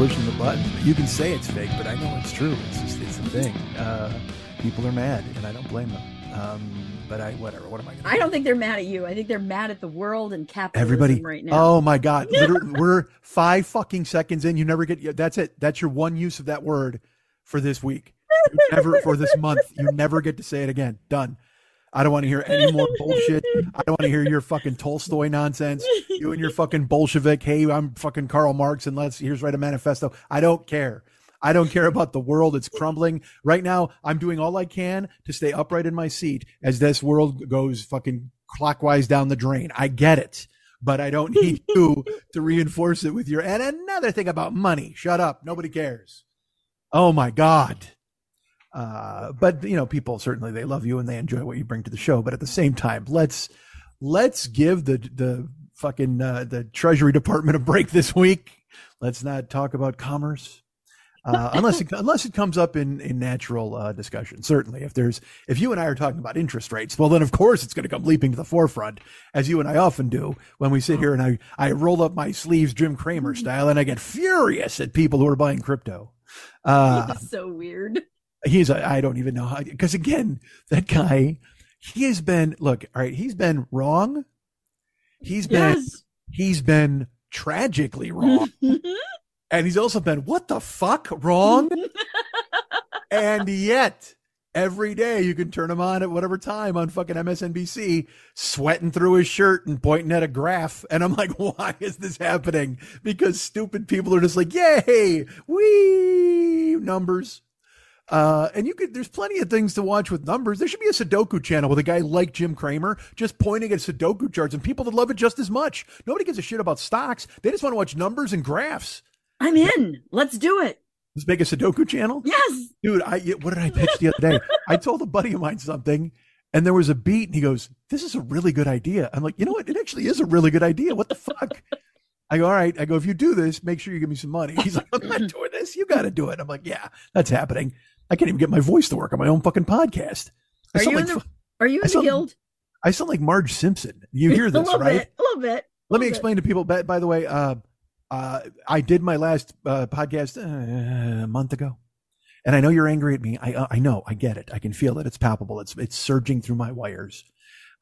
Pushing the button. You can say it's fake, but I know it's true. It's just, it's the thing. Uh, people are mad, and I don't blame them. Um, but I, whatever. What am I to I don't think they're mad at you. I think they're mad at the world and capitalism Everybody, right now. oh my God! Literally, we're five fucking seconds in. You never get. That's it. That's your one use of that word for this week. You never for this month. You never get to say it again. Done. I don't want to hear any more bullshit. I don't want to hear your fucking Tolstoy nonsense. You and your fucking Bolshevik. Hey, I'm fucking Karl Marx, and let's here's write a manifesto. I don't care. I don't care about the world. It's crumbling right now. I'm doing all I can to stay upright in my seat as this world goes fucking clockwise down the drain. I get it, but I don't need you to reinforce it with your. And another thing about money. Shut up. Nobody cares. Oh my god. Uh, but you know, people certainly they love you and they enjoy what you bring to the show. But at the same time, let's let's give the the fucking uh, the Treasury Department a break this week. Let's not talk about commerce. Uh, unless it, unless it comes up in in natural uh, discussion, certainly if there's if you and I are talking about interest rates, well then of course it's going to come leaping to the forefront, as you and I often do when we sit here and I I roll up my sleeves Jim Cramer style and I get furious at people who are buying crypto. Uh, That's so weird. He's I I don't even know how because again that guy he has been look all right he's been wrong. He's been Yes. he's been tragically wrong. And he's also been what the fuck wrong? And yet every day you can turn him on at whatever time on fucking MSNBC sweating through his shirt and pointing at a graph. And I'm like why is this happening? Because stupid people are just like yay we numbers uh, and you could, there's plenty of things to watch with numbers. There should be a Sudoku channel with a guy like Jim Cramer just pointing at Sudoku charts and people that love it just as much. Nobody gives a shit about stocks. They just want to watch numbers and graphs. I'm in. Let's do it. Let's make a Sudoku channel. Yes. Dude, I, what did I pitch the other day? I told a buddy of mine something and there was a beat and he goes, this is a really good idea. I'm like, you know what? It actually is a really good idea. What the fuck? I go, all right. I go, if you do this, make sure you give me some money. He's like, I'm not doing this. You got to do it. I'm like, yeah, that's happening. I can't even get my voice to work on my own fucking podcast. I Are you in like the Are you in the sound- guild? I sound like Marge Simpson. You hear this, little right? bit. A little bit. Let me bit. explain to people. By, by the way, uh, uh, I did my last uh, podcast uh, a month ago, and I know you're angry at me. I uh, I know. I get it. I can feel it. It's palpable. It's it's surging through my wires.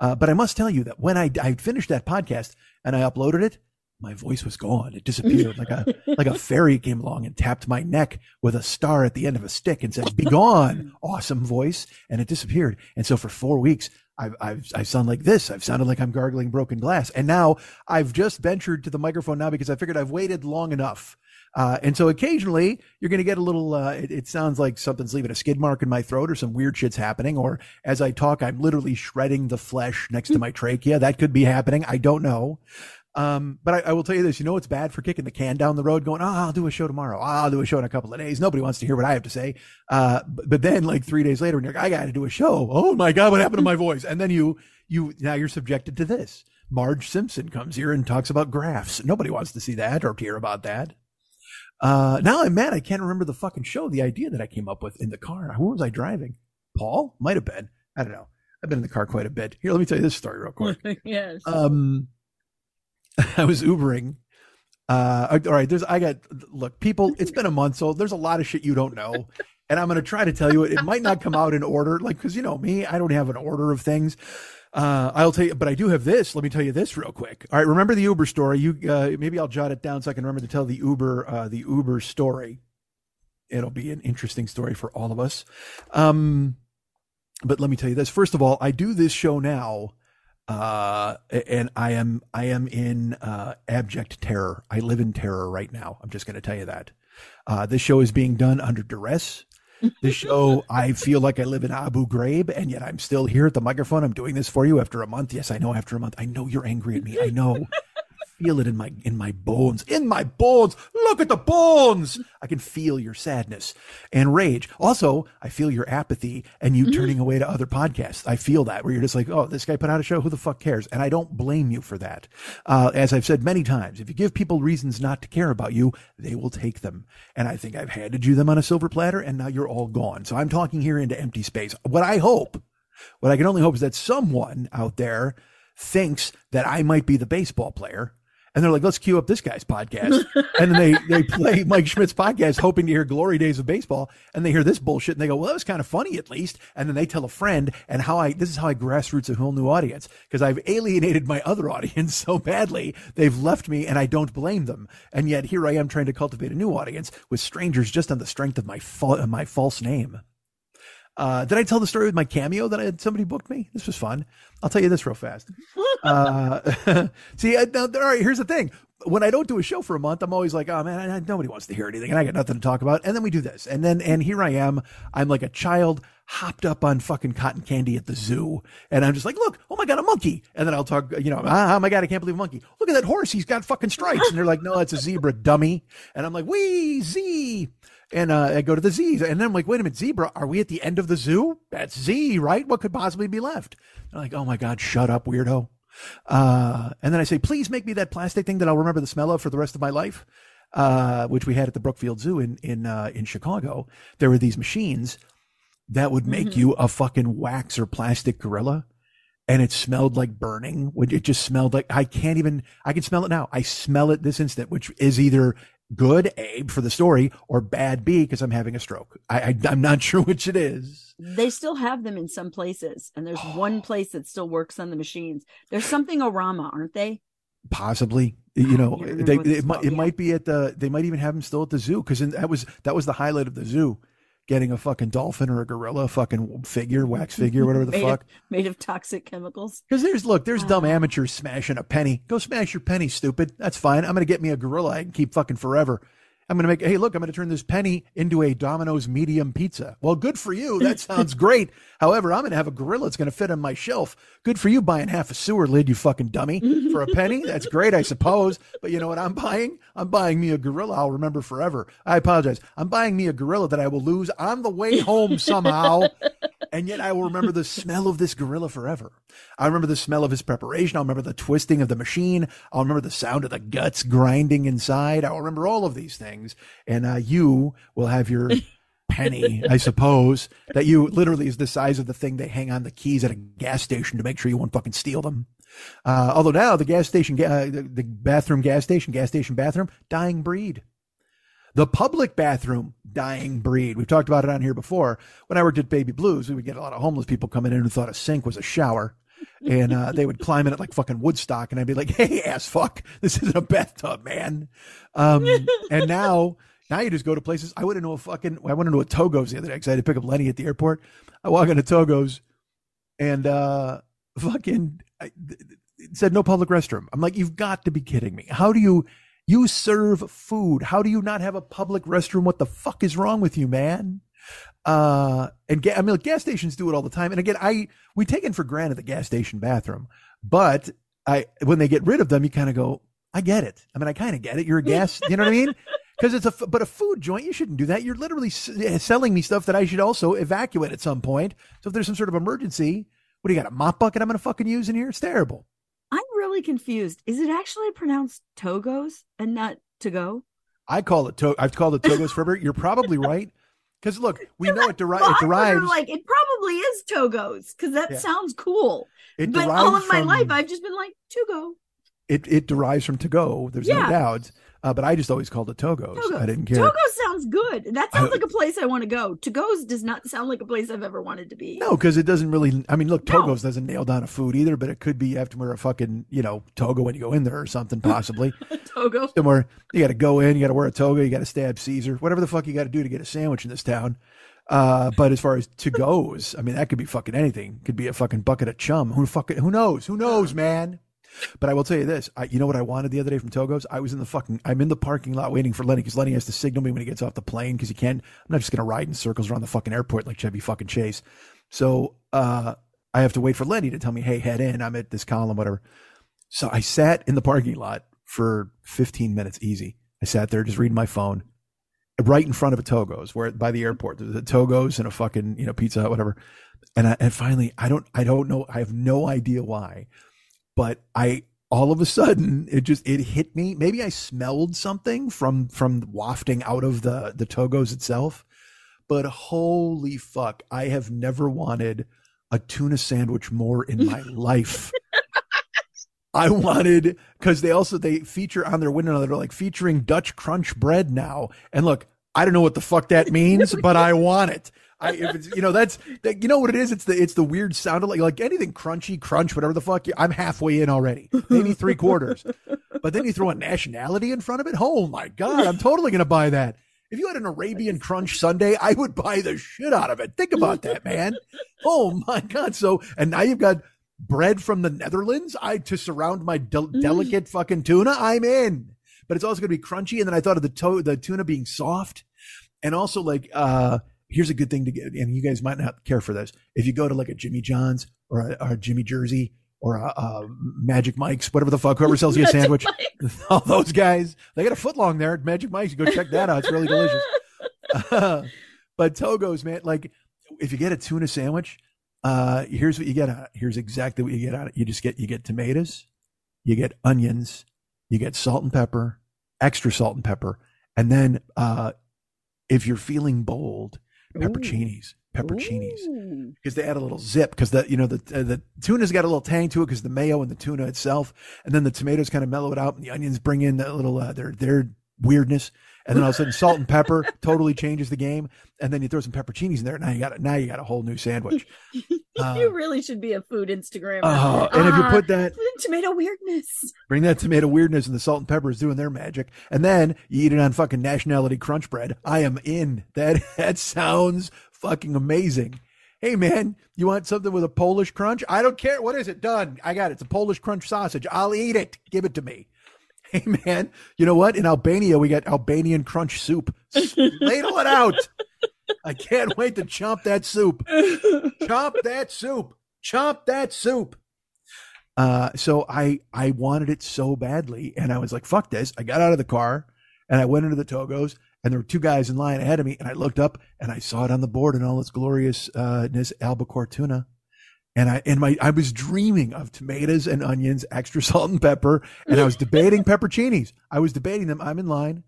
Uh, but I must tell you that when I I finished that podcast and I uploaded it, my voice was gone. It disappeared like a like a fairy came along and tapped my neck with a star at the end of a stick and said, "Be gone, awesome voice," and it disappeared. And so for four weeks, I've, I've I sound like this. I've sounded like I'm gargling broken glass, and now I've just ventured to the microphone now because I figured I've waited long enough. Uh, and so occasionally you're going to get a little, uh, it, it sounds like something's leaving a skid mark in my throat or some weird shit's happening. Or as I talk, I'm literally shredding the flesh next to my trachea. That could be happening. I don't know. Um, but I, I will tell you this, you know, it's bad for kicking the can down the road going, Oh, I'll do a show tomorrow. I'll do a show in a couple of days. Nobody wants to hear what I have to say. Uh, but, but then like three days later, when you're like, I got to do a show. Oh my God, what happened to my voice? And then you, you, now you're subjected to this. Marge Simpson comes here and talks about graphs. Nobody wants to see that or to hear about that. Uh, now I'm mad. I can't remember the fucking show. The idea that I came up with in the car. Who was I driving? Paul might have been. I don't know. I've been in the car quite a bit. Here, let me tell you this story real quick. yes. Um, I was Ubering. Uh, all right. There's, I got, look, people, it's been a month, so there's a lot of shit you don't know. And I'm to try to tell you it. It might not come out in order, like, cause you know me, I don't have an order of things. Uh, I'll tell you, but I do have this. Let me tell you this real quick. All right. Remember the Uber story? You, uh, maybe I'll jot it down so I can remember to tell the Uber, uh, the Uber story. It'll be an interesting story for all of us. Um, but let me tell you this. First of all, I do this show now uh, and I am I am in uh, abject terror. I live in terror right now. I'm just going to tell you that. Uh, this show is being done under duress. This show, I feel like I live in Abu Ghraib, and yet I'm still here at the microphone. I'm doing this for you after a month. Yes, I know. After a month, I know you're angry at me. I know feel it in my in my bones in my bones. Look at the bones. I can feel your sadness and rage. Also i feel your apathy and you turning away to other podcasts. I feel that where you're just like oh this guy put out a show. Who the fuck cares? And i don't blame you for that. Uh, as i've said many times if you give people reasons not to care about you they will take them. And i think i've handed you them on a silver platter and now you're all gone. So i'm talking here into empty space. What i hope what i can only hope is that someone out there thinks that i might be the baseball player and they're like, let's queue up this guy's podcast. and then they, they play Mike Schmidt's podcast, hoping to hear glory days of baseball. And they hear this bullshit and they go, well, that was kind of funny at least. And then they tell a friend and how I, this is how I grassroots a whole new audience because I've alienated my other audience so badly. They've left me and I don't blame them. And yet here I am trying to cultivate a new audience with strangers just on the strength of my, fa- my false name. Uh, did I tell the story with my cameo that I had somebody booked me? This was fun. I'll tell you this real fast. Uh, see, I, now, all right, here's the thing. When I don't do a show for a month, I'm always like, oh man, I, nobody wants to hear anything and I got nothing to talk about. And then we do this. And then, and here I am. I'm like a child hopped up on fucking cotton candy at the zoo. And I'm just like, look, oh my God, a monkey. And then I'll talk, you know, ah, oh my God, I can't believe a monkey. Look at that horse. He's got fucking stripes. And they're like, no, that's a zebra dummy. And I'm like, wee, Z. And uh, I go to the Z's, and then I'm like, wait a minute, zebra, are we at the end of the zoo? That's Z, right? What could possibly be left? They're like, oh my God, shut up, weirdo. Uh, and then I say, please make me that plastic thing that I'll remember the smell of for the rest of my life. Uh, which we had at the Brookfield Zoo in in uh, in Chicago. There were these machines that would make Mm-hmm. you a fucking wax or plastic gorilla, and it smelled like burning. Which it just smelled like I can't even. I can smell it now. I smell it this instant, which is either good A for the story or bad B because I'm having a stroke. I, I I'm not sure which it is. They still have them in some places, and there's one place that still works on the machines. There's something Orama, aren't they? Possibly, you know, they, it, might, it yeah. might be at the. They might even have them still at the zoo because that was that was the highlight of the zoo, getting a fucking dolphin or a gorilla, fucking figure, wax figure, whatever the fuck. Of, made of toxic chemicals. Because there's look, there's dumb Ah. amateurs smashing a penny. Go smash your penny, stupid. That's fine. I'm gonna get me a gorilla I can keep fucking forever. I'm gonna make. Hey, look, I'm gonna turn this penny into a Domino's medium pizza. Well, good for you. That sounds great. However, I'm gonna have a gorilla that's gonna fit on my shelf. Good for you buying half a sewer lid, you fucking dummy, for a penny. That's great, I suppose. But you know what I'm buying? I'm buying me a gorilla I'll remember forever. I apologize. I'm buying me a gorilla that I will lose on the way home somehow and yet I will remember the smell of this gorilla forever. I remember the smell of his preparation. I'll remember the twisting of the machine. I'll remember the sound of the guts grinding inside. I'll remember all of these things. And uh, you will have your penny, I suppose, that you literally is the size of the thing they hang on the keys at a gas station to make sure you won't fucking steal them. Uh, although now the gas station, uh, the, the bathroom, gas station, gas station, bathroom, dying breed. The public bathroom, dying breed. We've talked about it on here before. When I worked at Baby Blues, we would get a lot of homeless people coming in who thought a sink was a shower. And uh, they would climb in it like fucking Woodstock. And I'd be like, hey, ass fuck, this isn't a bathtub, man. Um, and now, now you just go to places. I went into a fucking, I went into a Togo's the other day because I had to pick up Lenny at the airport. I walk into Togo's and uh, fucking I, said no public restroom. I'm like, you've got to be kidding me. How do you you serve food? How do you not have a public restroom? What the fuck is wrong with you, man? Uh, and ga- I mean, like, gas stations do it all the time. And again, I we take it for granted the gas station bathroom, but I when they get rid of them, you kind of go, I get it. I mean, I kind of get it. You're a gas, you know what I mean? Because it's a f- but a food joint, you shouldn't do that. You're literally s- eh, selling me stuff that I should also evacuate at some point. So if there's some sort of emergency, what do you got? A mop bucket I'm going to fucking use in here? It's terrible. I'm really confused. Is it actually pronounced Togos and not to go? I call it to- I've called it Togos forever. You're probably right. Because look, we know it, deri- Well, it derives. like it probably is Togos because that Yeah. sounds cool. it but all of my from, life, I've just been like Togo. it it derives from to go. There's no doubt. Uh, but I just always called it Togos. Togos. I didn't care. Togo sounds good. That sounds like a place I want to go. Togos does not sound like a place I've ever wanted to be. No, because it doesn't really. I mean, look, No. Togos doesn't nail down a food either, but it could be you have to wear a fucking you know toga when you go in there or something possibly. Togo. Somewhere you got to go in, you got to wear a toga, you got to stab Caesar, whatever the fuck you got to do to get a sandwich in this town. Uh, but as far as to goes, I mean, that could be fucking anything. Could be a fucking bucket of chum. Who fucking who knows? Who knows, man? But I will tell you this. I, you know what I wanted the other day from Togo's? I was in the fucking. I'm in the parking lot waiting for Lenny because Lenny has to signal me when he gets off the plane because he can't. I'm not just gonna ride in circles around the fucking airport like Chevy fucking Chase. So uh, I have to wait for Lenny to tell me, hey, head in. I'm at this column, whatever. So I sat in the parking lot for 15 minutes, easy. I sat there just reading my phone, right in front of a Togo's, where by the airport, there's a Togo's and a fucking you know Pizza whatever. And I, and finally, I don't I don't know. I have no idea why, but I all of a sudden it just it hit me. Maybe I smelled something from from wafting out of the the Togo's itself. But holy fuck, I have never wanted a tuna sandwich more in my life. I wanted because they also they feature on their window they're like featuring Dutch crunch bread now. And look, I don't know what the fuck that means, but I want it. I if it's you know that's that, you know what it is. It's the it's the weird sound of like like anything crunchy crunch whatever the fuck. I'm halfway in already, maybe three quarters. But then you throw a nationality in front of it. Oh my god, I'm totally gonna buy that. If you had an Arabian Crunch Sunday, I would buy the shit out of it. Think about that, man. Oh my god. So and now you've got bread from the Netherlands. I to surround my del- delicate fucking tuna. I'm in. But it's also going to be crunchy. And then I thought of the to- the tuna being soft, and also like uh here's a good thing to get. And you guys might not care for this. If you go to like a Jimmy John's or a, or a Jimmy Jersey or a, a Magic Mike's, whatever the fuck, whoever sells you a sandwich, all those guys, they got a foot long there at Magic Mike's. You go check that out. It's really delicious. but Togo's, man, like if you get a tuna sandwich, uh, here's what you get on it. Here's exactly what you get out of it. You just get you get tomatoes, you get onions, you get salt and pepper, extra salt and pepper, and then uh, if you're feeling bold, pepperoncinis, pepperoncinis. Because they add a little zip because the you know the uh, the tuna's got a little tang to it because the mayo and the tuna itself, and then the tomatoes kind of mellow it out, and the onions bring in that little uh, their their weirdness, and then all of a sudden salt and pepper totally changes the game, and then you throw some pepperoncinis in there. Now you got now you got a whole new sandwich. Uh, you really should be a food Instagrammer. uh, and if you Ah, put that tomato weirdness. bring that tomato weirdness and the salt and pepper is doing their magic, and then you eat it on fucking nationality crunch bread. I am in. That that sounds fucking amazing. Hey man, you want something with a Polish crunch? I don't care. What is it? Done. I got it. It's a Polish crunch sausage. I'll eat it. Give it to me. Hey man, you know what? In Albania, we got Albanian crunch soup. Ladle it out. I can't wait to chomp that soup. Chomp that soup. Chomp that soup. Uh, so I I wanted it so badly, and I was like, "Fuck this!" I got out of the car and I went into the Togos, and there were two guys in line ahead of me, and I looked up and I saw it on the board in all its gloriousness, albacore tuna, and I and my I was dreaming of tomatoes and onions, extra salt and pepper, and I was debating pepperoncinis. I was debating them. I'm in line.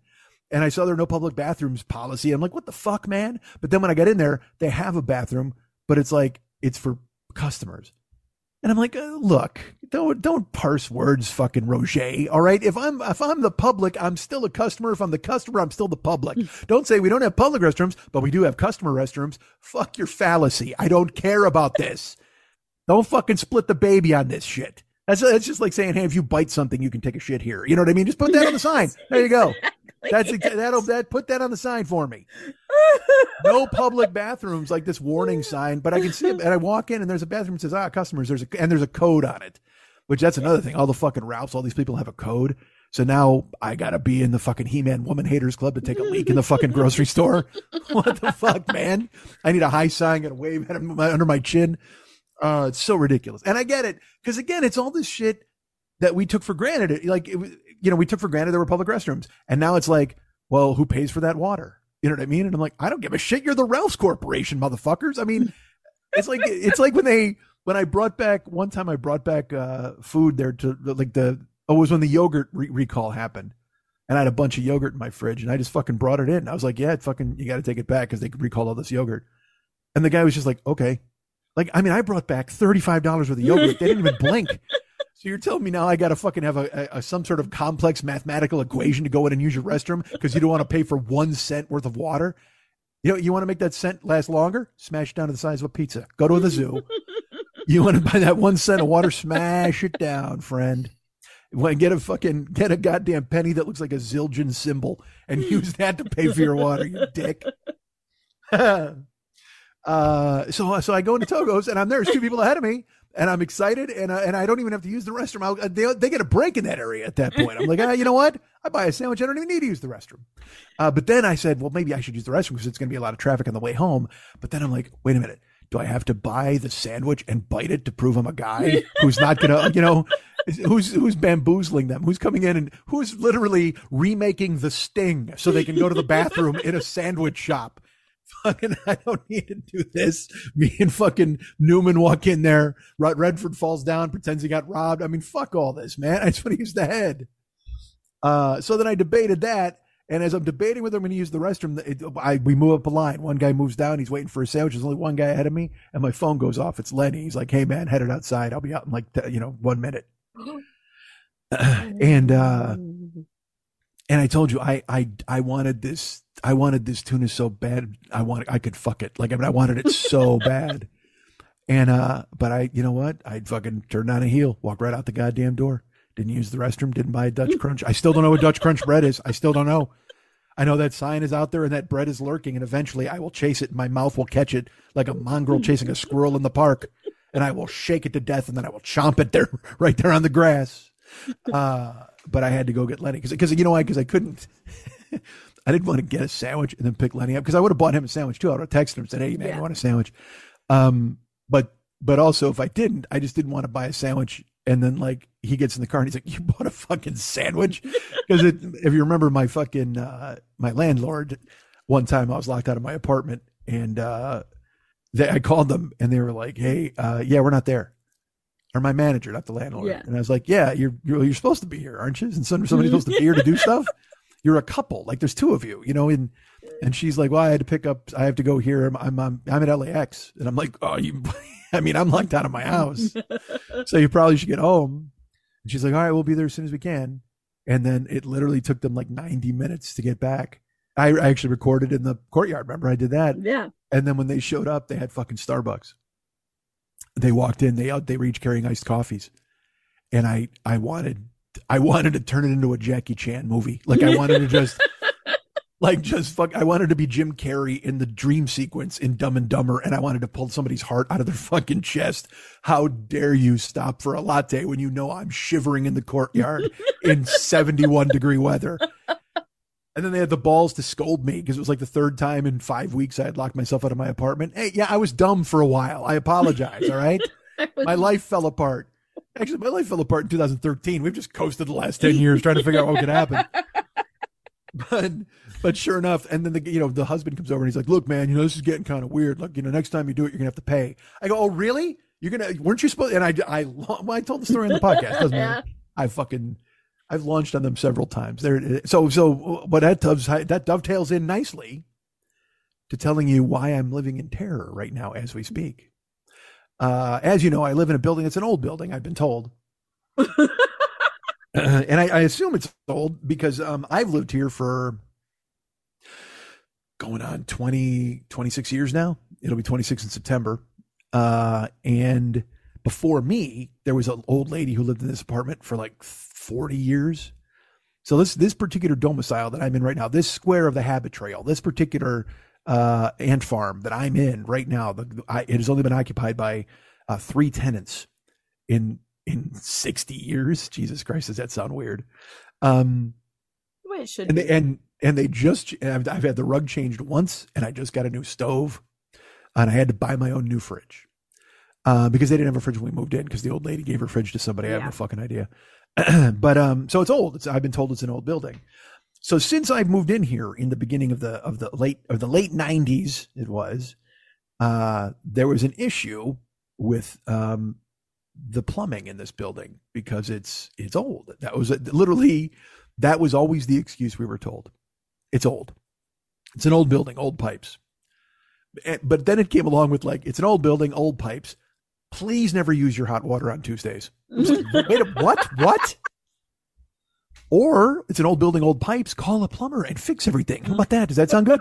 And I saw there were no public bathrooms policy. I'm like, what the fuck, man? But then when I got in there, they have a bathroom, but it's like it's for customers. And I'm like, uh, look, don't don't parse words, fucking Roger. All right, if I'm if I'm the public, I'm still a customer. If I'm the customer, I'm still the public. don't say we don't have public restrooms, but we do have customer restrooms. Fuck your fallacy. I don't care about this. Don't fucking split the baby on this shit. That's that's just like saying, hey, if you bite something, you can take a shit here. You know what I mean? Just put that on the sign. There you go. That's exa- that'll that put that on the sign for me. No public bathrooms like this warning sign, but I can see it. And I walk in and there's a bathroom that says, ah, customers. There's a and there's a code on it, which that's another thing. All the fucking Ralphs, all these people have a code. So now I gotta be in the fucking He-Man Woman Haters Club to take a leak in the fucking grocery store. what the fuck, man? I need a high sign, gotta wave at him under my chin. Uh, it's so ridiculous, and I get it because again, it's all this shit that we took for granted. Like, it, you know, we took for granted there were public restrooms, and now it's like, well, who pays for that water? You know what I mean? And I'm like, I don't give a shit. You're the Ralph's Corporation, motherfuckers. I mean, it's like it's like when they when I brought back one time I brought back uh food there to like the oh it was when the yogurt re- recall happened. and I had a bunch of yogurt in my fridge, and I just fucking brought it in. I was like, "Yeah, fucking, you got to take it back because they recalled all this yogurt." And the guy was just like, "Okay." Like, I mean, I brought back thirty five dollars worth of yogurt. They didn't even blink. So you're telling me now I got to fucking have a, a, a some sort of complex mathematical equation to go in and use your restroom because you don't want to pay for one cent worth of water? You know, you want to make that cent last longer? Smash it down to the size of a pizza. Go to the zoo. you want to buy that one cent of water? Smash it down, friend. To get a fucking get a goddamn penny that looks like a Zildjian cymbal and use that to pay for your water, you dick. uh, so so I go into Togo's and I'm there. There's two people ahead of me, and I'm excited, and I, and I don't even have to use the restroom. I'll, they they get a break in that area at that point. I'm like, ah, you know what? I buy a sandwich. I don't even need to use the restroom. Uh, but then I said, well, maybe I should use the restroom because it's going to be a lot of traffic on the way home. But then I'm like, wait a minute. Do I have to buy the sandwich and bite it to prove I'm a guy who's not gonna, you know, who's who's bamboozling them? Who's coming in and who's literally remaking the sting so they can go to the bathroom in a sandwich shop? Fucking, I don't need to do this. Me and fucking Newman walk in there. Redford falls down, pretends he got robbed. I mean, fuck all this, man. I just want to use the head. Uh, so then I debated that. And as I'm debating whether I'm going to use the restroom, it, I, we move up a line. One guy moves down. He's waiting for a sandwich. There's only one guy ahead of me. And my phone goes off. It's Lenny. He's like, hey, man, headed outside. I'll be out in like, you know, one minute. and, uh, and I told you, I, I, I wanted this, I wanted this tuna so bad. I wanted, I could fuck it. Like, I mean, I wanted it so bad. And, uh, but I, you know what? I'd fucking turn on a heel, walk right out the goddamn door. Didn't use the restroom. Didn't buy a Dutch Crunch. I still don't know what Dutch Crunch bread is. I still don't know. I know that sign is out there and that bread is lurking, and eventually I will chase it. And my mouth will catch it like a mongrel chasing a squirrel in the park, and I will shake it to death, and then I will chomp it there, right there on the grass. Uh, but I had to go get Lenny because because you know why? Because I couldn't. I didn't want to get a sandwich and then pick Lenny up because I would have bought him a sandwich too. I would have texted him and said, "Hey man, Yeah. you want a sandwich?" Um, but but also if I didn't, I just didn't want to buy a sandwich and then like he gets in the car and he's like, "You bought a fucking sandwich?" Because if you remember my fucking uh, my landlord, one time I was locked out of my apartment and uh, they, I called them and they were like, "Hey, uh, yeah, we're not there." Or my manager, not the landlord. Yeah. And I was like, "Yeah, you're you're, you're supposed to be here, aren't you? And some, somebody's supposed to be here to do stuff. You're a couple. Like there's two of you, you know." And and she's like, "Well, I had to pick up. I have to go here. I'm I'm I'm, I'm at LAX." And I'm like, "Oh, you." I mean, I'm locked out of my house, so you probably should get home. And she's like, "All right, we'll be there as soon as we can." And then it literally took them like 90 minutes to get back. I, I actually recorded in the courtyard. Remember, I did that. Yeah. And then when they showed up, they had fucking Starbucks. They walked in. They out. They were each carrying iced coffees, and I I wanted I wanted to turn it into a Jackie Chan movie. Like I wanted to just like just fuck. I wanted to be Jim Carrey in the dream sequence in Dumb and Dumber, and I wanted to pull somebody's heart out of their fucking chest. How dare you stop for a latte when you know I'm shivering in the courtyard in 71 degree weather? And then they had the balls to scold me because it was like the third time in five weeks I had locked myself out of my apartment. Hey, yeah, I was dumb for a while. I apologize. All right. My life fell apart. Actually, my life fell apart in 2013. We've just coasted the last 10 years trying to figure out what could happen. But but sure enough, and then the you know the husband comes over and he's like, "Look, man, you know this is getting kind of weird. Like, you know, next time you do it, you're gonna have to pay." I go, "Oh, really? You're gonna? Weren't you supposed?" And I I well, I told the story on the podcast. Doesn't matter. I fucking I've launched on them several times. There, so so, but that doves that dovetails in nicely to telling you why I'm living in terror right now as we speak. Uh, as you know, I live in a building. It's an old building. I've been told, and I, I assume it's old because um, I've lived here for going on 20, 26 years now. It'll be 26 in September. Uh, and before me, there was an old lady who lived in this apartment for like 40 years. So this this particular domicile that I'm in right now, this square of the habit trail, this particular uh, ant farm that I'm in right now, the, I, it has only been occupied by uh, three tenants in in 60 years. Jesus Christ, does that sound weird? Um, way it should and they, and and they just I've, I've had the rug changed once, and I just got a new stove, and I had to buy my own new fridge uh, because they didn't have a fridge when we moved in because the old lady gave her fridge to somebody. I have no fucking idea. but um, so it's old. It's I've been told it's an old building. So since I've moved in here in the beginning of the of the late of the late nineties, it was uh, there was an issue with um, the plumbing in this building because it's it's old. That was literally That was always the excuse we were told. It's old. It's an old building, old pipes. And- But then it came along with like, it's an old building, old pipes. Please never use your hot water on Tuesdays. Like, Wait, a, what? What? Or it's an old building, old pipes. Call a plumber and fix everything. How about that? Does that sound good?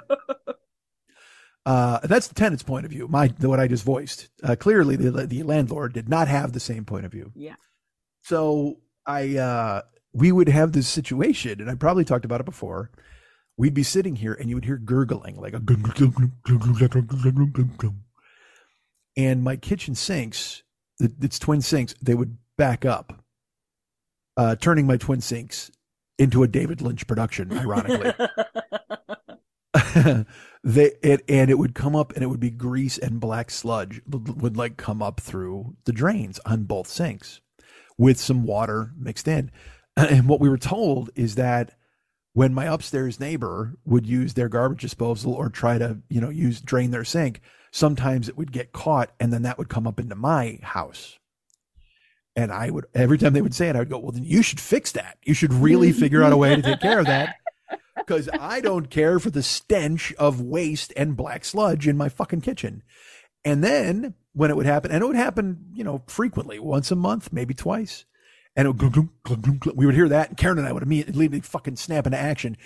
Uh, that's the tenant's point of view. My what I just voiced. Uh, clearly, the the landlord did not have the same point of view. Yeah. So I uh, we would have this situation, and I probably talked about it before. We'd be sitting here, and you would hear gurgling like a and my kitchen sinks. It's twin sinks. They would back up, uh, turning my twin sinks into a David Lynch production. Ironically, they it and it would come up and it would be grease and black sludge would would, like come up through the drains on both sinks with some water mixed in. And what we were told is that when my upstairs neighbor would use their garbage disposal or try to, you know, use drain their sink, sometimes it would get caught and then that would come up into my house. And I would every time they would say it, I would go, Well, then you should fix that. You should really figure out a way to take care of that. Because I don't care for the stench of waste and black sludge in my fucking kitchen. And then when it would happen, and it would happen, you know, frequently, once a month, maybe twice. And it would glug, glug, glug, we would hear that, and Karen and I would immediately fucking snap into action.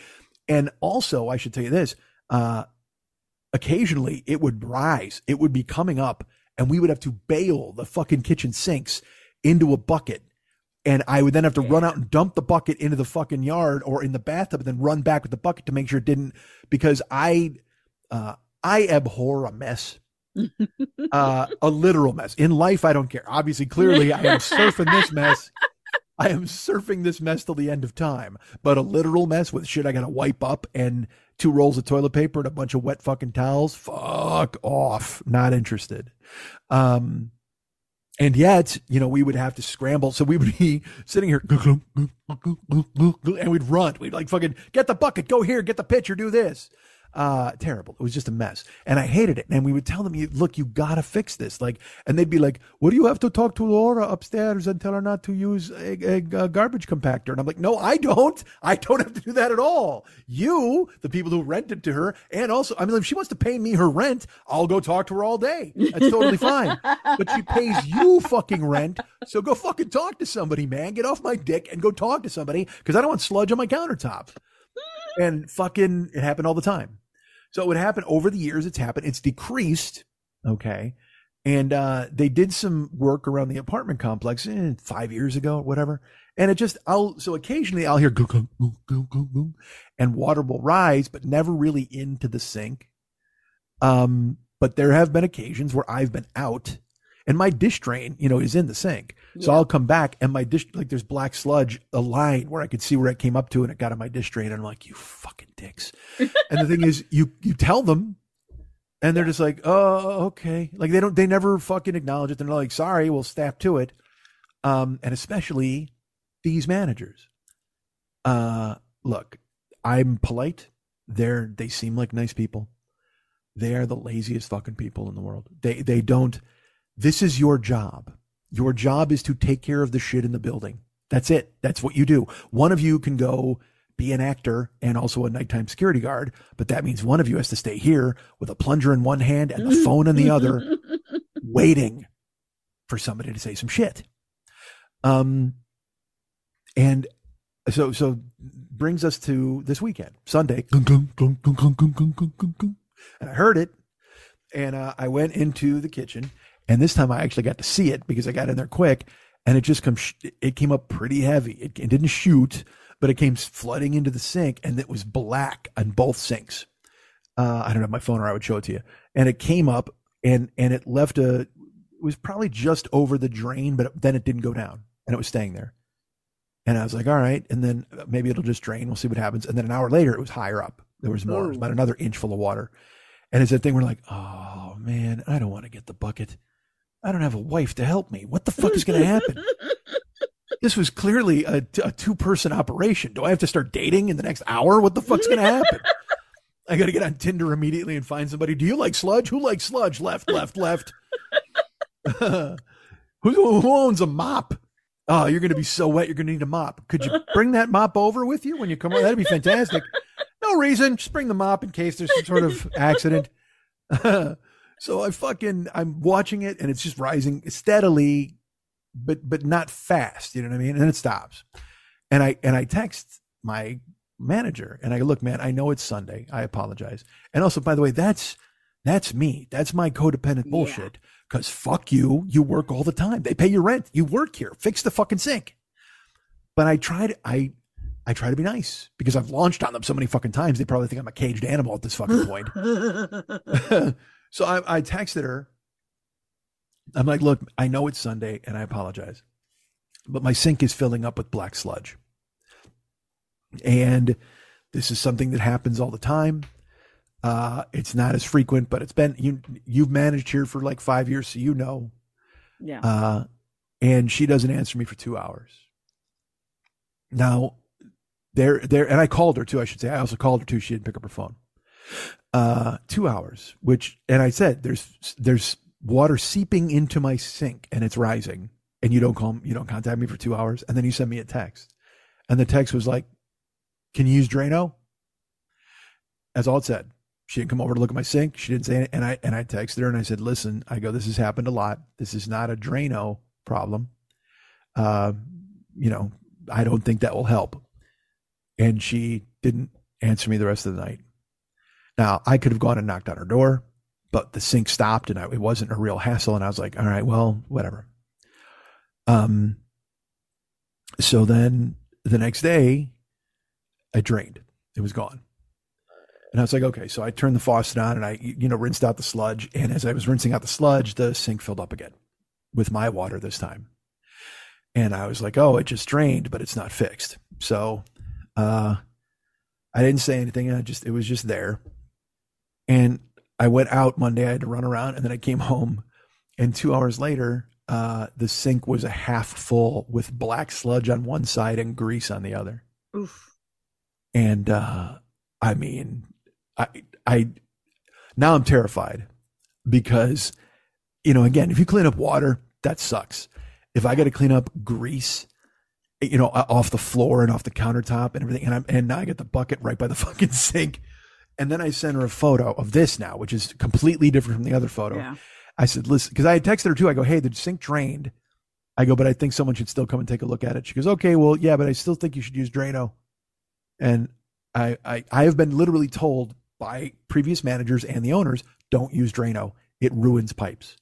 And also, I should tell you this: uh, occasionally it would rise, it would be coming up, and we would have to bail the fucking kitchen sinks into a bucket. And I would then have to run out and dump the bucket into the fucking yard or in the bathtub, and then run back with the bucket to make sure it didn't, because I, uh, I abhor a mess uh, a literal mess. In life, I don't care. Obviously, clearly, I am surfing this mess. I am surfing this mess till the end of time. But a literal mess with shit I got to wipe up and two rolls of toilet paper and a bunch of wet fucking towels. Fuck off. Not interested. Um, and yet, you know, we would have to scramble. So we would be sitting here and we'd run. We'd like fucking get the bucket, go here, get the pitcher, do this. Uh, terrible. It was just a mess. And I hated it. And we would tell them, look, you gotta fix this. Like, and they'd be like, what do you have to talk to Laura upstairs and tell her not to use a, a, a garbage compactor? And I'm like, no, I don't. I don't have to do that at all. You, the people who rented to her, and also, I mean, if she wants to pay me her rent, I'll go talk to her all day. That's totally fine. But she pays you fucking rent. So go fucking talk to somebody, man. Get off my dick and go talk to somebody because I don't want sludge on my countertop. And fucking, it happened all the time. So it would happen over the years. It's happened. It's decreased. Okay. And uh, they did some work around the apartment complex eh, five years ago, whatever. And it just, I'll, so occasionally I'll hear go, go, go, go, go, go, and water will rise, but never really into the sink. Um, but there have been occasions where I've been out and my dish drain, you know, is in the sink. So I'll come back and my dish, like there's black sludge, a line where I could see where it came up to and it got on my dish drain. And I'm like, you fucking dicks. and the thing is, you, you tell them and they're just like, oh, okay. Like they don't, they never fucking acknowledge it. They're like, sorry, we'll staff to it. Um, and especially these managers. Uh, look, I'm polite. They're, they seem like nice people. They are the laziest fucking people in the world. They, they don't, this is your job. Your job is to take care of the shit in the building. That's it. That's what you do. One of you can go be an actor and also a nighttime security guard, but that means one of you has to stay here with a plunger in one hand and the phone in the other, waiting for somebody to say some shit. Um, and so, so brings us to this weekend, Sunday. And I heard it and uh, I went into the kitchen and this time I actually got to see it because I got in there quick and it just come sh- it came up pretty heavy. It, it didn't shoot, but it came flooding into the sink and it was black on both sinks. Uh, I don't have my phone or I would show it to you. And it came up and and it left a it was probably just over the drain, but then it didn't go down and it was staying there. And I was like, all right. And then maybe it'll just drain. We'll see what happens. And then an hour later, it was higher up. There was more, it was Oh. about another inch full of water. And it's that thing where like, oh man, I don't want to get the bucket. I don't have a wife to help me. What the fuck is going to happen? this was clearly a, a two person operation. Do I have to start dating in the next hour? What the fuck's going to happen? I got to get on Tinder immediately and find somebody. Do you like sludge? Who likes sludge? Left, left, left. who, who owns a mop? Oh, you're going to be so wet. You're going to need a mop. Could you bring that mop over with you when you come over? That'd be fantastic. No reason. Just bring the mop in case there's some sort of accident. So I fucking, I'm watching it and it's just rising steadily, but, but not fast. You know what I mean? And then it stops. And I, and I text my manager and I look, man, I know it's Sunday. I apologize. And also, by the way, that's, that's me. That's my codependent bullshit. Cause fuck you. You work all the time. They pay your rent. You work here. Fix the fucking sink. But I tried, I, I try to be nice because I've launched on them so many fucking times. They probably think I'm a caged animal at this fucking point. so I, I texted her. I'm like, look, I know it's Sunday and I apologize, but my sink is filling up with black sludge. And this is something that happens all the time. Uh, it's not as frequent, but it's been you. You've managed here for like five years, so you know. Yeah. Uh, and she doesn't answer me for two hours. Now, there, there, and I called her too. I should say I also called her too. She didn't pick up her phone. Uh, two hours, which, and I said, there's, there's water seeping into my sink and it's rising, and you don't call, you don't contact me for two hours, and then you send me a text, and the text was like, "Can you use Drano?" That's all it said. She didn't come over to look at my sink. She didn't say it. And I and I texted her and I said, listen, I go, this has happened a lot. This is not a Drano problem. Uh, you know, I don't think that will help. And she didn't answer me the rest of the night. Now I could have gone and knocked on her door, but the sink stopped and I, it wasn't a real hassle. And I was like, all right, well, whatever. Um. So then the next day, I drained. It was gone. And I was like, okay. So I turned the faucet on and I, you know, rinsed out the sludge. And as I was rinsing out the sludge, the sink filled up again with my water this time. And I was like, oh, it just drained, but it's not fixed. So uh, I didn't say anything. I just, it was just there. And I went out Monday. I had to run around and then I came home. And two hours later, uh, the sink was a half full with black sludge on one side and grease on the other. Oof. And uh, I mean, I I now I'm terrified because you know again if you clean up water that sucks. If I got to clean up grease, you know, off the floor and off the countertop and everything, and I'm and now I get the bucket right by the fucking sink, and then I sent her a photo of this now, which is completely different from the other photo. Yeah. I said, listen, because I had texted her too. I go, hey, the sink drained. I go, but I think someone should still come and take a look at it. She goes, okay, well, yeah, but I still think you should use Drano. And I, I, I have been literally told by previous managers and the owners, don't use Drano. It ruins pipes.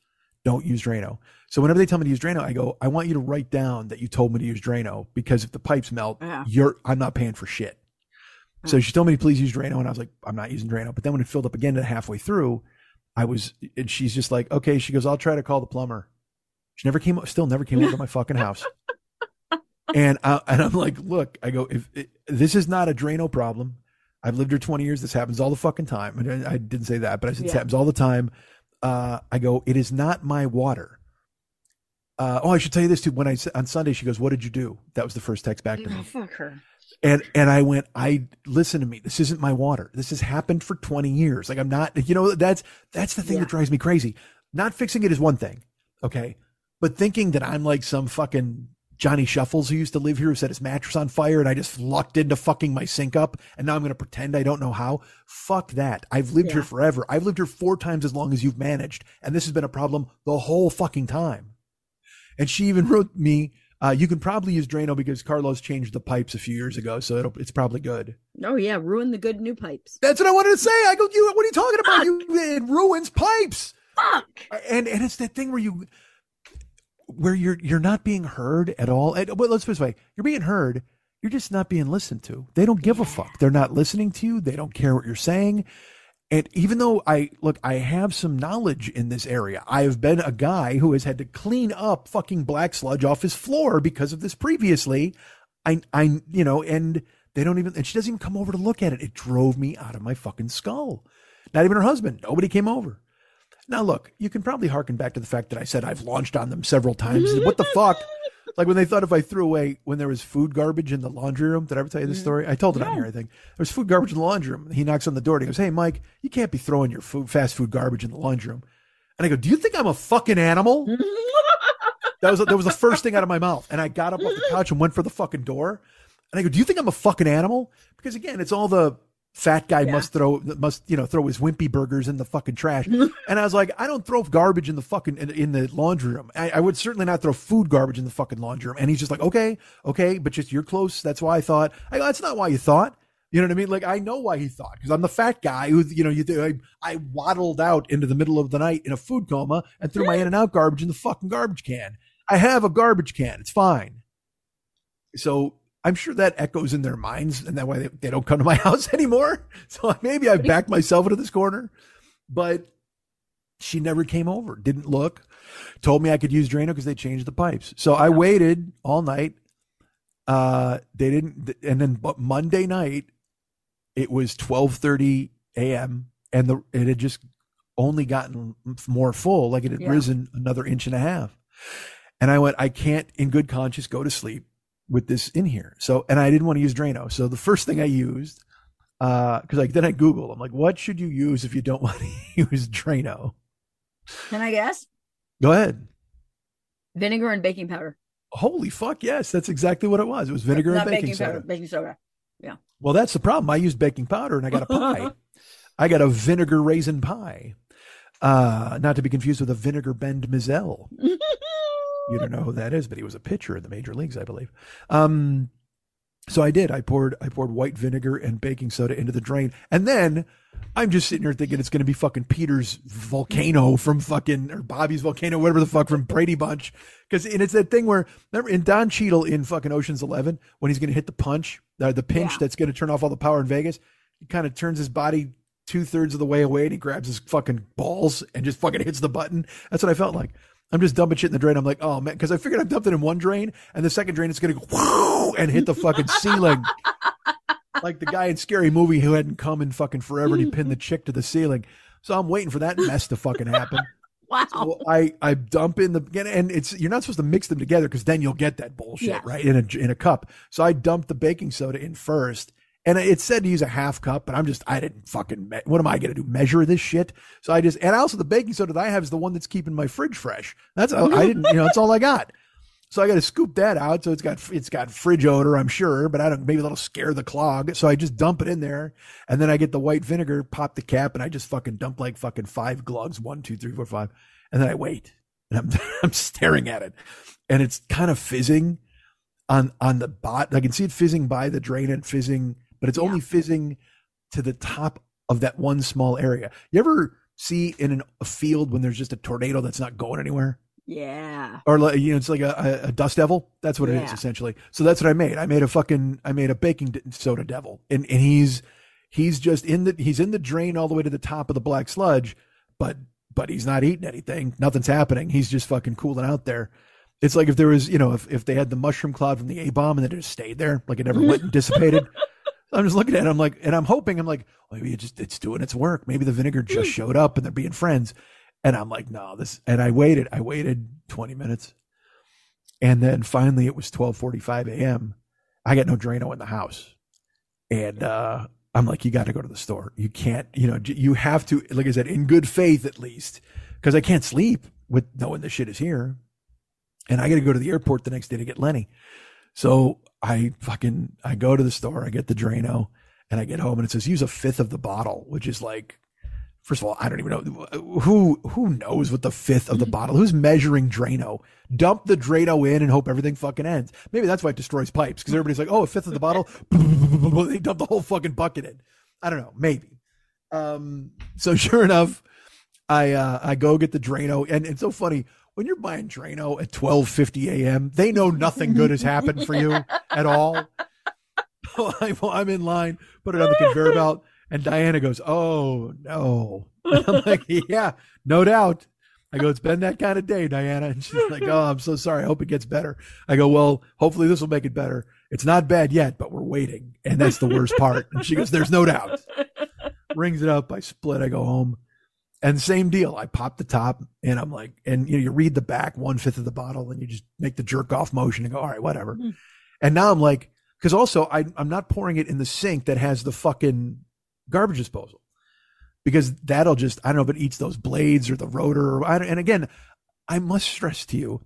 Don't use Drano. So whenever they tell me to use Drano, I go, I want you to write down that you told me to use Drano because if the pipes melt, Yeah. you're I'm not paying for shit. So she told me to please use Drano, and I was like, I'm not using Drano. But then when it filled up again to halfway through, I was, and she's just like, okay. She goes, I'll try to call the plumber. She never came, still never came over to my fucking house. And I, and I'm like, look, I go, if it, this is not a Drano problem, I've lived here 20 years. This happens all the fucking time. And I, I didn't say that, but I said this Yeah. happens all the time. Uh, I go, it is not my water. Uh, oh, I should tell you this too. When I s- on Sunday, she goes, "What did you do?" That was the first text back to me. Oh, fuck her. And and I went, I listen to me. This isn't my water. This has happened for 20 years. Like I'm not, you know, that's that's the thing Yeah. that drives me crazy. Not fixing it is one thing, okay, but thinking that I'm like some fucking Johnny Shuffles who used to live here who set his mattress on fire and I just lucked into fucking my sink up and now I'm going to pretend I don't know how. Fuck that. I've lived here forever. I've lived here four times as long as you've managed, and this has been a problem the whole fucking time. And she even wrote me, uh, you can probably use Drano because Carlos changed the pipes a few years ago, so it'll, it's probably good. Oh yeah, ruin the good new pipes. That's what I wanted to say. I go, you, what are you talking about? You, it ruins pipes. Fuck. And and it's that thing where you, where you're you're not being heard at all. And, well, let's put it this way: you're being heard. You're just not being listened to. They don't give a fuck. They're not listening to you. They don't care what you're saying. And even though I look, I have some knowledge in this area. I have been a guy who has had to clean up fucking black sludge off his floor because of this previously. I, I, you know, and they don't even, and she doesn't even come over to look at it. It drove me out of my fucking skull. Not even her husband. Nobody came over. Now, look, you can probably harken back to the fact that I said I've launched on them several times. what the fuck? Like when they thought if I threw away when there was food garbage in the laundry room. Did I ever tell you this mm. story? I told it on here, I think. There was food garbage in the laundry room. He knocks on the door and he goes, Hey, Mike, you can't be throwing your food, fast food garbage in the laundry room. And I go, Do you think I'm a fucking animal? That was that was the first thing out of my mouth. And I got up off the couch and went for the fucking door. And I go, "Do you think I'm a fucking animal?" Because again, it's all the fat guy Yeah. must throw must you know throw his wimpy burgers in the fucking trash. and I was like, I don't throw garbage in the fucking in, in the laundry room. I, I would certainly not throw food garbage in the fucking laundry room. And he's just like, okay, okay, but just you're close. That's why I thought. I go, that's not why you thought. You know what I mean? Like I know why he thought because I'm the fat guy who, you know, you I, I waddled out into the middle of the night in a food coma and threw my hmm. In-N-Out garbage in the fucking garbage can. I have a garbage can. It's fine. So I'm sure that echoes in their minds, and that way they, they don't come to my house anymore. So maybe I backed myself into this corner, but she never came over, didn't look, told me I could use Drano because they changed the pipes. So I waited all night. Uh, they didn't, and then but Monday night, it was 12:30 a.m. and the it had just only gotten more full, like it had Yeah. risen another inch and a half. And I went, I can't, in good conscience, go to sleep with this in here. So, and I didn't want to use Drano. So the first thing I used, uh, because like then I Google, I'm like, what should you use if you don't want to use Drano? Can I guess? Go ahead. Vinegar and baking powder. Holy fuck, yes, that's exactly what it was. It was vinegar Not and baking, powder, soda. baking soda. Yeah. Well, that's the problem. I used baking powder and I got a pie. I got a vinegar raisin pie. Uh, not to be confused with a vinegar bend Mizell. You don't know who that is, but he was a pitcher in the major leagues, I believe. Um, so I did. I poured I poured white vinegar and baking soda into the drain, and then I'm just sitting here thinking it's going to be fucking Peter's volcano from fucking or Bobby's volcano, whatever the fuck from Brady Bunch, because and it's that thing where remember in Don Cheadle in fucking Ocean's Eleven when he's going to hit the punch, uh, the pinch Yeah. that's going to turn off all the power in Vegas, he kind of turns his body two thirds of the way away and he grabs his fucking balls and just fucking hits the button. That's what I felt like. I'm just dumping shit in the drain. I'm like, oh man, because I figured I dumped it in one drain, and the second drain it's gonna go whoo, and hit the fucking ceiling, like the guy in Scary Movie who hadn't come in fucking forever, and he pinned the chick to the ceiling. So I'm waiting for that mess to fucking happen. Wow. So I I dump in the and it's you're not supposed to mix them together because then you'll get that bullshit Yes. right in a in a cup. So I dumped the baking soda in first, and it said to use a half cup, but I'm just I didn't fucking me- what am I gonna do measure this shit? So I just and also the baking soda that I have is the one that's keeping my fridge fresh. That's I didn't you know that's all I got. So I got to scoop that out. So it's got it's got fridge odor, I'm sure, but I don't. Maybe that'll scare the clog. So I just dump it in there, and then I get the white vinegar, pop the cap, and I just fucking dump like fucking five glugs, one, two, three, four, five, and then I wait, and I'm I'm staring at it, and it's kind of fizzing on on the bot. I can see it fizzing by the drain and fizzing, but it's only fizzing to the top of that one small area. You ever see in an, a field when there's just a tornado that's not going anywhere? Yeah. or like you know it's like a, a, a dust devil? That's what it is Yeah. essentially. So that's what i made. I made a fucking i made a baking soda devil. And and he's he's just in the he's in the drain all the way to the top of the black sludge but but he's not eating anything. Nothing's happening. He's just fucking cooling out there. It's like if there was you know if, if they had the mushroom cloud from the a-bomb and then it just stayed there like it never went and dissipated I'm just looking at it. I'm like, and I'm hoping, I'm like, maybe it just, it's doing its work. Maybe the vinegar just showed up and they're being friends. And I'm like, no, this, and I waited, I waited 20 minutes. And then finally it was 1245 AM. I got no Drano in the house. And, uh, I'm like, you got to go to the store. You can't, you know, you have to, like I said, in good faith at least, because I can't sleep with knowing this shit is here. And I got to go to the airport the next day to get Lenny. So I fucking I go to the store, I get the Drano, and I get home and it says use a fifth of the bottle, which is like first of all, I don't even know who who knows what the fifth of the bottle. Who's measuring Drano? Dump the Drano in and hope everything fucking ends. Maybe that's why it destroys pipes because everybody's like, oh, a fifth of the bottle. they dump the whole fucking bucket in. I don't know, maybe. Um, so sure enough, I uh, I go get the Drano, and it's so funny when you're buying Drano at 12:50 a.m. They know nothing good has happened for you at all. I'm, in line, put it on the conveyor belt, and Diana goes, "Oh no!" I'm like, "Yeah, no doubt." I go, "It's been that kind of day, Diana," and she's like, "Oh, I'm so sorry. I hope it gets better." I go, "Well, hopefully this will make it better. It's not bad yet, but we're waiting, and that's the worst part." And she goes, "There's no doubt." Rings it up. I split. I go home. And same deal. I pop the top and I'm like, and you know, you read the back one fifth of the bottle and you just make the jerk off motion and go, all right, whatever. Mhm. And now I'm like, because also I, I'm not pouring it in the sink that has the fucking garbage disposal because that'll just, I don't know if it eats those blades or the rotor. Or, I don't, and again, I must stress to you,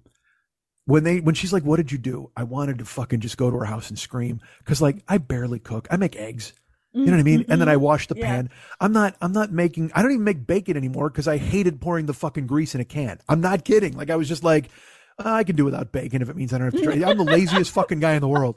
when they when she's like, "What did you do?" I wanted to fucking just go to her house and scream because like I barely cook. I make eggs. You know what I mean? And then I wash the Mm-hmm. Yeah. pan. I'm not. I'm not making. I don't even make bacon anymore because I hated pouring the fucking grease in a can. I'm not kidding. Like I was just like, "Uh, I can do without bacon if it means I don't have to try. I'm the laziest fucking guy in the world.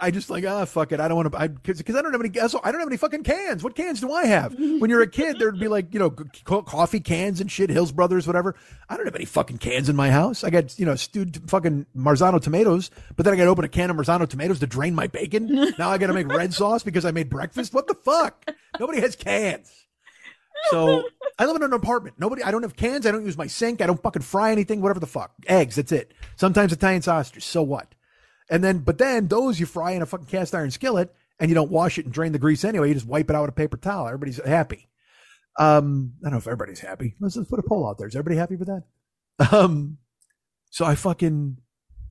I just like ah fuck it. I don't want to. I because I don't have any. also, I don't have any fucking cans. What cans do I have? When you're a kid, there'd be like you know co- coffee cans and shit, Hills Brothers, whatever. I don't have any fucking cans in my house. I got you know stewed fucking Marzano tomatoes, but then I got to open a can of Marzano tomatoes to drain my bacon. now I got to make red sauce because I made breakfast. What the fuck? Nobody has cans. So I live in an apartment. Nobody. I don't have cans. I don't use my sink. I don't fucking fry anything. Whatever the fuck. Eggs. That's it. Sometimes Italian sausages. So what? And then, but then those you fry in a fucking cast iron skillet, and you don't wash it and drain the grease anyway. You just wipe it out with a paper towel. Everybody's happy. Um, I don't know if everybody's happy. Let's just put a poll out there. Is everybody happy with that? Um, so I fucking.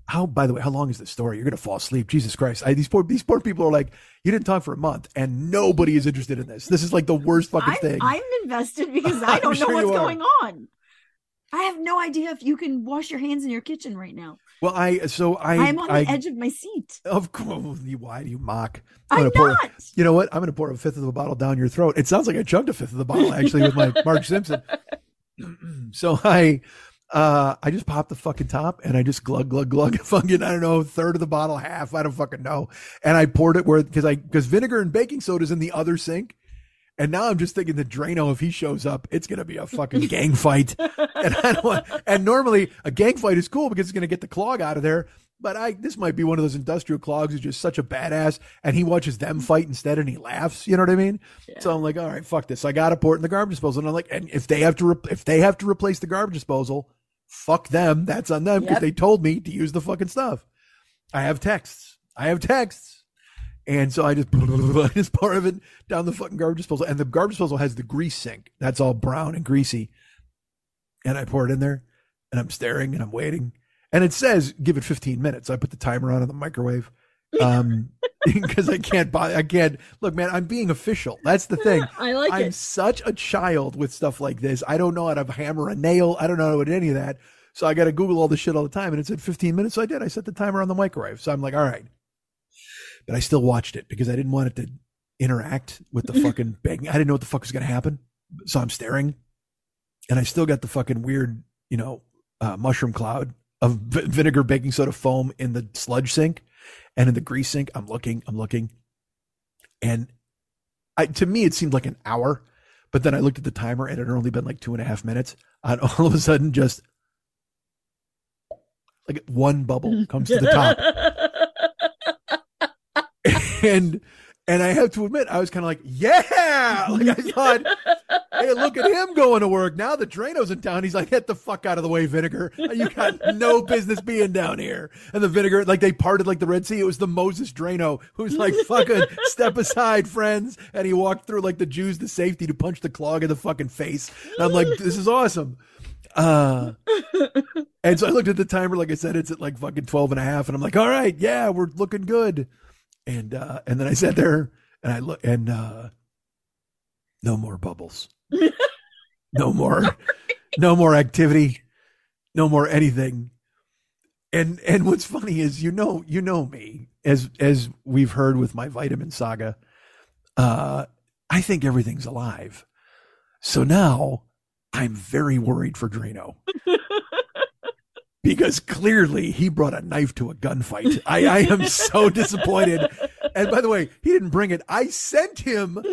How? By the way, how long is this story? You're gonna fall asleep. Jesus Christ! I, these poor these poor people are like, you didn't talk for a month, and nobody is interested in this. This is like the worst fucking I'm, thing. I'm invested because I don't know sure what's going on. I have no idea if you can wash your hands in your kitchen right now. Well, I so I I, am on the edge of my seat. Of course, why do you mock? I'm gonna pour- not. you know what? I'm going to pour a fifth of a bottle down your throat. It sounds like I chugged a fifth of the bottle actually with my Marge Simpson. so I, uh, I just popped the fucking top and I just glug glug glug fucking I don't know third of the bottle, half I don't fucking know, and I poured it where because I because vinegar and baking soda is in the other sink. And now I'm just thinking that Drano, if he shows up, it's going to be a fucking gang fight. And I don't want, and normally a gang fight is cool because it's going to get the clog out of there. But I, this might be one of those industrial clogs who's just such a badass and he watches them fight instead and he laughs. You know what I mean? So I'm like, all right, fuck this. I got to pour it in the garbage disposal. And I'm like, and if they have to, re- if they have to replace the garbage disposal, fuck them. That's on them because Yep. they told me to use the fucking stuff. I have texts. I have texts. And so I just, I just pour of it down the fucking garbage disposal. And the garbage disposal has the grease sink. That's all brown and greasy. And I pour it in there and I'm staring and I'm waiting. And it says give it 15 minutes. I put the timer on in the microwave. Um, because I can't buy, I can't look, man, I'm being official. That's the thing. I like I'm it. such a child with stuff like this. I don't know how to hammer a nail. I don't know how to do any of that. So I got to Google all this shit all the time. And it said 15 minutes. So I did. I set the timer on the microwave. So I'm like, all right. But I still watched it because I didn't want it to interact with the fucking baking. I didn't know what the fuck was going to happen. So I'm staring and I still got the fucking weird, you know, uh, mushroom cloud of vi- vinegar, baking soda foam in the sludge sink and in the grease sink. I'm looking, I'm looking. And I, to me, it seemed like an hour. But then I looked at the timer and it had only been like two and a half minutes. And all of a sudden, just like one bubble comes to the top. and and I have to admit, I was kind of like, yeah, like I thought, hey, look at him going to work. Now the Drano's in town, he's like, get the fuck out of the way, vinegar. You got no business being down here. And the vinegar, like they parted like the Red Sea. It was the Moses Drano who's like, fucking step aside, friends. And he walked through like the Jews to safety to punch the clog in the fucking face. And I'm like, this is awesome. Uh, and so I looked at the timer, like I said, it's at like fucking 12 and a half. And I'm like, all right, yeah, we're looking good. And, uh, and then I sat there and I look and, uh, no more bubbles, no more, no more activity, no more anything. And, and what's funny is, you know, you know me as, as we've heard with my vitamin saga, uh, I think everything's alive. So now I'm very worried for Drano because clearly he brought a knife to a gunfight. I, I am so disappointed. And by the way, he didn't bring it. I sent him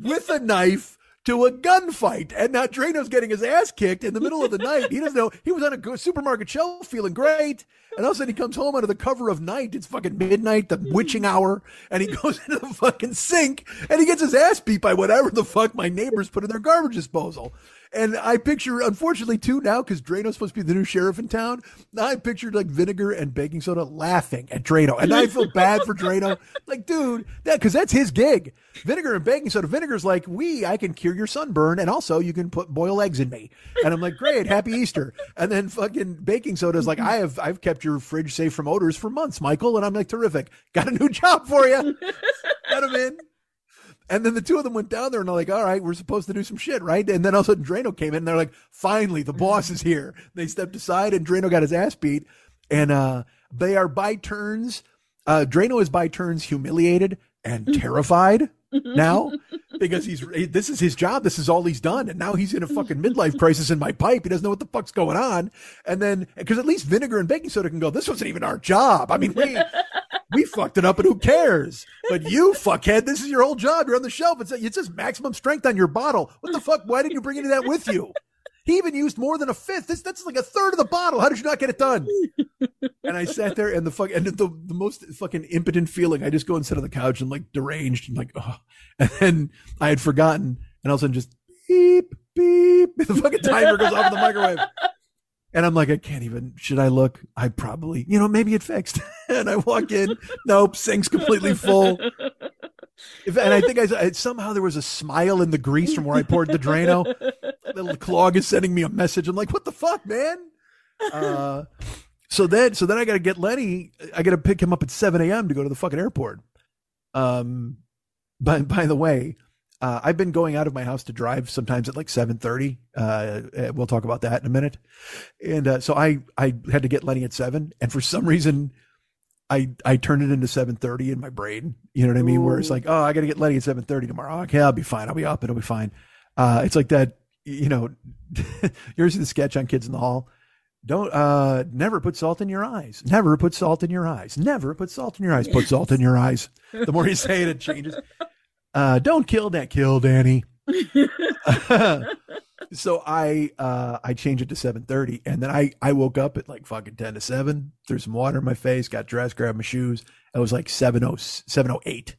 with a knife to a gunfight. And now Drano's getting his ass kicked in the middle of the night. He doesn't know. He was on a supermarket shelf feeling great. And all of a sudden he comes home under the cover of night. It's fucking midnight, the witching hour. And he goes into the fucking sink and he gets his ass beat by whatever the fuck my neighbors put in their garbage disposal. And I picture, unfortunately, too, now because Drano's supposed to be the new sheriff in town. I pictured like vinegar and baking soda laughing at Drano, and I feel bad for Drano. Like, dude, that because that's his gig. Vinegar and baking soda. Vinegar's like, we, I can cure your sunburn, and also you can put boil eggs in me. And I'm like, great, happy Easter. And then fucking baking soda is like, I have, I've kept your fridge safe from odors for months, Michael. And I'm like, terrific, got a new job for you. got him in. And then the two of them went down there and they're like, all right, we're supposed to do some shit, right? And then all of a sudden Drano came in and they're like, finally, the boss is here. They stepped aside and Drano got his ass beat. and uh, they are by turns. Uh, Drano is by turns humiliated and terrified now because he's this is his job. This is all he's done, and now he's in a fucking midlife crisis in my pipe. He doesn't know what the fuck's going on, and then because at least vinegar and baking soda can go. This wasn't even our job. I mean, we we fucked it up, and who cares? But you fuckhead, this is your whole job. You're on the shelf. It's it says maximum strength on your bottle. What the fuck? Why didn't you bring any of that with you? He even used more than a fifth. This that's like a third of the bottle. How did you not get it done? and I sat there and the fuck and the, the most fucking impotent feeling. I just go and sit on the couch and like deranged and like, oh. And then I had forgotten, and all of a sudden just beep beep. The fucking timer goes off in the microwave. And I'm like, I can't even. Should I look? I probably, you know, maybe it fixed. and I walk in, nope, sink's completely full. If, and I think I, I somehow there was a smile in the grease from where I poured the Drano. Little clog is sending me a message. I'm like, what the fuck, man? Uh, so then, so then I got to get Lenny. I got to pick him up at 7 a.m. to go to the fucking airport. Um, but by the way, uh, I've been going out of my house to drive sometimes at like 7:30. Uh, we'll talk about that in a minute. And uh, so I I had to get Lenny at seven, and for some reason, I I turned it into 7:30 in my brain. You know what I mean? Where it's like, oh, I got to get Lenny at 7:30 tomorrow. Okay, I'll be fine. I'll be up. It'll be fine. Uh, it's like that. You know, you ever see the sketch on Kids in the Hall? Don't uh never put salt in your eyes. Never put salt in your eyes. Never put salt in your eyes. Put salt in your eyes. The more you say it, it changes. Uh don't kill that kill, Danny. so I uh I changed it to 7:30 and then I I woke up at like fucking 10 to 7, threw some water in my face, got dressed, grabbed my shoes. It was like 70 708.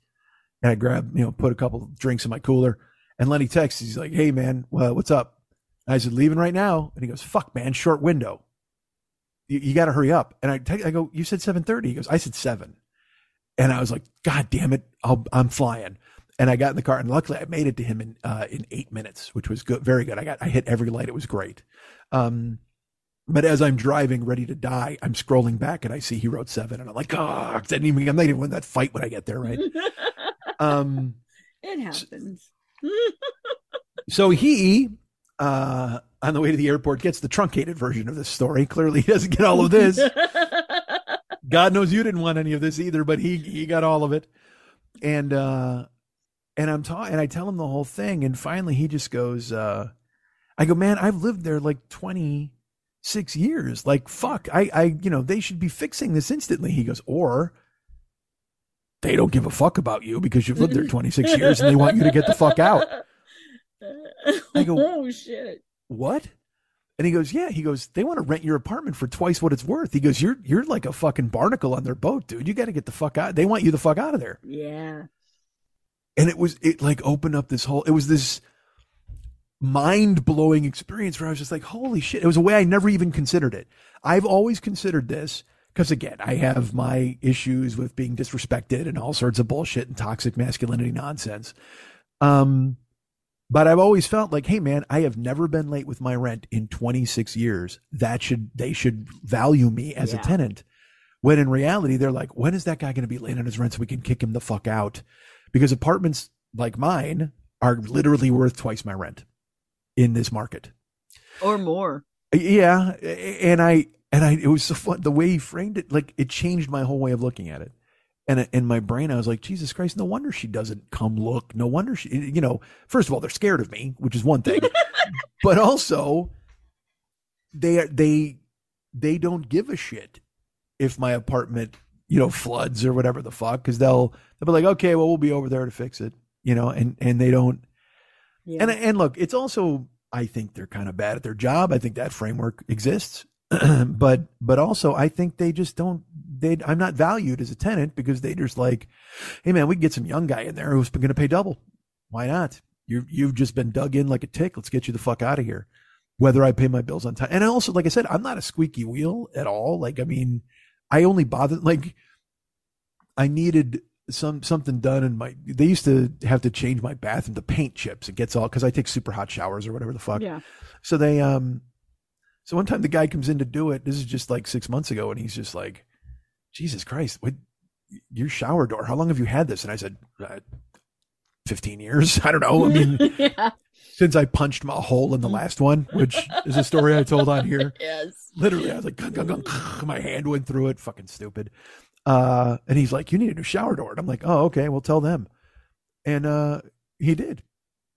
And I grabbed, you know, put a couple drinks in my cooler. And Lenny texts, he's like, "Hey man, well, what's up?" And I said, "Leaving right now." And he goes, "Fuck, man, short window. You, you got to hurry up." And I I go, "You said 7:30." He goes, "I said 7." And I was like, "God damn it, I'll, I'm flying." And I got in the car, and luckily I made it to him in uh, in eight minutes, which was good, very good. I got I hit every light; it was great. Um, but as I'm driving, ready to die, I'm scrolling back, and I see he wrote seven, and I'm like, "Oh, I didn't even I'm not even in that fight when I get there, right?" um, it happens. so he, uh, on the way to the airport, gets the truncated version of this story. Clearly, he doesn't get all of this. God knows you didn't want any of this either, but he he got all of it. And uh and I'm talking and I tell him the whole thing and finally he just goes uh I go, "Man, I've lived there like 26 years. Like fuck. I I you know, they should be fixing this instantly." He goes, "Or they don't give a fuck about you because you've lived there 26 years and they want you to get the fuck out." I go, "Oh shit." What? And he goes, yeah. He goes, they want to rent your apartment for twice what it's worth. He goes, you're you're like a fucking barnacle on their boat, dude. You got to get the fuck out. They want you the fuck out of there. Yeah. And it was it like opened up this whole. It was this mind blowing experience where I was just like, holy shit! It was a way I never even considered it. I've always considered this because again, I have my issues with being disrespected and all sorts of bullshit and toxic masculinity nonsense. Um, but I've always felt like, hey man, I have never been late with my rent in 26 years. That should they should value me as Yeah. a tenant. When in reality, they're like, when is that guy going to be late on his rent so we can kick him the fuck out? Because apartments like mine are literally worth twice my rent in this market. Or more. Yeah, and I and I it was so fun the way he framed it. Like it changed my whole way of looking at it. And in my brain, I was like, Jesus Christ! No wonder she doesn't come look. No wonder she. You know, first of all, they're scared of me, which is one thing, but also they they they don't give a shit if my apartment you know floods or whatever the fuck because they'll they'll be like, okay, well we'll be over there to fix it, you know, and and they don't Yeah. and and look, it's also I think they're kind of bad at their job. I think that framework exists, but but also I think they just don't. They I'm not valued as a tenant because they just like, hey man, we can get some young guy in there who's going to pay double. Why not? You you've just been dug in like a tick. Let's get you the fuck out of here. Whether I pay my bills on time, and also like I said, I'm not a squeaky wheel at all. Like I mean, I only bother like I needed some something done in my they used to have to change my bathroom the paint chips it gets all because i take super hot showers or whatever the fuck Yeah. so they um so one time the guy comes in to do it this is just like six months ago and he's just like jesus christ what your shower door how long have you had this and i said uh, 15 years i don't know i mean yeah. since I punched my hole in the last one, which is a story I told on here. Yes. Literally, I was like, gung, gung, gung, my hand went through it. Fucking stupid. Uh, and he's like, you need a new shower door. And I'm like, oh, okay, well, tell them. And uh, he did.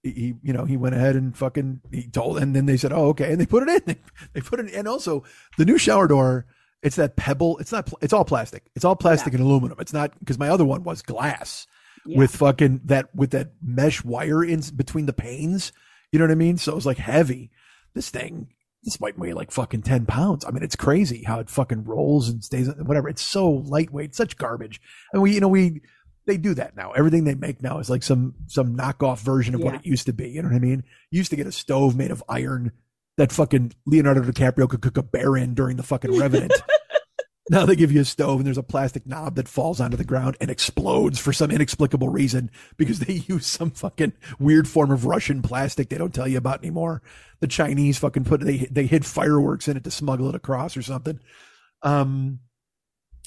He, he, you know, he went ahead and fucking he told, and then they said, oh, okay, and they put it in. They, they put it, in. and also the new shower door. It's that pebble. It's not. It's all plastic. It's all plastic and aluminum. It's not because my other one was glass Yeah. with fucking that with that mesh wire in between the panes. You know what I mean? So it was like heavy. This thing, this might weigh like fucking ten pounds. I mean, it's crazy how it fucking rolls and stays. Whatever. It's so lightweight. Such garbage. And we, you know, we they do that now. Everything they make now is like some some knockoff version of what it used to be. You know what I mean? You used to get a stove made of iron that fucking Leonardo DiCaprio could cook a bear in during the fucking Revenant. Now they give you a stove and there's a plastic knob that falls onto the ground and explodes for some inexplicable reason because they use some fucking weird form of Russian plastic they don't tell you about anymore. The Chinese fucking put they they hid fireworks in it to smuggle it across or something. Um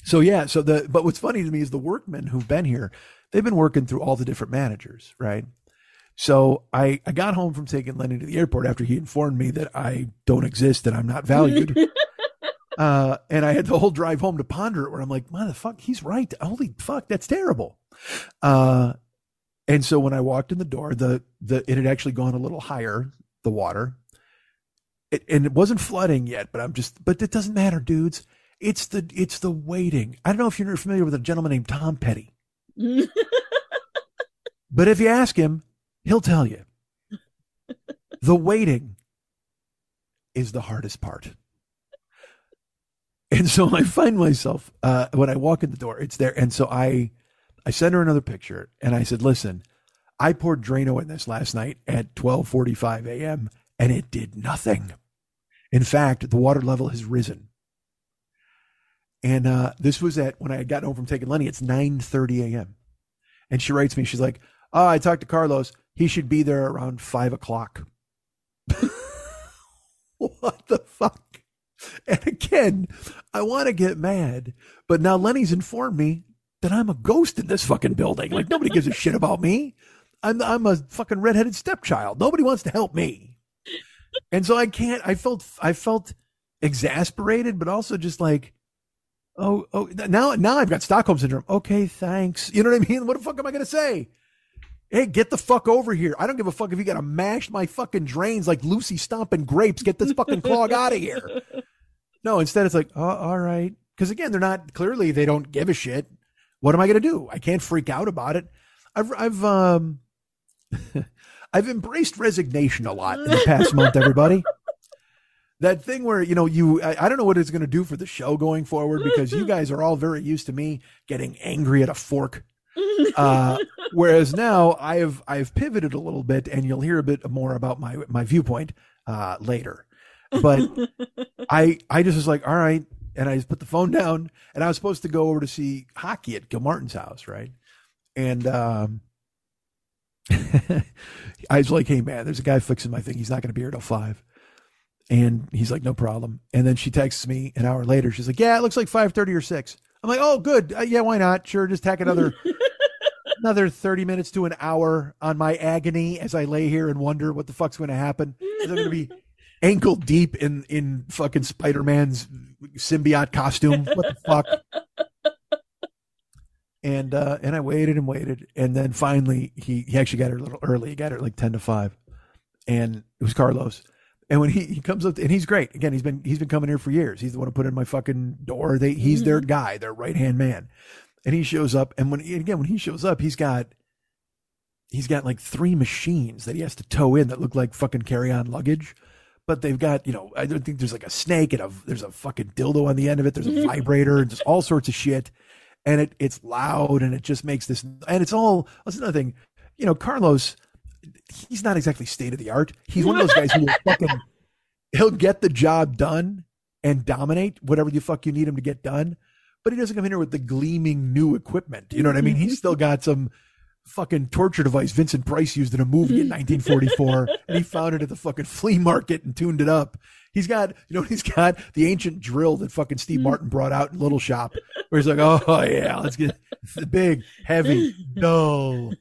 so yeah, so the but what's funny to me is the workmen who've been here, they've been working through all the different managers, right? So I I got home from taking Lenny to the airport after he informed me that I don't exist and I'm not valued. uh, and I had the whole drive home to ponder it where I'm like, motherfuck, he's right. Holy fuck, that's terrible. Uh, and so when I walked in the door, the the it had actually gone a little higher, the water. It, and it wasn't flooding yet, but I'm just but it doesn't matter, dudes. It's the it's the waiting. I don't know if you're familiar with a gentleman named Tom Petty. But if you ask him, he'll tell you. The waiting is the hardest part. And so I find myself uh, when I walk in the door, it's there. And so I I send her another picture and I said, listen, I poured Drano in this last night at 12:45 a.m. and it did nothing. In fact, the water level has risen. And uh, this was at when I had gotten home from taking Lenny. It's 9:30 a.m. And she writes me, she's like, Oh, I talked to Carlos. He should be there around five o'clock. what the fuck? And again, I want to get mad, but now Lenny's informed me that I'm a ghost in this fucking building. Like nobody gives a shit about me. I'm I'm a fucking redheaded stepchild. Nobody wants to help me. And so I can't I felt I felt exasperated, but also just like Oh, oh, now, now I've got Stockholm syndrome. Okay, thanks. You know what I mean? What the fuck am I to say? Hey, get the fuck over here. I don't give a fuck if you got to mash my fucking drains like Lucy stomping grapes. Get this fucking clog out of here. No, instead it's like, oh, all right. Because again, they're not clearly they don't give a shit. What am I going to do? I can't freak out about it. I've, I've, um, I've embraced resignation a lot in the past month, everybody that thing where you know you I, I don't know what it's going to do for the show going forward because you guys are all very used to me getting angry at a fork uh whereas now i've i've pivoted a little bit and you'll hear a bit more about my my viewpoint uh later but i i just was like all right and i just put the phone down and i was supposed to go over to see hockey at Gil Martin's house right and um i was like hey man there's a guy fixing my thing he's not going to be here till five and he's like, no problem. And then she texts me an hour later. She's like, yeah, it looks like 5.30 or 6. I'm like, oh, good. Uh, yeah, why not? Sure, just tack another another 30 minutes to an hour on my agony as I lay here and wonder what the fuck's going to happen. Is I'm going to be ankle deep in, in fucking Spider-Man's symbiote costume. What the fuck? And uh, and I waited and waited, and then finally he, he actually got her a little early. He got her like ten to five, and it was Carlos. And when he, he comes up, and he's great. Again, he's been he's been coming here for years. He's the one who put in my fucking door. They he's their guy, their right hand man. And he shows up, and when again when he shows up, he's got he's got like three machines that he has to tow in that look like fucking carry on luggage. But they've got you know I don't think there's like a snake and a there's a fucking dildo on the end of it. There's a mm-hmm. vibrator and just all sorts of shit. And it it's loud and it just makes this and it's all that's another thing. You know, Carlos he's not exactly state of the art. He's one of those guys who will fucking he'll get the job done and dominate whatever the fuck you need him to get done. But he doesn't come in here with the gleaming new equipment. You know what I mean? He's still got some fucking torture device Vincent Price used in a movie in 1944, and he found it at the fucking flea market and tuned it up. He's got, you know, he's got the ancient drill that fucking Steve hmm. Martin brought out in Little Shop, where he's like, oh yeah, let's get the big, heavy, dull.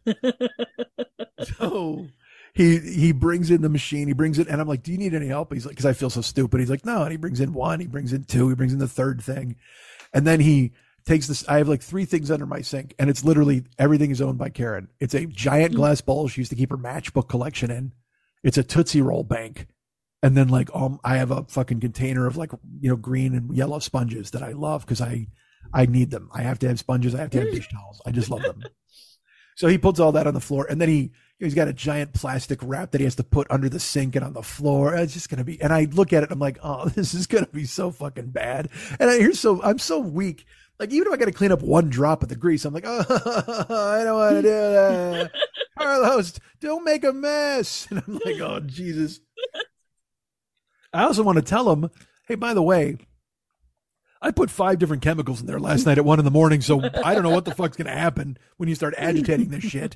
So he he brings in the machine. He brings it, and I'm like, "Do you need any help?" He's like, "Because I feel so stupid." He's like, "No," and he brings in one. He brings in two. He brings in the third thing, and then he takes this. I have like three things under my sink, and it's literally everything is owned by Karen. It's a giant glass bowl she used to keep her matchbook collection in. It's a Tootsie Roll bank, and then like um, I have a fucking container of like you know green and yellow sponges that I love because I I need them. I have to have sponges. I have to have dish towels. I just love them. So he puts all that on the floor, and then he he's got a giant plastic wrap that he has to put under the sink and on the floor. It's just gonna be. And I look at it, I'm like, oh, this is gonna be so fucking bad. And I hear so I'm so weak. Like even if I got to clean up one drop of the grease, I'm like, oh, I don't want to do that. Carlos, don't make a mess. And I'm like, oh Jesus. I also want to tell him, hey, by the way, I put five different chemicals in there last night at one in the morning, so I don't know what the fuck's gonna happen when you start agitating this shit.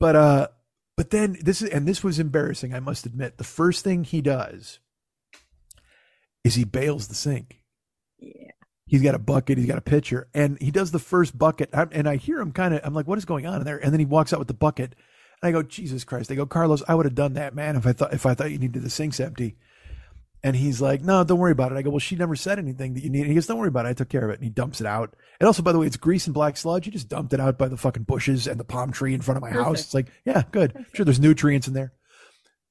But uh but then this is and this was embarrassing, I must admit. The first thing he does is he bails the sink. He's got a bucket, he's got a pitcher, and he does the first bucket. I'm- And I hear him kind of, I'm like, what is going on in there? And then he walks out with the bucket. And I go, Jesus Christ. I go, Carlos, I would have done that, man, if I thought if I thought you needed the sinks empty. And he's like, no, don't worry about it. I go, well, she never said anything that you need. He goes, don't worry about it. I took care of it. And he dumps it out. And also, by the way, it's grease and black sludge. He just dumped it out by the fucking bushes and the palm tree in front of my house. It's like, yeah, good. Sure, there's nutrients in there.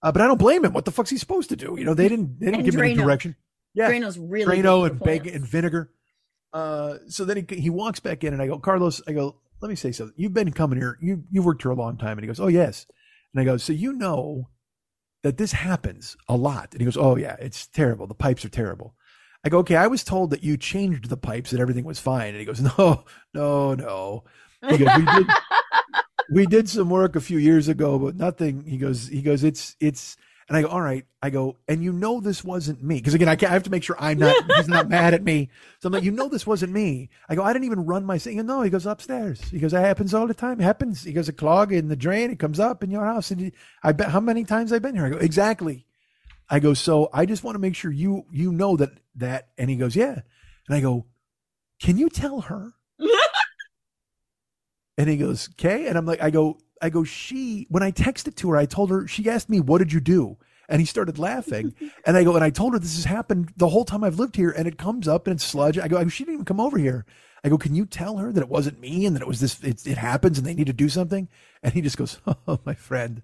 Uh, but I don't blame him. What the fuck's he supposed to do? You know, they didn't, they didn't And give him any direction. Yeah. Drano's really Drano and bacon and vinegar. Uh, so then he he walks back in, and I go, Carlos, I go, let me say something. You've been coming here. You you've worked here a long time, and he goes, oh yes. And I go, so you know that this happens a lot, and he goes, oh yeah, it's terrible. The pipes are terrible. I go, okay. I was told that you changed the pipes and everything was fine, and he goes, no, no, no. He goes, we did we did some work a few years ago, but nothing. He goes, he goes, it's, it's, and I go, all right. I go, and you know, this wasn't me. Cause again, I, can't, I have to make sure I'm not, he's not mad at me. So I'm like, you know, this wasn't me. I go, I didn't even run my thing. Goes, No, he goes upstairs. He goes, that happens all the time. It happens. He goes, a clog in the drain. It comes up in your house. And you, I bet how many times I've been here. I go, exactly. I go, so I just want to make sure you, you know that, that, and he goes, yeah. And I go, can you tell her? And he goes, okay. And I'm like, I go, I go, she, when I texted to her, I told her, she asked me, what did you do? And he started laughing. and I go, and I told her this has happened the whole time I've lived here. And it comes up and it's sludge. I go, she didn't even come over here. I go, can you tell her that it wasn't me and that it was this, it, it happens and they need to do something? And he just goes, oh, my friend,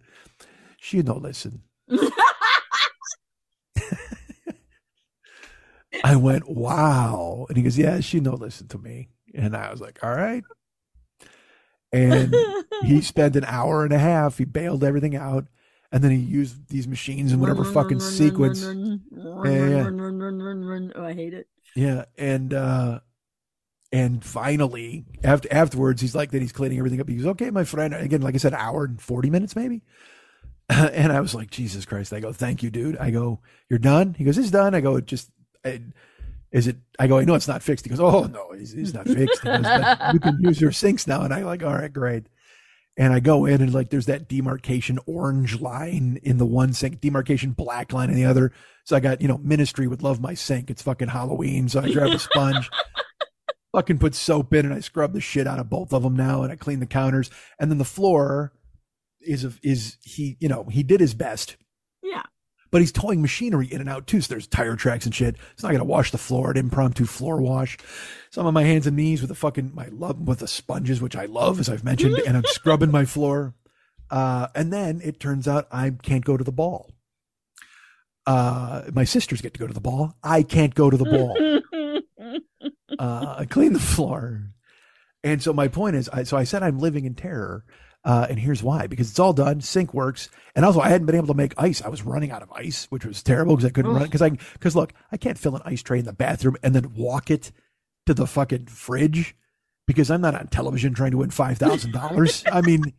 she no listen. I went, wow. And he goes, yeah, she no listen to me. And I was like, all right. And he spent an hour and a half. He bailed everything out. And then he used these machines in whatever fucking sequence. Oh, I hate it. Yeah. And, uh, and finally, after afterwards, he's like that. He's cleaning everything up. He goes, "Okay, my friend." Again, like I said, hour and forty minutes, maybe. And I was like, "Jesus Christ!" I go, "Thank you, dude." I go, "You're done." He goes, "It's done." I go, "Just I, is it?" I go, "I know it's not fixed." He goes, "Oh no, it's, it's not fixed." Goes, you can use your sinks now." And I like, "All right, great." And I go in and like there's that demarcation orange line in the one sink, demarcation black line in the other. So I got, you know, ministry would love my sink. It's fucking Halloween. So I grab a sponge, fucking put soap in and I scrub the shit out of both of them now and I clean the counters. And then the floor is of is he, you know, he did his best. But he's towing machinery in and out too. So there's tire tracks and shit. It's not gonna wash the floor, an impromptu floor wash. So I'm on my hands and knees with the fucking my love with the sponges, which I love, as I've mentioned, and I'm scrubbing my floor. Uh, and then it turns out I can't go to the ball. Uh, my sisters get to go to the ball. I can't go to the ball. uh, I clean the floor. And so my point is, I, so I said I'm living in terror. Uh, and here's why, because it's all done, sink works. And also I hadn't been able to make ice. I was running out of ice, which was terrible because I couldn't run because I, because look, I can't fill an ice tray in the bathroom and then walk it to the fucking fridge because I'm not on television trying to win $5,000. I mean,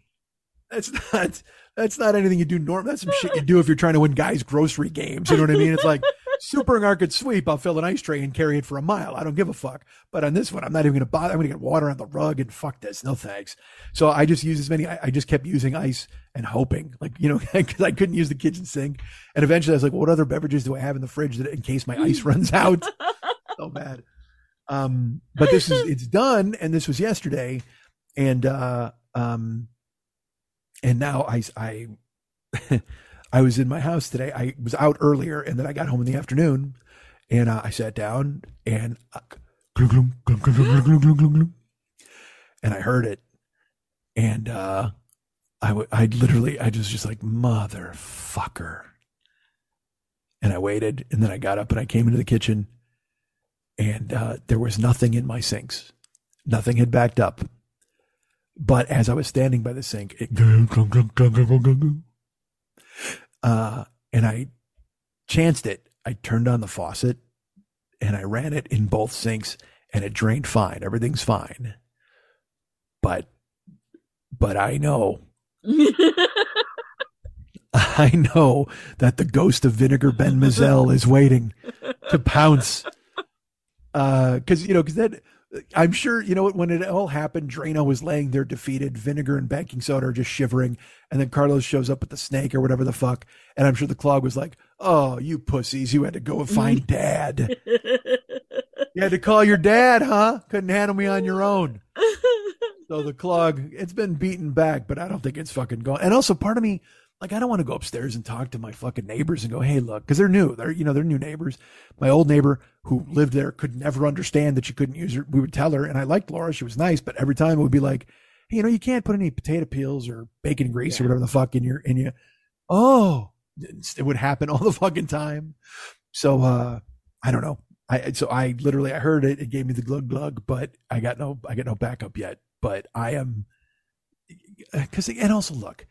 that's not, that's not anything you do normal. That's some shit you do if you're trying to win guys grocery games. You know what I mean? It's like supermarket sweep. I'll fill an ice tray and carry it for a mile. I don't give a fuck. But on this one, I'm not even going to bother. I'm going to get water on the rug and fuck this. No thanks. So I just use as many. I, I just kept using ice and hoping, like you know, because I couldn't use the kitchen sink. And eventually, I was like, well, "What other beverages do I have in the fridge that in case my ice runs out?" so bad. Um, but this is it's done, and this was yesterday, and uh, um, and now I I I was in my house today. I was out earlier and then I got home in the afternoon and uh, I sat down and uh, and I heard it and uh, I I literally I just just like motherfucker and I waited and then I got up and I came into the kitchen and uh, there was nothing in my sinks. Nothing had backed up. But as I was standing by the sink, it uh, and I chanced it. I turned on the faucet and I ran it in both sinks and it drained fine. Everything's fine. But but I know I know that the ghost of Vinegar Ben Mizell is waiting to pounce. Uh Because you know, because that I'm sure you know what when it all happened. Drano was laying there defeated. Vinegar and baking soda are just shivering, and then Carlos shows up with the snake or whatever the fuck. And I'm sure the clog was like, "Oh, you pussies! You had to go and find Dad. You had to call your dad, huh? Couldn't handle me on your own." So the clog, it's been beaten back, but I don't think it's fucking gone. And also, part of me, like, I don't want to go upstairs and talk to my fucking neighbors and go, "Hey, look," because they're new. They're you know they're new neighbors. My old neighbor who lived there could never understand that she couldn't use her. We would tell her, and I liked Laura; she was nice, but every time it would be like, "Hey, you know, you can't put any potato peels or bacon grease or whatever the fuck in your in your." Oh, it would happen all the fucking time. So uh I don't know. I so I literally I heard it. It gave me the glug glug, but I got no I got no backup yet. But I am because and also look,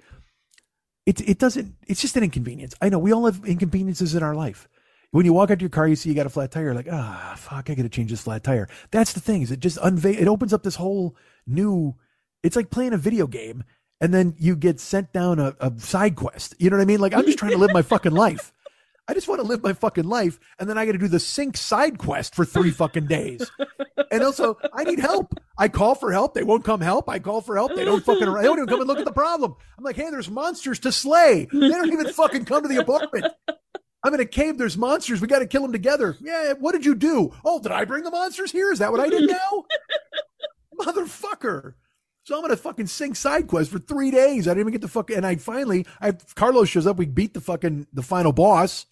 it it doesn't. It's just an inconvenience. I know we all have inconveniences in our life. When you walk out to your car, you see you got a flat tire. You're like, ah, fuck, I got to change this flat tire. That's the thing. Is it just unveil? It opens up this whole new. It's like playing a video game, and then you get sent down a, a side quest. You know what I mean? Like I'm just trying to live my fucking life. I just want to live my fucking life, and then I got to do the sink side quest for three fucking days. And also, I need help. I call for help. They won't come help. I call for help. They don't fucking. They don't even come and look at the problem. I'm like, hey, there's monsters to slay. They don't even fucking come to the apartment. I'm in a cave. There's monsters. We got to kill them together. Yeah. What did you do? Oh, did I bring the monsters here? Is that what I did now? Motherfucker. So I'm gonna fucking sing side quest for three days. I didn't even get the fuck. And I finally, I Carlos shows up. We beat the fucking the final boss,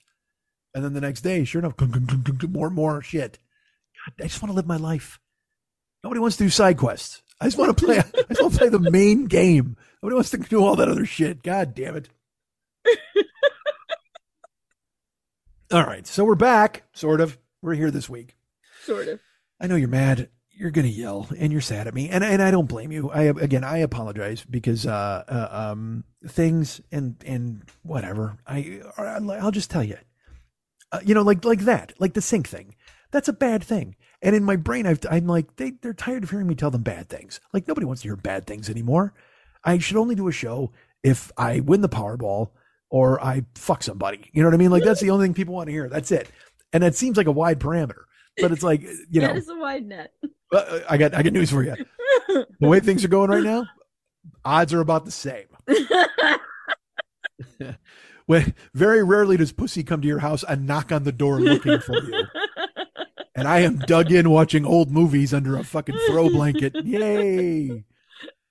and then the next day, sure enough, more more shit. God, I just want to live my life. Nobody wants to do side quests. I just want to play. I just want to play the main game. Nobody wants to do all that other shit. God damn it. all right, so we're back. Sort of. We're here this week. sort of. I know you're mad. You're gonna yell, and you're sad at me, and and I don't blame you. I again, I apologize because uh, uh um things and and whatever. I I'll just tell you, uh, you know, like like that, like the sink thing. That's a bad thing. And in my brain, I've, I'm like, they they're tired of hearing me tell them bad things. Like nobody wants to hear bad things anymore. I should only do a show if I win the Powerball or I fuck somebody. You know what I mean? Like that's the only thing people want to hear. That's it. And that seems like a wide parameter, but it's like you know. that is a wide net. Uh, I got I got news for you. The way things are going right now, odds are about the same. When very rarely does pussy come to your house and knock on the door looking for you. And I am dug in watching old movies under a fucking throw blanket. Yay!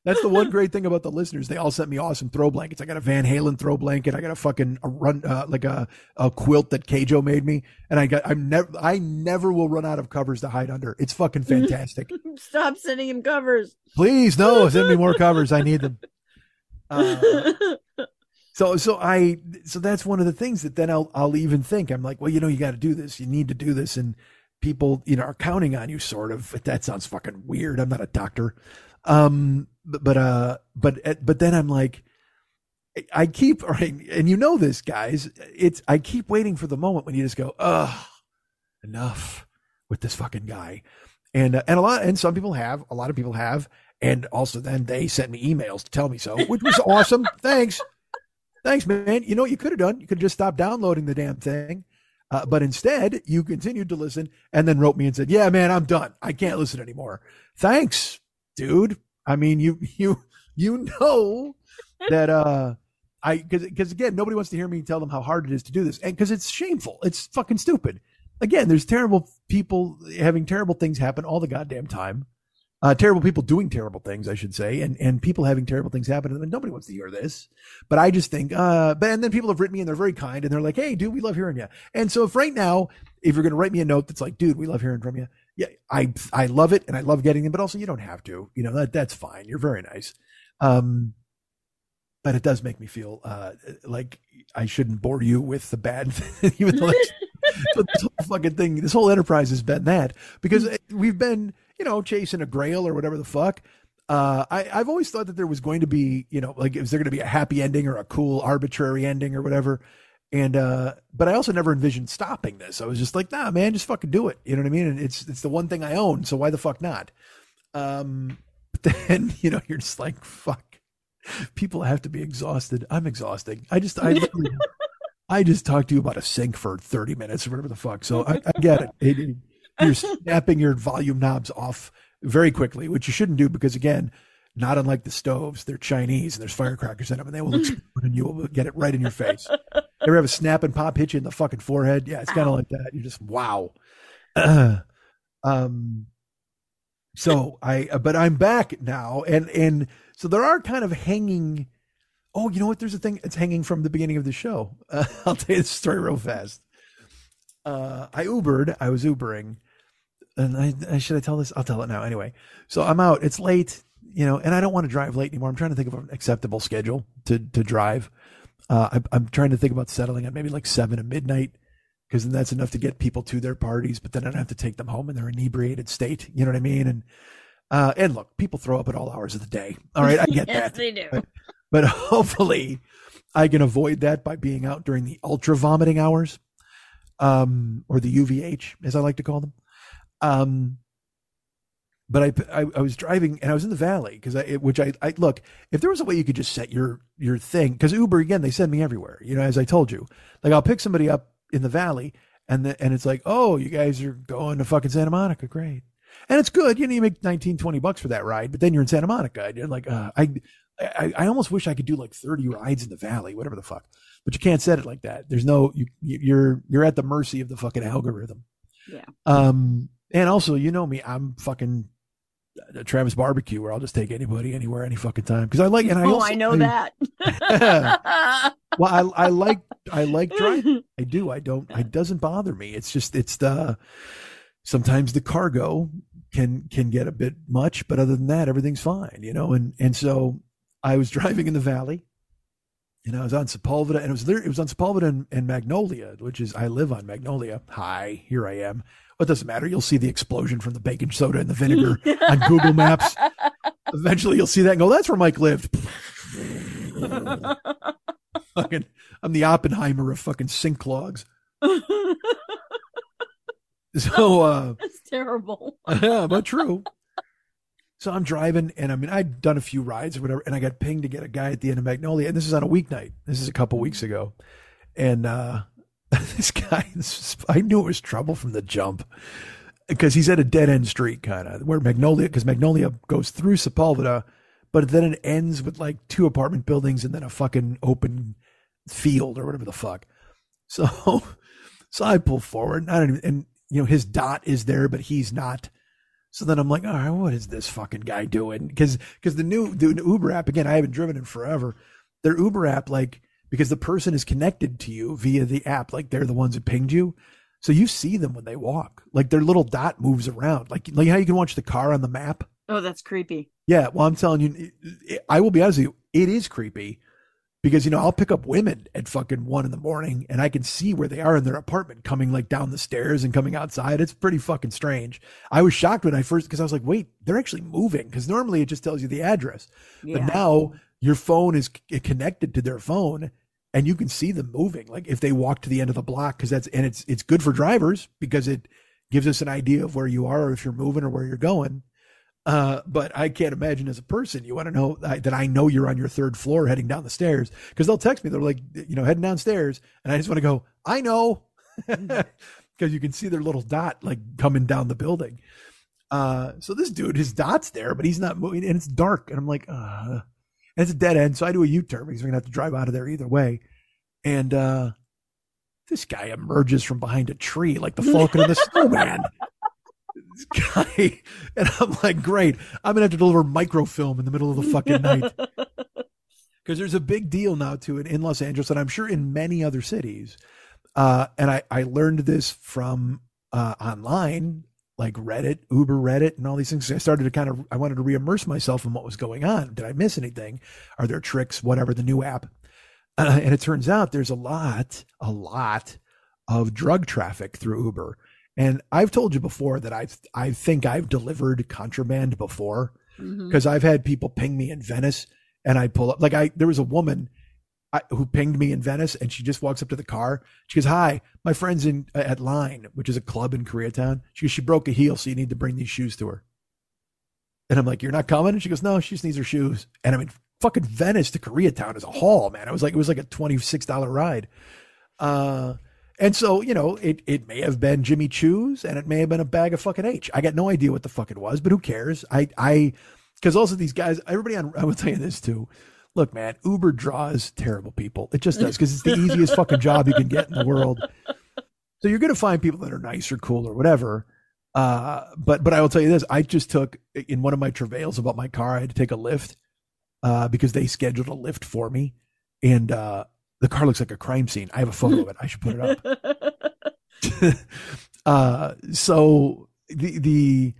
That's the one great thing about the listeners. They all sent me awesome throw blankets. I got a Van Halen throw blanket. I got a fucking a run uh, like a, a quilt that Keijo made me, and I got I'm never I never will run out of covers to hide under. It's fucking fantastic. Stop sending him covers. Please, no, send me more covers. I need them. Uh, so so I so that's one of the things that then I'll I'll even think I'm like, well, you know, you got to do this. You need to do this, and people you know are counting on you. Sort of. That sounds fucking weird. I'm not a doctor. Um, but but uh, but but then I'm like. I keep and you know this, guys. It's I keep waiting for the moment when you just go, "Ugh, enough with this fucking guy," and uh, and a lot, and some people have, a lot of people have, and also then they sent me emails to tell me so, which was awesome. Thanks, thanks, man. You know what you could have done? You could have just stopped downloading the damn thing, uh, but instead you continued to listen, and then wrote me and said, "Yeah, man, I'm done. I can't listen anymore." Thanks, dude. I mean, you you you know that uh I because because again, nobody wants to hear me tell them how hard it is to do this, and because it's shameful, it's fucking stupid. Again, there's terrible people having terrible things happen all the goddamn time. Uh, terrible people doing terrible things, I should say, and and people having terrible things happen to them. And nobody wants to hear this, but I just think. Uh, but and then people have written me and they're very kind and they're like, "Hey, dude, we love hearing you." And so if right now, if you're going to write me a note that's like, "Dude, we love hearing from you," yeah, I I love it and I love getting them, but also you don't have to. You know that that's fine. You're very nice. Um, but it does make me feel uh, like I shouldn't bore you with the bad, even though that's, this whole fucking thing, this whole enterprise has been that because we've been, you know, chasing a grail or whatever the fuck. Uh, I, I've always thought that there was going to be, you know, like is there going to be a happy ending or a cool arbitrary ending or whatever? And uh, but I also never envisioned stopping this. I was just like, nah, man, just fucking do it. You know what I mean? And it's it's the one thing I own, so why the fuck not? Um, but then you know, you're just like, fuck people have to be exhausted. I'm exhausting. I just, I, I just talked to you about a sink for 30 minutes or whatever the fuck. So I, I get it. It- it- You're snapping your volume knobs off very quickly, which you shouldn't do because again, not unlike the stoves, they're Chinese and there's firecrackers in them and they will explode and you will get it right in your face. Ever have a snap and pop hit you in the fucking forehead? Yeah, it's kind of like that. You're just wow. um, so I, but I'm back now, and and so there are kind of hanging. Oh, you know what? There's a thing. It's hanging from the beginning of the show. Uh, I'll tell you the story real fast. Uh, I Ubered. I was Ubering, and I, I should I tell this? I'll tell it now anyway. So I'm out. It's late, you know, and I don't want to drive late anymore. I'm trying to think of an acceptable schedule to to drive. Uh, I, I'm trying to think about settling at maybe like seven at midnight because then that's enough to get people to their parties. But then I don't have to take them home in their inebriated state. You know what I mean? And uh, and look, people throw up at all hours of the day. All right, I get yes, that. they do. But, but hopefully, I can avoid that by being out during the ultra vomiting hours, um, or the UVH, as I like to call them. Um, but I, I, I was driving and I was in the valley because I, it- which I, I look, if there was a way you could just set your, your thing, because Uber, again, they send me everywhere, you know, as I told you, like I'll pick somebody up in the valley and the, and it's like, oh, you guys are going to fucking Santa Monica. Great. And it's good. You know, you make 19, 20 bucks for that ride, but then you're in Santa Monica and you're like, uh, I, I, I almost wish I could do like 30 rides in the valley, whatever the fuck, but you can't set it like that. There's no, you, you're, you're at the mercy of the fucking algorithm. Yeah. Um, and also, you know me, I'm fucking uh, Travis Barbecue, where I'll just take anybody, anywhere, any fucking time. Because I like, and I oh, also, I know that. Well, I, I like, I like driving. I do. I don't. It doesn't bother me. It's just, it's the sometimes the cargo can can get a bit much, but other than that, everything's fine. You know. And and so I was driving in the valley, and I was on Sepulveda, and it was there. It was on Sepulveda and, and Magnolia, which is I live on Magnolia. Hi, here I am. What doesn't matter. You'll see the explosion from the baking soda and the vinegar on Google Maps. Eventually, you'll see that and go, "That's where Mike lived." fucking, I'm the Oppenheimer of fucking sink clogs. So, uh, That's terrible. yeah, but true. So I'm driving, and I mean, I'd done a few rides or whatever, and I got pinged to get a guy at the end of Magnolia, and this is on a weeknight. This is a couple weeks ago, and uh, this guy, I knew it was trouble from the jump because he's at a dead end street, kind of where Magnolia, because Magnolia goes through Sepulveda, but then it ends with like two apartment buildings and then a fucking open field or whatever the fuck. So, so I pull forward, I don't even, and you know, his dot is there, but he's not. So then I'm like, all right, what is this fucking guy doing? Because because the new the Uber app again, I haven't driven in forever. Their Uber app, like because the person is connected to you via the app, like they're the ones that pinged you. So you see them when they walk, like their little dot moves around, like like how you can watch the car on the map. Oh, that's creepy. Yeah, well, I'm telling you, it- I will be honest with you, it is creepy because you know I'll pick up women at fucking one in the morning and I can see where they are in their apartment, coming like down the stairs and coming outside. It's pretty fucking strange. I was shocked when I first because I was like, wait, they're actually moving because normally it just tells you the address, Yeah. but now your phone is connected to their phone and you can see them moving like if they walk to the end of the block because that's and it's it's good for drivers because it gives us an idea of where you are or if you're moving or where you're going uh, but I can't imagine as a person, you want to know I, that I know you're on your third floor heading down the stairs because they'll text me. They're like, you know, heading downstairs. And I just want to go, I know. Because you can see their little dot like coming down the building. Uh, so this dude, his dot's there, but he's not moving and it's dark. And I'm like, uh, and it's a dead end. So I do a U turn because we're going to have to drive out of there either way. And, uh, this guy emerges from behind a tree like the Falcon and the Snowman. this guy, and I'm like, great. I'm gonna have to deliver microfilm in the middle of the fucking night because there's a big deal now to it in Los Angeles, and I'm sure in many other cities. Uh, and I I learned this from uh, online, like Reddit, Uber Reddit, and all these things. I started to kind of I wanted to reimmerse myself in what was going on. Did I miss anything? Are there tricks? Whatever the new app. Uh, and it turns out there's a lot, a lot of drug traffic through Uber. And I've told you before that I I think I've delivered contraband before Mhm. because I've had people ping me in Venice and I pull up like I there was a woman Who pinged me in Venice and she just walks up to the car. She goes, "Hi, my friend's in at Line, which is a club in Koreatown." She goes, "She broke a heel, so you need to bring these shoes to her." And I'm like, "You're not coming?" And she goes, "No, she just needs her shoes." And I mean, fucking Venice to Koreatown is a haul, man. It was like it was like a twenty six dollar ride. Uh, and so you know, it it may have been Jimmy Choo's, and it may have been a bag of fucking H. I got no idea what the fuck it was, but who cares? I I because also these guys, everybody on, I will tell you this too. Look, man, Uber draws terrible people. It just does because it's the easiest fucking job you can get in the world. So you're going to find people that are nice or cool or whatever. Uh, but but I will tell you this: I just took in one of my travails about my car. I had to take a lift uh, because they scheduled a lift for me, and uh, the car looks like a crime scene. I have a photo of it. I should put it up. uh, so the the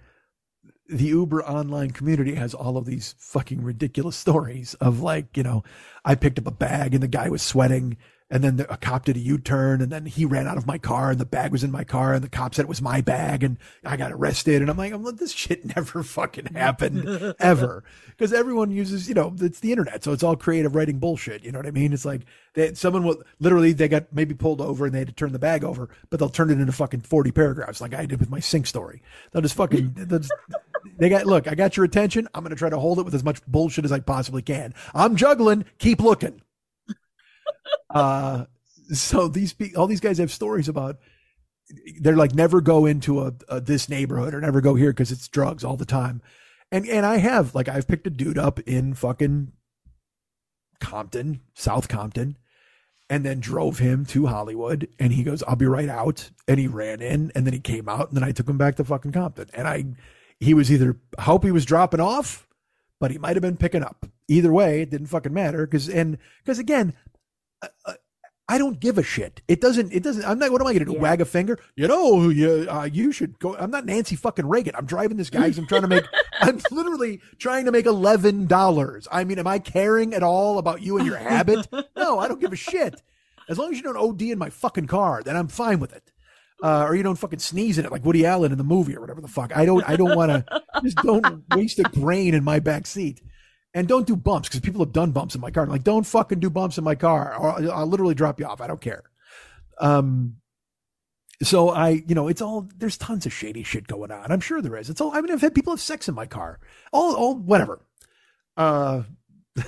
the Uber online community has all of these fucking ridiculous stories of like, you know, I picked up a bag and the guy was sweating and then the, a cop did a U-turn and then he ran out of my car and the bag was in my car and the cop said it was my bag and I got arrested and I'm like, I'm like this shit never fucking happened ever because everyone uses, you know, it's the internet. So it's all creative writing bullshit. You know what I mean? It's like that someone will literally, they got maybe pulled over and they had to turn the bag over, but they'll turn it into fucking 40 paragraphs like I did with my sink story. They'll just fucking, they'll just, they got look i got your attention i'm going to try to hold it with as much bullshit as i possibly can i'm juggling keep looking uh so these all these guys have stories about they're like never go into a, a this neighborhood or never go here because it's drugs all the time and and i have like i've picked a dude up in fucking compton south compton and then drove him to Hollywood. And he goes, I'll be right out. And he ran in and then he came out and then I took him back to fucking Compton. And I, he was either, hope he was dropping off, but he might have been picking up. Either way, it didn't fucking matter. Cause, and, cause again, uh, uh, I don't give a shit. It doesn't, it doesn't, I'm not, what am I going to do? Yeah. Wag a finger? You know, you, uh, you should go. I'm not Nancy fucking Reagan. I'm driving this guy I'm trying to make, I'm literally trying to make $11. I mean, am I caring at all about you and your habit? No, I don't give a shit. As long as you don't OD in my fucking car, then I'm fine with it. Uh, or you don't fucking sneeze in it like Woody Allen in the movie or whatever the fuck. I don't. I don't want to. Just don't waste a grain in my back seat, and don't do bumps because people have done bumps in my car. Like, don't fucking do bumps in my car, or I'll, I'll literally drop you off. I don't care. Um. So I, you know, it's all there's tons of shady shit going on. I'm sure there is. It's all. I mean, I've had people have sex in my car. All, all, whatever. Uh.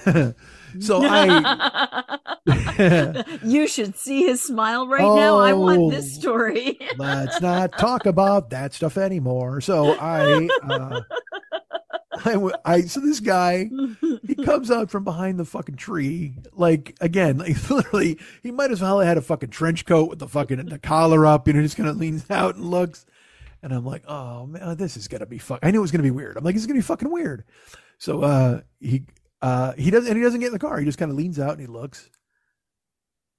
so I. you should see his smile right now. I want this Oh. story. let's not talk about that stuff anymore. So I, uh, I, I, so this guy, he comes out from behind the fucking tree. Like again, like literally, he might as well have had a fucking trench coat with the fucking the collar up. You know, just kind of leans out and looks. And I'm like, oh man, this is gonna be fuck. I knew it was gonna be weird. I'm like, is gonna be fucking weird. So uh, he uh, he doesn't, and he doesn't get in the car. He just kind of leans out and he looks.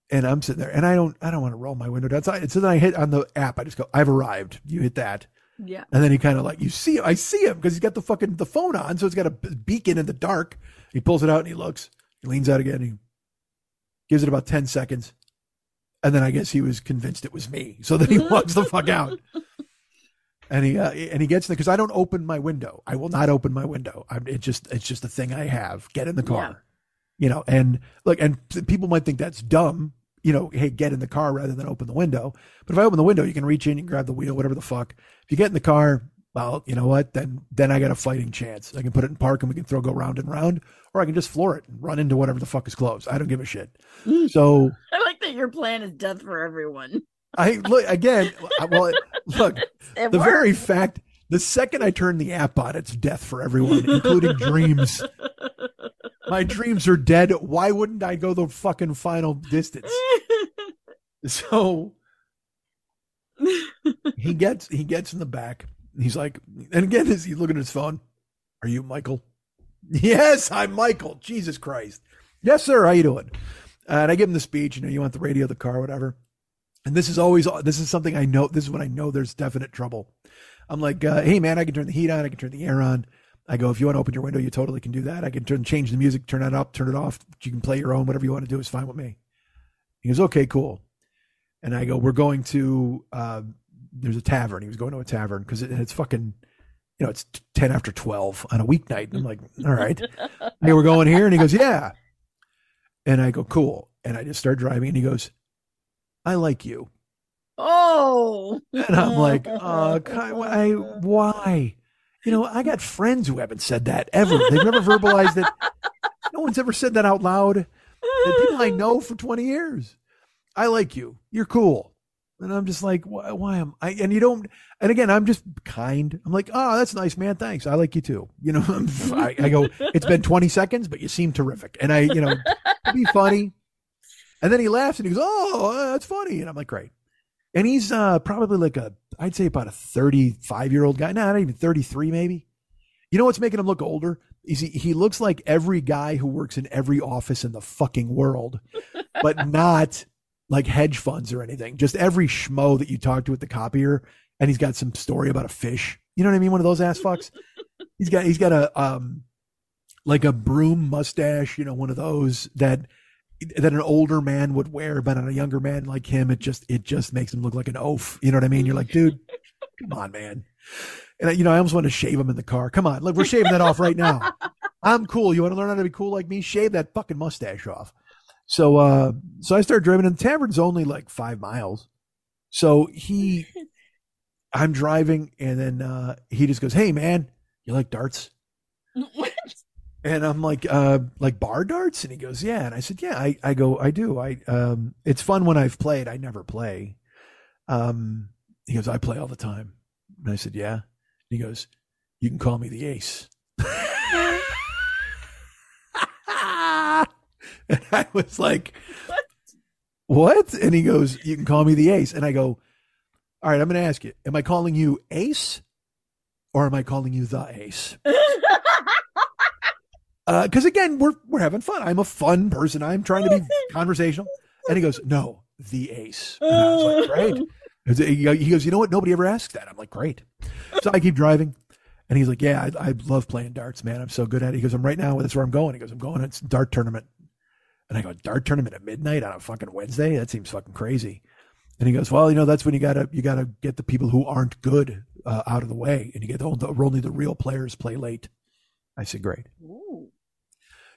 And I'm sitting there, and I don't, I don't want to roll my window down. So, I, so then I hit on the app. I just go, I've arrived. You hit that. yeah. And then he kind of like, you see, I see him because he's got the fucking the phone on, so it's got a beacon in the dark. He pulls it out and he looks. He leans out again. He gives it about ten seconds, and then I guess he was convinced it was me. So then he walks the fuck out. And he uh, and he gets in because I don't open my window. I will not open my window. I'm, it just it's just a thing I have. Get in the car, you know. And look, and people might think that's dumb. You know, hey, get in the car rather than open the window. But if I open the window, you can reach in, and grab the wheel, whatever the fuck. If you get in the car, well, you know what? Then then I got a fighting chance. I can put it in park and we can throw go round and round, or I can just floor it and run into whatever the fuck is close. I don't give a shit. So I like that your plan is death for everyone. I look again. Well, look, It the worked. very fact, the second I turn the app on, it's death for everyone, including dreams. My dreams are dead. Why wouldn't I go the fucking final distance? So he gets he gets in the back. He's like, and again, is he looking at his phone? Are you Michael? Yes, I'm Michael. Jesus Christ. Yes, sir. How you doing? Uh, and I give him the speech. You know, you want the radio, the car, whatever. And this is always this is something I know. This is when I know there's definite trouble. I'm like, uh, hey man, I can turn the heat on. I can turn the air on. I go, if you want to open your window, you totally can do that. I can turn change the music, turn it up, turn it off. You can play your own, whatever you want to do is fine with me. He goes, okay, cool. And I go, we're going to uh, there's a tavern. He was going to a tavern because it, it's fucking you know, it's 10 after 12 on a weeknight. And I'm like, all right. hey, we're going here. And he goes, yeah. And I go, cool. And I just start driving. And he goes, I like you. Oh. And I'm like, uh, I, why? You know, I got friends who haven't said that ever. They've never verbalized it. No one's ever said that out loud. The people I know for 20 years. I like you. You're cool. And I'm just like, why, why am I? And you don't. And again, I'm just kind. I'm like, oh, that's nice, man. Thanks. I like you too. You know, I, I go. It's been 20 seconds, but you seem terrific. And I, you know, be funny. And then he laughs and he goes, oh, uh, that's funny. And I'm like, great. And he's uh, probably like a, I'd say about a 35 year old guy. No, not even 33, maybe. You know what's making him look older? Is he, he looks like every guy who works in every office in the fucking world, but not like hedge funds or anything. Just every schmo that you talk to at the copier, and he's got some story about a fish. You know what I mean? One of those ass fucks. he's got he's got a um like a broom mustache. You know, one of those that that an older man would wear, but on a younger man like him, it just it just makes him look like an oaf. You know what I mean? You're like, dude, come on, man. And I, you know, I almost want to shave him in the car. Come on, look, we're shaving that off right now. I'm cool. You want to learn how to be cool like me? Shave that fucking mustache off. So uh so I started driving and the tavern's only like five miles. So he I'm driving and then uh he just goes, Hey man, you like darts? And I'm like, uh, like bar darts? And he goes, Yeah. And I said, Yeah, I, I go, I do. I um it's fun when I've played. I never play. Um he goes, I play all the time. And I said, Yeah. And he goes, You can call me the ace. and I was like, What? What? And he goes, You can call me the ace. And I go, All right, I'm going to ask you, am I calling you ace or am I calling you the ace? Because uh, again, we're, we're having fun. I'm a fun person. I'm trying to be conversational. And he goes, No, the ace. And I was like, Great. He goes, You know what? Nobody ever asks that. I'm like, Great. So I keep driving. And he's like, Yeah, I, I love playing darts, man. I'm so good at it. He goes, I'm right now. That's where I'm going. He goes, I'm going. It's dart tournament. And I go, dart tournament at midnight on a fucking Wednesday? That seems fucking crazy. And he goes, well, you know, that's when you gotta you gotta get the people who aren't good uh, out of the way, and you get the, the only the real players play late. I said, great. Ooh.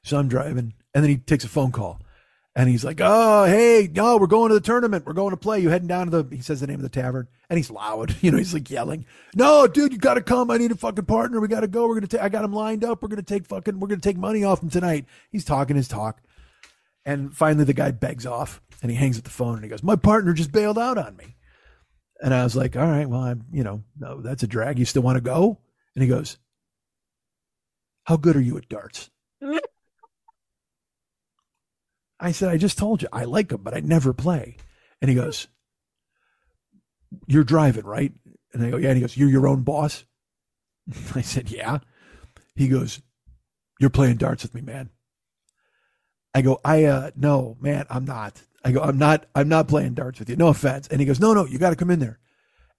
So I'm driving, and then he takes a phone call, and he's like, oh, hey, no, we're going to the tournament. We're going to play. You heading down to the? He says the name of the tavern, and he's loud. You know, he's like yelling, no, dude, you got to come. I need a fucking partner. We got to go. We're gonna take. I got him lined up. We're gonna take fucking. We're gonna take money off him tonight. He's talking his talk. And finally, the guy begs off and he hangs up the phone and he goes, My partner just bailed out on me. And I was like, All right, well, I'm, you know, no, that's a drag. You still want to go? And he goes, How good are you at darts? I said, I just told you, I like them, but I never play. And he goes, You're driving, right? And I go, Yeah. And he goes, You're your own boss? I said, Yeah. He goes, You're playing darts with me, man. I go, I uh no, man, I'm not. I go, I'm not I'm not playing darts with you. No offense. And he goes, No, no, you gotta come in there.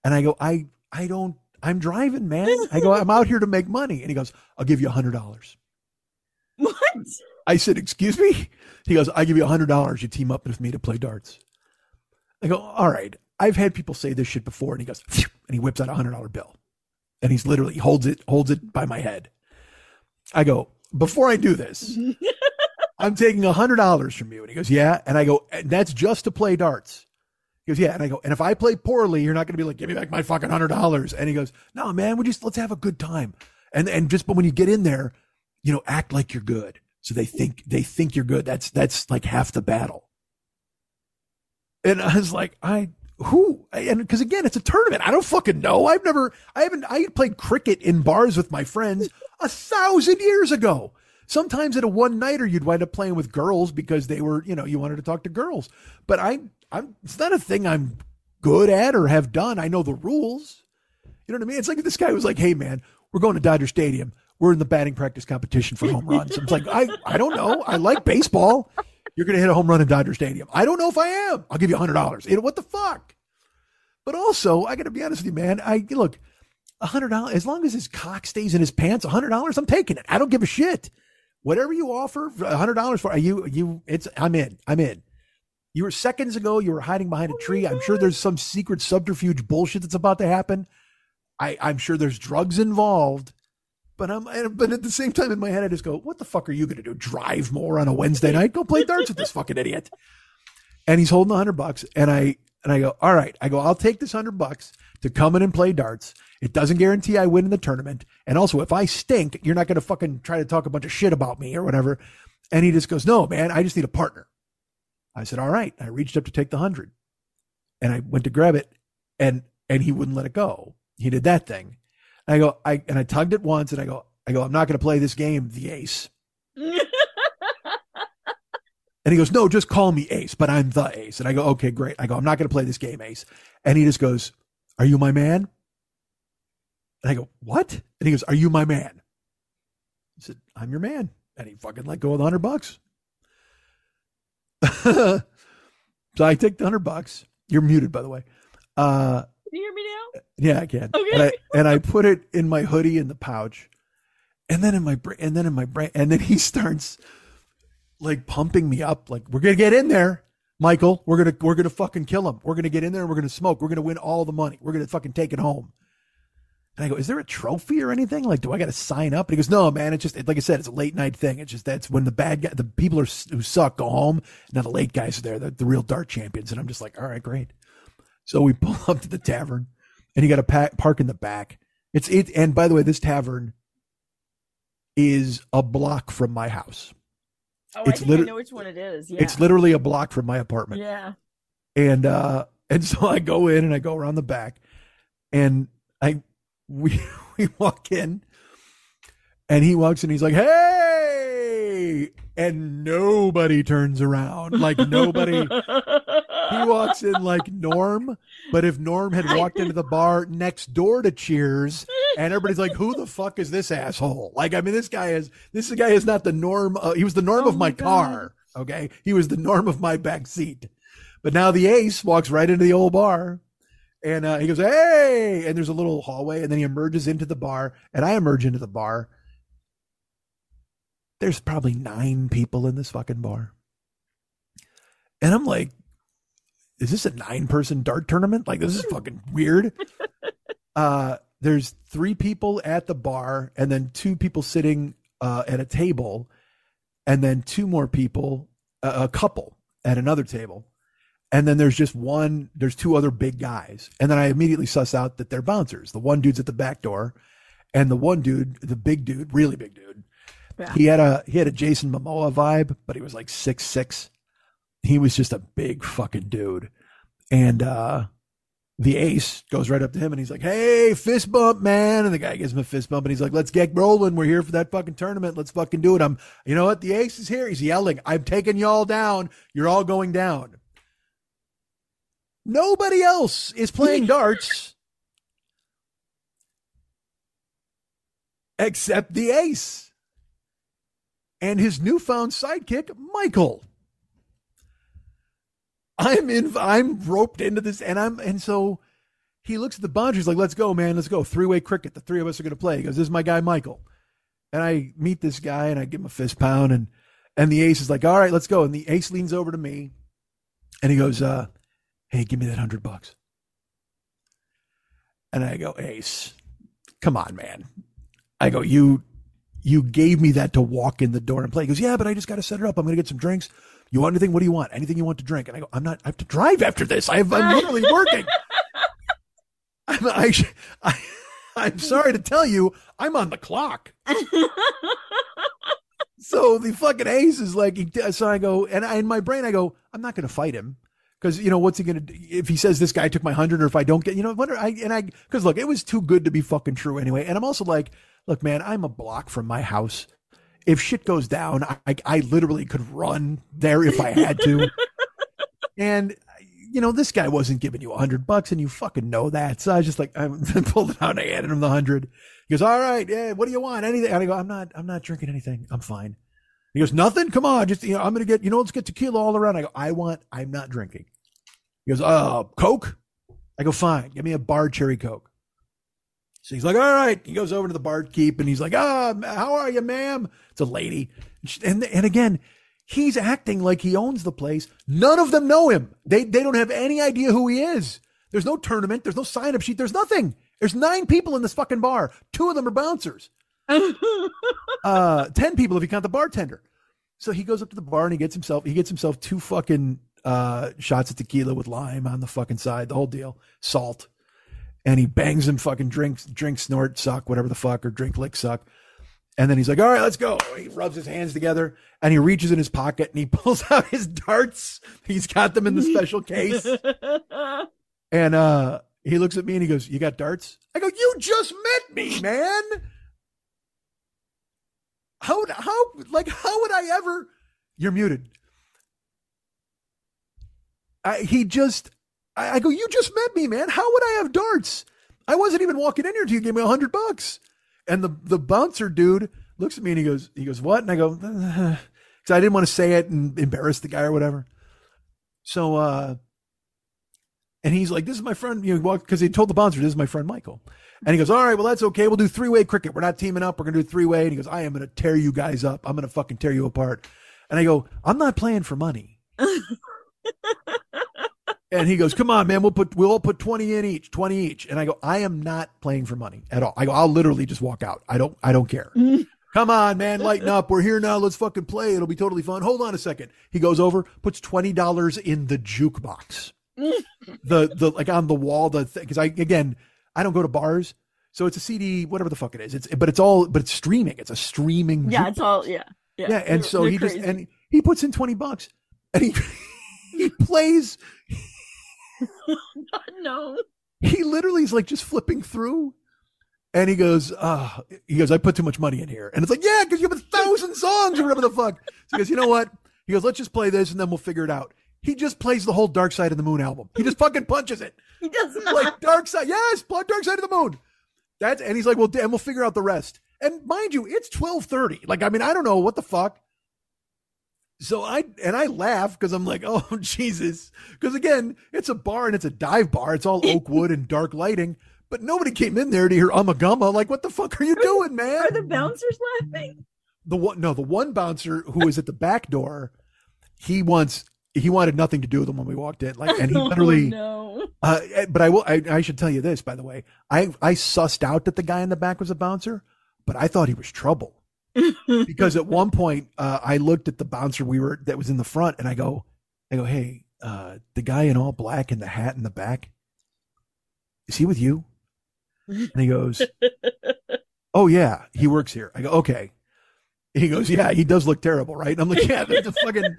And I go, I I don't I'm driving, man. I go, I'm out here to make money. And he goes, I'll give you a hundred dollars. What? I said, Excuse me? He goes, I give you a hundred dollars, you team up with me to play darts. I go, All right. I've had people say this shit before, and he goes, and he whips out a hundred dollar bill. And he's literally holds it, holds it by my head. I go, before I do this, I'm taking a hundred dollars from you. And he goes, Yeah. And I go, and that's just to play darts. He goes, Yeah. And I go, and if I play poorly, you're not gonna be like, give me back my fucking hundred dollars. And he goes, No, man, we just let's have a good time. And and just but when you get in there, you know, act like you're good. So they think they think you're good. That's that's like half the battle. And I was like, I who and because again, it's a tournament. I don't fucking know. I've never I haven't I played cricket in bars with my friends a thousand years ago. Sometimes at a one nighter, you'd wind up playing with girls because they were, you know, you wanted to talk to girls. But I, I'm, it's not a thing I'm good at or have done. I know the rules. You know what I mean? It's like this guy was like, "Hey, man, we're going to Dodger Stadium. We're in the batting practice competition for home runs." I'm like, I, I don't know. I like baseball. You're going to hit a home run in Dodger Stadium. I don't know if I am. I'll give you a hundred dollars. You what the fuck? But also, I got to be honest with you, man. I look, a hundred dollars as long as his cock stays in his pants. A hundred dollars, I'm taking it. I don't give a shit. Whatever you offer, a hundred dollars for you, you, it's. I'm in. I'm in. You were seconds ago. You were hiding behind a tree. I'm sure there's some secret subterfuge bullshit that's about to happen. I, I'm sure there's drugs involved. But I'm, but at the same time, in my head, I just go, "What the fuck are you going to do? Drive more on a Wednesday night? Go play darts with this fucking idiot." And he's holding a hundred bucks, and I and I go, "All right." I go, "I'll take this hundred bucks to come in and play darts. It doesn't guarantee I win in the tournament, and also if I stink, you're not going to fucking try to talk a bunch of shit about me or whatever." And he just goes, "No, man, I just need a partner." I said, "All right." I reached up to take the hundred, and I went to grab it, and and he wouldn't let it go. He did that thing. And I go, I and I tugged it once, and I go, I go, I'm not going to play this game, the ace. And he goes, No, just call me Ace, but I'm the Ace. And I go, Okay, great. I go, I'm not going to play this game, Ace. And he just goes, Are you my man? And I go, What? And he goes, Are you my man? He said, I'm your man. And he fucking let go of the hundred bucks. so I take the hundred bucks. You're muted, by the way. Uh, you hear me now? yeah, I can. Okay. And I and I put it in my hoodie in the pouch, and then in my brain, and then in my brain, and then he starts like pumping me up, like we're gonna get in there, Michael. We're gonna we're gonna fucking kill him. We're gonna get in there and we're gonna smoke. We're gonna win all the money. We're gonna fucking take it home. And I go, is there a trophy or anything? Like, do I got to sign up? And he goes, no, man. It's just like I said, it's a late night thing. It's just that's when the bad guy, the people are, who suck go home. Now the late guys are there, the, the real dart champions. And I'm just like, all right, great. So we pull up to the tavern, and you got to pa- park in the back. It's it. And by the way, this tavern is a block from my house. Oh, It's I think I know which one it is. Yeah. It's literally a block from my apartment. Yeah. And uh and so I go in and I go around the back and I we we walk in and he walks in he's like, "Hey!" And nobody turns around. Like nobody he walks in like Norm, but if Norm had walked into the bar next door to Cheers, and everybody's like, "Who the fuck is this asshole?" Like, I mean, this guy is this guy is not the norm. Uh, he was the norm Oh of my, my car. Okay, he was the norm of my back seat. But now the ace walks right into the old bar, and uh, he goes, "Hey!" And there's a little hallway, and then he emerges into the bar, and I emerge into the bar. There's probably nine people in this fucking bar, and I'm like, is this a nine person dart tournament? Like this is fucking weird. Uh there's three people at the bar and then two people sitting uh at a table and then two more people a, a couple at another table. And then there's just one there's two other big guys. And then I immediately suss out that they're bouncers. The one dude's at the back door and the one dude, the big dude, really big dude. Yeah. He had a he had a Jason Momoa vibe, but he was like six six he was just a big fucking dude. And uh the ace goes right up to him and he's like, Hey, fist bump, man. And the guy gives him a fist bump and he's like, Let's get rolling. We're here for that fucking tournament. Let's fucking do it. I'm you know what? The ace is here. He's yelling, I'm taking y'all down. You're all going down. Nobody else is playing darts except the ace and his newfound sidekick, Michael. I'm in. I'm roped into this, and I'm and so he looks at the boundaries like, "Let's go, man. Let's go. Three way cricket. The three of us are going to play." He goes, "This is my guy, Michael." And I meet this guy, and I give him a fist pound, and and the ace is like, "All right, let's go." And the ace leans over to me, and he goes, uh, "Hey, give me that hundred bucks." And I go, "Ace, come on, man." I go, "You." You gave me that to walk in the door and play. He goes, Yeah, but I just got to set it up. I'm going to get some drinks. You want anything? What do you want? Anything you want to drink? And I go, I'm not, I have to drive after this. I have, I'm literally working. I'm, I, I, I'm sorry to tell you, I'm on the clock. So the fucking ace is like, he, so I go, and I, in my brain, I go, I'm not going to fight him. Cause you know, what's he going to do? If he says this guy took my hundred or if I don't get, you know, what are I, and I, cause look, it was too good to be fucking true anyway. And I'm also like, look, man, I'm a block from my house. If shit goes down, I, I literally could run there if I had to. and you know, this guy wasn't giving you a hundred bucks and you fucking know that. So I was just like, I pulled it out and I handed him the hundred. He goes, all right, yeah, what do you want? Anything? And I go, I'm not, I'm not drinking anything. I'm fine. He goes, nothing? Come on. Just, you know, I'm going to get, you know, let's get tequila all around. I go, I want, I'm not drinking. He goes, uh, Coke? I go, fine. Give me a bar cherry Coke. So he's like, all right. He goes over to the barkeep and he's like, ah, how are you, ma'am? It's a lady. And, and, and again, he's acting like he owns the place. None of them know him. They, they don't have any idea who he is. There's no tournament. There's no sign up sheet. There's nothing. There's nine people in this fucking bar. Two of them are bouncers. uh, 10 people if you count the bartender. So he goes up to the bar and he gets himself, he gets himself two fucking, uh, shots of tequila with lime on the fucking side, the whole deal, salt. And he bangs him fucking drinks, drink, snort, suck, whatever the fuck, or drink, lick, suck. And then he's like, all right, let's go. He rubs his hands together and he reaches in his pocket and he pulls out his darts. He's got them in the special case. And uh he looks at me and he goes, You got darts? I go, You just met me, man. How how like how would I ever you're muted. I, he just I, I go, You just met me, man. How would I have darts? I wasn't even walking in here till you gave me a hundred bucks. And the the bouncer dude looks at me and he goes, he goes, What? And I go, because I didn't want to say it and embarrass the guy or whatever. So uh and he's like, "This is my friend." You know, because he told the bouncer, "This is my friend Michael." And he goes, "All right, well that's okay. We'll do three way cricket. We're not teaming up. We're gonna do three way." And he goes, "I am gonna tear you guys up. I'm gonna fucking tear you apart." And I go, "I'm not playing for money." and he goes, "Come on, man. We'll put we'll all put twenty in each, twenty each." And I go, "I am not playing for money at all." I go, "I'll literally just walk out. I don't I don't care." Come on, man, lighten up. We're here now. Let's fucking play. It'll be totally fun. Hold on a second. He goes over, puts twenty dollars in the jukebox the the like on the wall the because I again I don't go to bars so it's a CD whatever the fuck it is it's but it's all but it's streaming it's a streaming yeah, jukebox. it's all yeah. Yeah, yeah and They're- so they're he just and he puts in 20 bucks and he he plays no. he literally is like just flipping through and he goes uh he goes I put too much money in here and it's like yeah because you have a thousand songs or whatever the fuck so he goes you know what he goes let's just play this and then we'll figure it out he just plays the whole Dark Side of the Moon album. He just fucking punches it. He does not. like Dark Side. Yes, Dark Side of the Moon. That's and he's like, well, and we'll figure out the rest. And mind you, it's twelve thirty. Like, I mean, I don't know what the fuck. So I and I laugh because I'm like, oh Jesus, because again, it's a bar and it's a dive bar. It's all oak wood and dark lighting. But nobody came in there to hear Ummagumma. Like, what the fuck are you doing, man? Are the bouncers laughing? the one no the one bouncer who was at the back door he wants he wanted nothing to do with them when we walked in like and he Oh, literally no. uh but i will I, I should tell you this by the way i i sussed out that the guy in the back was a bouncer but i thought he was trouble because at one point uh i looked at the bouncer we were that was in the front and i go i go hey uh the guy in all black and the hat in the back is he with you? And he goes oh yeah he works here. I go okay. He goes yeah he does look terrible right? And i'm like yeah that's a fucking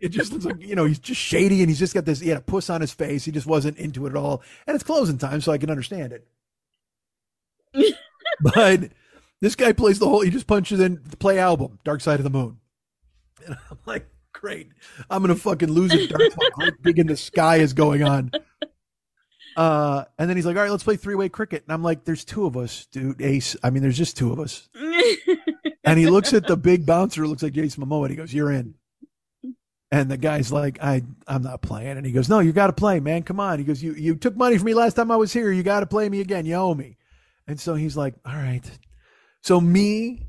it just looks like you know he's just shady and he's just got this he had a puss on his face he just wasn't into it at all and it's closing time so i can understand it. But this guy plays the whole he just punches in the play album dark side of the moon and i'm like great i'm gonna fucking lose it dark great gig in the sky is going on uh and then he's like all right let's play three-way cricket and i'm like there's two of us dude ace i mean there's just two of us and he looks at the big bouncer, looks like Jason Momoa, and he goes, "You're in." And the guy's like, "I, I'm not playing." And he goes, "No, you got to play, man. Come on." He goes, "You, you took money from me last time I was here. You got to play me again. You owe me." And so he's like, "All right." So me,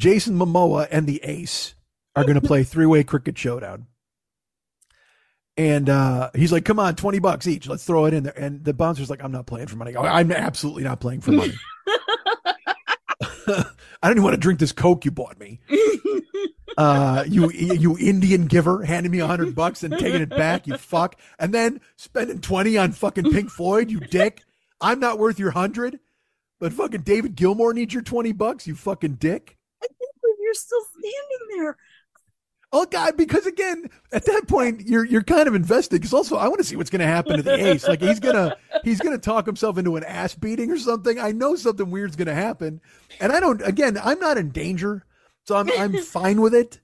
Jason Momoa, and the Ace are going to play three-way cricket showdown. And uh, he's like, "Come on, twenty bucks each. Let's throw it in there." And the bouncer's like, "I'm not playing for money. Go, I'm absolutely not playing for money." I don't even want to drink this Coke you bought me. Uh, you you Indian giver handing me a hundred bucks and taking it back, you fuck, and then spending twenty on fucking Pink Floyd, you dick. I'm not worth your hundred, but fucking David Gilmour needs your twenty bucks, you fucking dick. I think when you're still standing there. Oh God, because again, at that point you're you're kind of invested. Because also I want to see what's going to happen to the ace. Like he's gonna he's gonna talk himself into an ass beating or something. I know something weird's going to happen, and I don't. Again, I'm not in danger. So I'm I'm fine with it.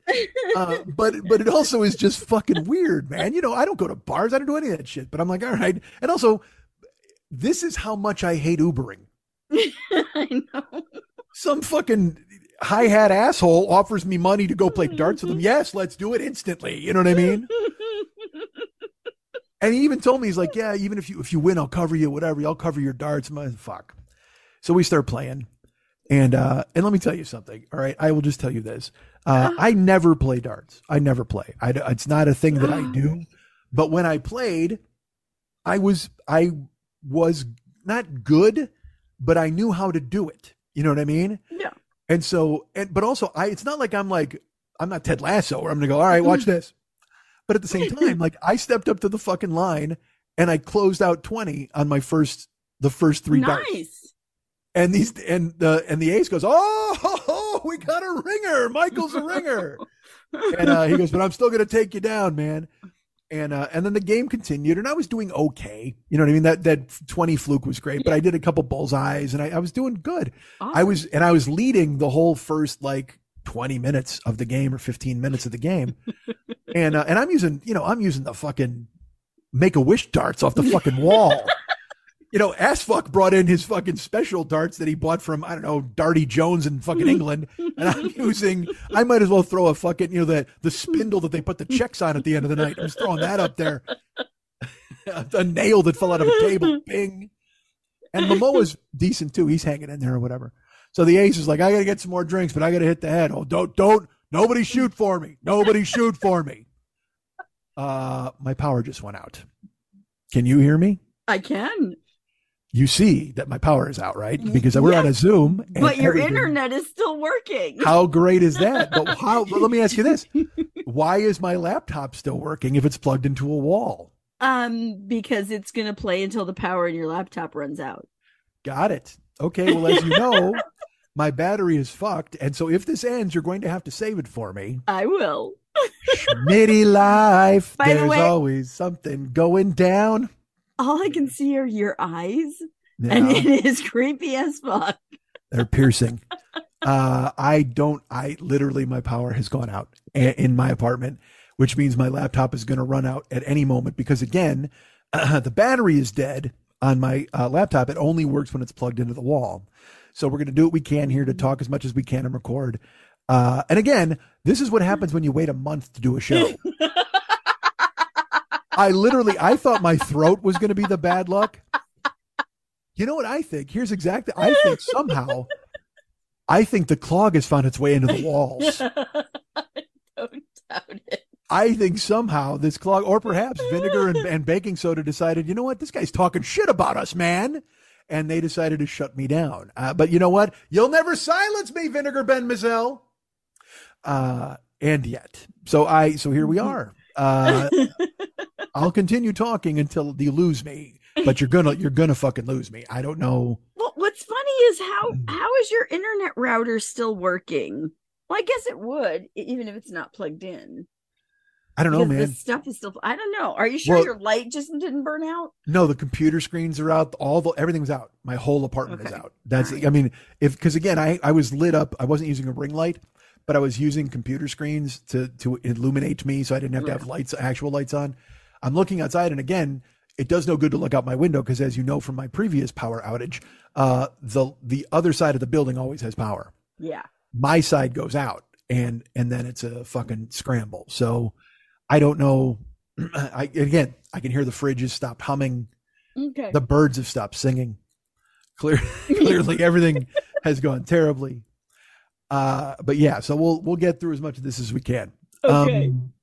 Uh, but but it also is just fucking weird, man. You know, I don't go to bars, I don't do any of that shit. But I'm like, all right. And also, this is how much I hate Ubering. I know. Some fucking hi hat asshole offers me money to go play darts with him. Yes, let's do it instantly. You know what I mean? And he even told me he's like, yeah, even if you if you win, I'll cover you, whatever. I'll cover your darts. My fuck. So we start playing, and uh, and let me tell you something. All right, I will just tell you this. Uh, I never play darts. I never play. I, it's not a thing that I do. But when I played, I was I was not good, but I knew how to do it. You know what I mean? Yeah. And so, and but also, I it's not like I'm like I'm not Ted Lasso where I'm gonna go. All right, watch this. But at the same time, like I stepped up to the fucking line and I closed out twenty on my first the first three darts. Nice. And these and the and the ace goes, oh, ho, ho, we got a ringer. Michael's a ringer. and uh, he goes, but I'm still gonna take you down, man. And uh, and then the game continued, and I was doing okay. You know what I mean? That that twenty fluke was great, but I did a couple bullseyes, and I, I was doing good. I was and I was leading the whole first like 20 minutes of the game or 15 minutes of the game. and uh, and I'm using, you know, I'm using the fucking make a wish darts off the fucking wall. you know, ass fuck brought in his fucking special darts that he bought from I don't know Darty Jones in fucking England, and I'm using. I might as well throw a fucking you know the the spindle that they put the checks on at the end of the night. I'm just throwing that up there. a nail that fell out of a table, bing. And Momoa's decent too. He's hanging in there or whatever. So the ace is like, I gotta get some more drinks, but I gotta hit the head. Oh, don't, don't, nobody shoot for me. Nobody shoot for me. Uh, my power just went out. Can you hear me? I can, You see that my power is out, right? Because we're on a Zoom. and but your internet is still working. How great is that? But how? But let me ask you this: Why is my laptop still working if it's plugged into a wall? Um, because it's gonna play until the power in your laptop runs out. Got it. Okay. Well, as you know, my battery is fucked, and so if this ends, you're going to have to save it for me. I will. Schmitty life. By the There's way- always something going down. All I can see are your eyes, Yeah, and it is creepy as fuck. they're piercing. Uh, I don't. I literally, my power has gone out a- in my apartment, which means my laptop is going to run out at any moment. Because again, the battery is dead on my uh, laptop. It only works when it's plugged into the wall. So we're going to do what we can here to talk as much as we can and record. Uh, and again, this is what happens when you wait a month to do a show. I literally, I thought my throat was going to be the bad luck. You know what I think? Here's exactly. I think somehow, I think the clog has found its way into the walls. Don't doubt it. I think somehow this clog, or perhaps vinegar and, and baking soda, decided, you know what, this guy's talking shit about us, man, and they decided to shut me down. Uh, but you know what? You'll never silence me, Vinegar Ben Mizell. Uh, and yet, so I, so here we are. Uh, I'll continue talking until you lose me, but you're gonna, you're gonna fucking lose me. I don't know. Well, what's funny is how Mm. how is your internet router still working? Well, I guess it would, even if it's not plugged in. I don't know, Because man. The stuff is still. I don't know. Are you sure Well- your light just didn't burn out? No, the computer screens are out. All the everything was out. My whole apartment is out. That's right. I mean, if because again, I I was lit up. I wasn't using a ring light, but I was using computer screens to to illuminate me, so I didn't have to have lights, actual lights on. I'm looking outside, and again, it does no good to look out my window because, as you know from my previous power outage, uh, the the other side of the building always has power. Yeah. My side goes out, and and then it's a fucking scramble. So I don't know. I again, I can hear the fridge has stopped humming Okay. the birds have stopped singing. Clear, clearly, everything has gone terribly. Uh, but yeah, so we'll we'll get through as much of this as we can. Okay. Um,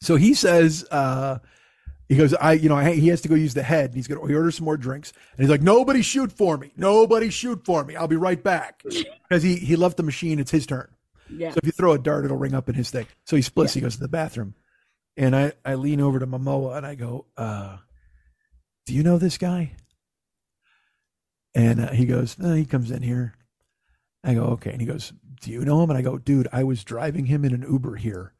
so he says, uh, he goes, I, you know, I, he has to go use the head. And he's going to he orders some more drinks, and he's like, nobody shoot for me, nobody shoot for me. I'll be right back because he he left the machine. It's his turn. yeah. So if you throw a dart, it'll ring up in his thing. So he splits. He goes to the bathroom, and I I lean over to Momoa and I go, uh, "Do you know this guy?" And uh, he goes, no, "He comes in here." I go, "Okay." And he goes, "Do you know him?" And I go, "Dude, I was driving him in an Uber here,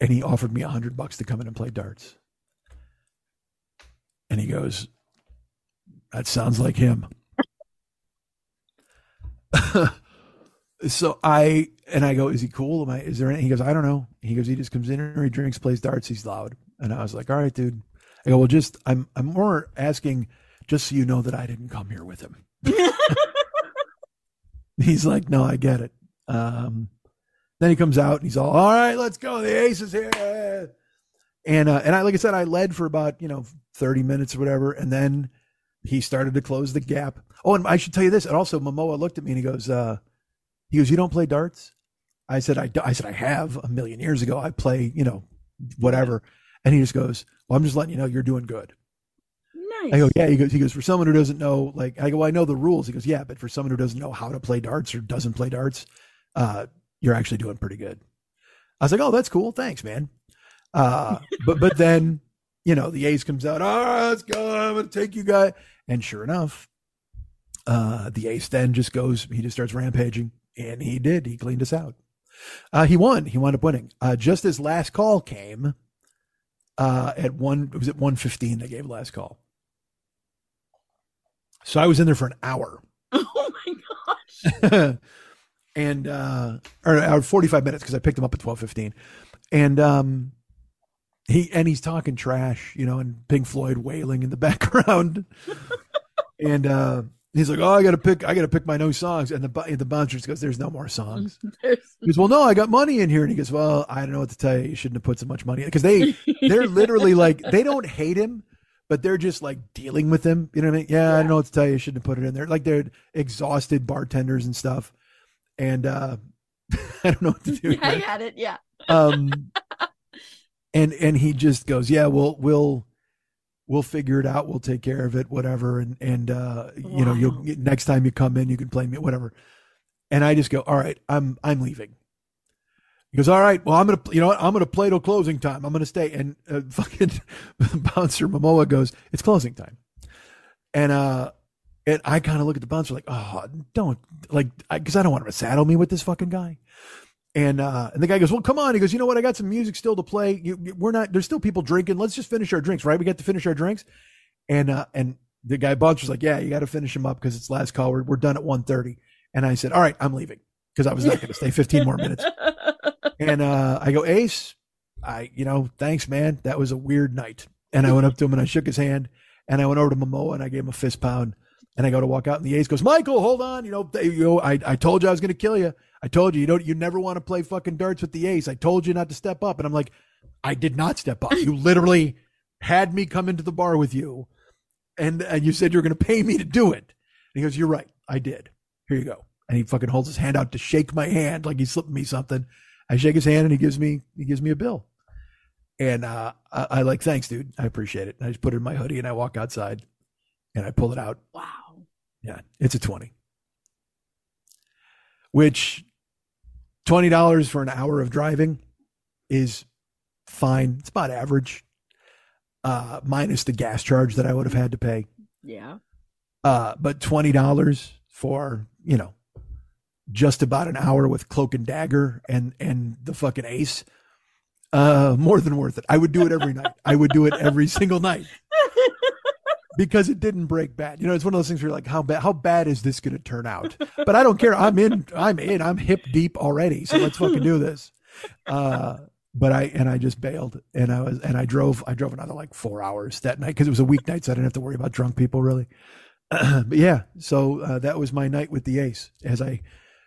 and he offered me a hundred bucks to come in and play darts." And he goes, "That sounds like him." so I and I go, is he cool? Am I? Is there? Any? He goes, I don't know. He goes, he just comes in and he drinks, plays darts. He's loud. And I was like, all right, dude. I go, well, just I'm I'm more asking just so you know that I didn't come here with him. he's like, no, I get it. Um, then he comes out and he's all, all right, let's go. The ace is here. And uh, and I like I said, I led for about you know thirty minutes or whatever, and then he started to close the gap. Oh, and I should tell you this. And also, Momoa looked at me and he goes, uh, he goes, you don't play darts? I said, I, I said, I have a million years ago. I play, you know, whatever. And he just goes, well, I'm just letting you know you're doing good. Nice. I go, yeah. He goes, he goes, for someone who doesn't know, like, I go, well, I know the rules. He goes, yeah, but for someone who doesn't know how to play darts or doesn't play darts, uh, you're actually doing pretty good. I was like, oh, that's cool. Thanks, man. Uh, but, but then, you know, the ace comes out. All right, let's go. I'm going to take you guys. And sure enough, uh, the ace then just goes, he just starts rampaging. And he did. He cleaned us out. Uh, he won. He wound up winning. Uh, just as last call came, uh, at one, it was at 115 they gave last call. So I was in there for an hour. Oh my gosh. and uh or, or 45 minutes because I picked him up at 12:15. And um he and he's talking trash, you know, and Pink Floyd wailing in the background. and uh he's like, "Oh, I got to pick I got to pick my new songs." And the the bouncer goes, "There's no more songs." He goes, "Well, no, I got money in here." And he goes, "Well, I don't know what to tell you. You shouldn't have put so much money in because they they're literally like they don't hate him, but they're just like dealing with them. You know what I mean? Yeah, I don't know what to tell you. You shouldn't have put it in there. Like they're exhausted bartenders and stuff. And uh I don't know what to do. I here. had it. Yeah. Um and and he just goes, Yeah, we'll we'll we'll figure it out. We'll take care of it, whatever. And and uh you know, you'll next time you come in, you can play me, whatever. And I just go, All right, I'm I'm leaving. He goes, all right. Well, I'm gonna, you know, what? I'm gonna play till closing time. I'm gonna stay. And uh, fucking bouncer Momoa goes, it's closing time. And uh, and I kind of look at the bouncer like, oh, don't like, because I, don't want him to saddle me with this fucking guy. And uh, and the guy goes, well, come on. He goes, you know what? I got some music still to play. You, you- we're not. There's still people drinking. Let's just finish our drinks, right? We got to finish our drinks. And uh, and the guy bouncer's like, yeah, you got to finish them up because it's last call. We're, we're done at 1.30. And I said, all right, I'm leaving because I was not going to stay 15 more minutes and uh, I go, Ace, I, you know, thanks, man. That was a weird night. And I went up to him and I shook his hand and I went over to Momoa and I gave him a fist pound. And I go to walk out and the Ace goes, Michael, hold on. You know, you know, I, I told you I was going to kill you. I told you, you don't, you never want to play fucking darts with the Ace. I told you not to step up. And I'm like, I did not step up. You literally had me come into the bar with you and, and you said you were going to pay me to do it. And he goes, you're right. I did. Here you go. And he fucking holds his hand out to shake my hand like he's slipping me something. I shake his hand and he gives me he gives me a bill. And uh, I, I like, thanks, dude. I appreciate it. And I just put it in my hoodie and I walk outside and I pull it out. wow. Yeah, it's a 20. Which $20 for an hour of driving is fine. It's about average. Uh, minus the gas charge that I would have had to pay. Yeah. Uh, but twenty dollars for you know just about an hour with cloak and dagger and and the fucking ace, uh, more than worth it. I would do it every night. I would do it every single night because it didn't break bad. You know, it's one of those things where you're like, how bad? How bad is this going to turn out? But I don't care. I'm in. I'm in. I'm hip deep already. So let's fucking do this. Uh, but I and I just bailed and I was and I drove I drove another like four hours that night because it was a weeknight so I didn't have to worry about drunk people really. but yeah, so uh, that was my night with the Ace as I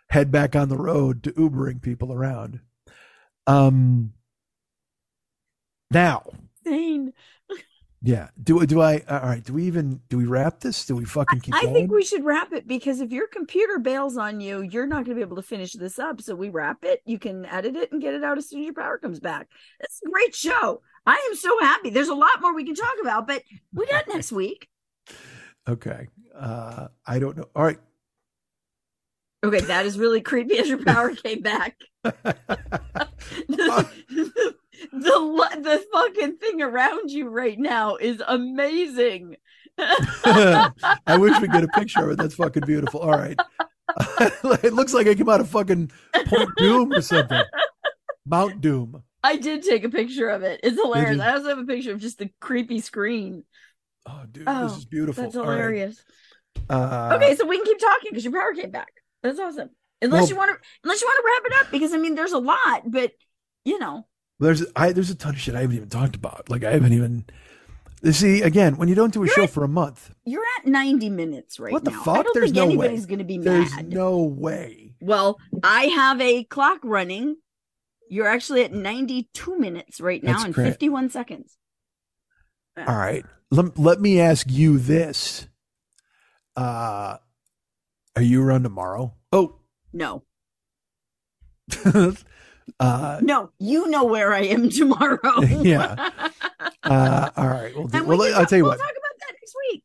head back on the road to Ubering people around. Um. Now, Insane. yeah, do do I? All right, do we even do we wrap this? Do we fucking keep I going? think we should wrap it because if your computer bails on you, you're not going to be able to finish this up. So we wrap it. You can edit it and get it out as soon as your power comes back. It's a great show. I am so happy. There's a lot more we can talk about, but we got next week. okay. Uh, I don't know. All right. Okay, that is really creepy as your power came back. the, the the fucking thing around you right now is amazing. I wish we could get a picture of it. That's fucking beautiful. All right. it looks like it came out of fucking Point Doom or something. Mount Doom. I did take a picture of it. It's hilarious. I also have a picture of just the creepy screen. Oh, dude, Oh, this is beautiful. That's All right. hilarious. Uh, okay, so we can keep talking because your power came back. That's awesome. Unless Well- you want to, unless you want to wrap it up, because I mean, there's a lot, but you know, There's I there's a ton of shit I haven't even talked about. Like I haven't even. See again, when you don't do a You're show at- for a month, you're at 90 minutes right what the now. fuck? I don't There's think no anybody's way. going to be There's mad. no way. Well, I have a clock running. You're actually at 92 minutes right now That's and correct. 51 seconds. All right. Let, let me ask you this. Uh are you around tomorrow? Oh. No, uh no, you know where I am tomorrow. Yeah. uh all right. Well, and well we I'll talk- tell you we'll what. talk about that next week.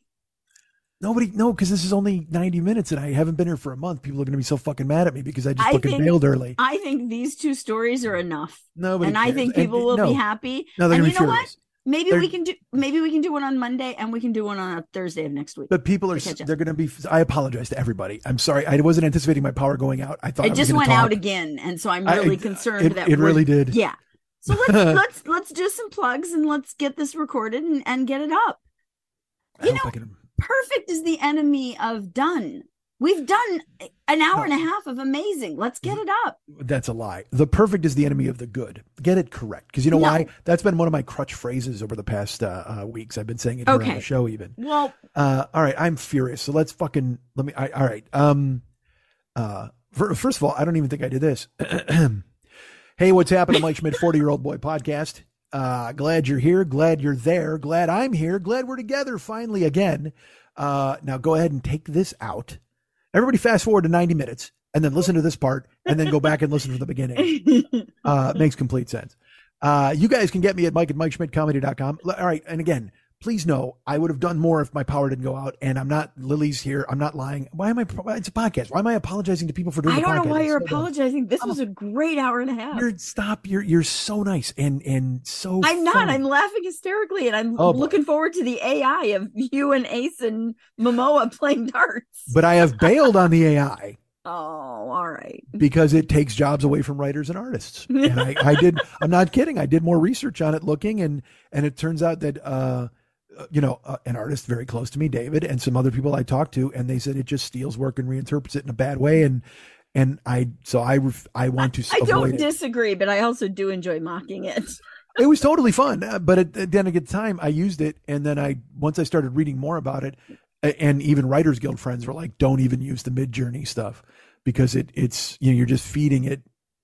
Nobody no, because this is only 90 minutes and I haven't been here for a month. People are gonna be so fucking mad at me because I just I fucking think- bailed early. I think these two stories are enough. Nobody and I cares. think And- people will no, be happy. No, they're and gonna you be know what? Maybe They're- we can do maybe we can do one on Monday and we can do one on a Thursday of next week. But people are to they're gonna be I apologize to everybody. I'm sorry. I wasn't anticipating my power going out. I thought it was just went talk. out again, and so I'm really it- concerned it- that it really did. Yeah. So let's let's let's do some plugs and let's get this recorded and, and get it up. You know- I can- Perfect is the enemy of done. We've done an hour and a half of amazing. Let's get it up. That's a lie. The perfect is the enemy of the good. Get it correct. Because you know No. why? That's been one of my crutch phrases over the past uh, uh, weeks. I've been saying it here on the show even. Well, Uh, all right. I'm furious. So let's fucking, let me, I, all right. Um, uh, fir- first of all, I don't even think I did this. hey, what's happening? Mike Schmidt, 40 year old boy podcast. Uh, glad you're here. Glad you're there. Glad I'm here. Glad we're together finally again. Uh, now go ahead and take this out. Everybody fast forward to 90 minutes and then listen to this part and then go back and listen from the beginning. Uh, makes complete sense. Uh, you guys can get me at Mike at MikeSchmidtComedy.com. L- All right. And again, please know I would have done more if my power didn't go out and I'm not, Lily's here. I'm not lying. Why am I, it's a podcast. Why am I apologizing to people for doing I don't know why you're so dumb. apologizing. This was a great hour and a half. You're stop. You're, you're so nice and, and so I'm not. funny. I'm laughing hysterically, and I'm Oh, boy. looking forward to the AI of you and Ace and Momoa playing darts. but I have bailed on the AI. oh, all right. because it takes jobs away from writers and artists. And I, I did, I'm not kidding. I did more research on it looking and, and it turns out that, uh, you know, uh, an artist very close to me, David, and some other people I talked to, and they said it just steals work and reinterprets it in a bad way. And, and I, so I, ref, I want to I avoid don't it. disagree, but I also do enjoy mocking it. it was totally fun. uh, But at, at the end of the time, I used it, and then I once I started reading more about it, and even Writers Guild friends were like, "Don't even use the Midjourney stuff because it it's you know you're just feeding it.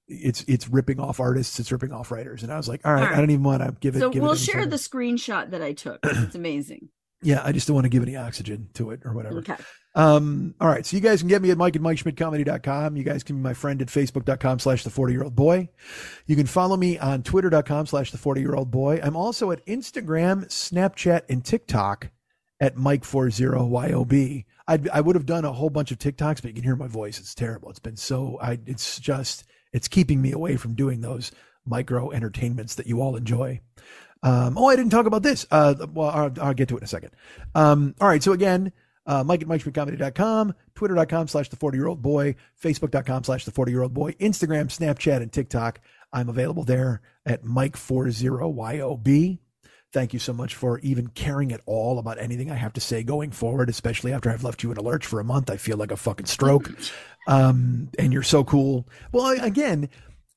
It's it's ripping off artists. It's ripping off writers." And I was like, "All right, All right. I don't even want to give it." So give we'll it share further." the screenshot that I took. It's amazing. Yeah, I just don't want to give any oxygen to it or whatever. Okay. Um, all right. So you guys can get me at Mike at MikeSchmidtComedy.com. You guys can be my friend at Facebook.com slash the 40 year old boy. You can follow me on Twitter.com slash the 40 year old boy. I'm also at Instagram, Snapchat, and TikTok at Mike40YOB. I'd, I would have done a whole bunch of TikToks, but you can hear my voice. It's terrible. It's been so, I, it's just, it's keeping me away from doing those micro entertainments that you all enjoy. Um, oh, I didn't talk about this. Uh, well, I'll, I'll get to it in a second. Um, all right. So again, uh, Mike at MikeSchmidtComedy.com, Twitter.com slash the 40 year old boy, Facebook.com slash the 40 year old boy, Instagram, Snapchat, and TikTok. I'm available there at Mike40YOB. Thank you so much for even caring at all about anything I have to say going forward, especially after I've left you in a lurch for a month. I feel like a fucking stroke. Um, and you're so cool. Well, again,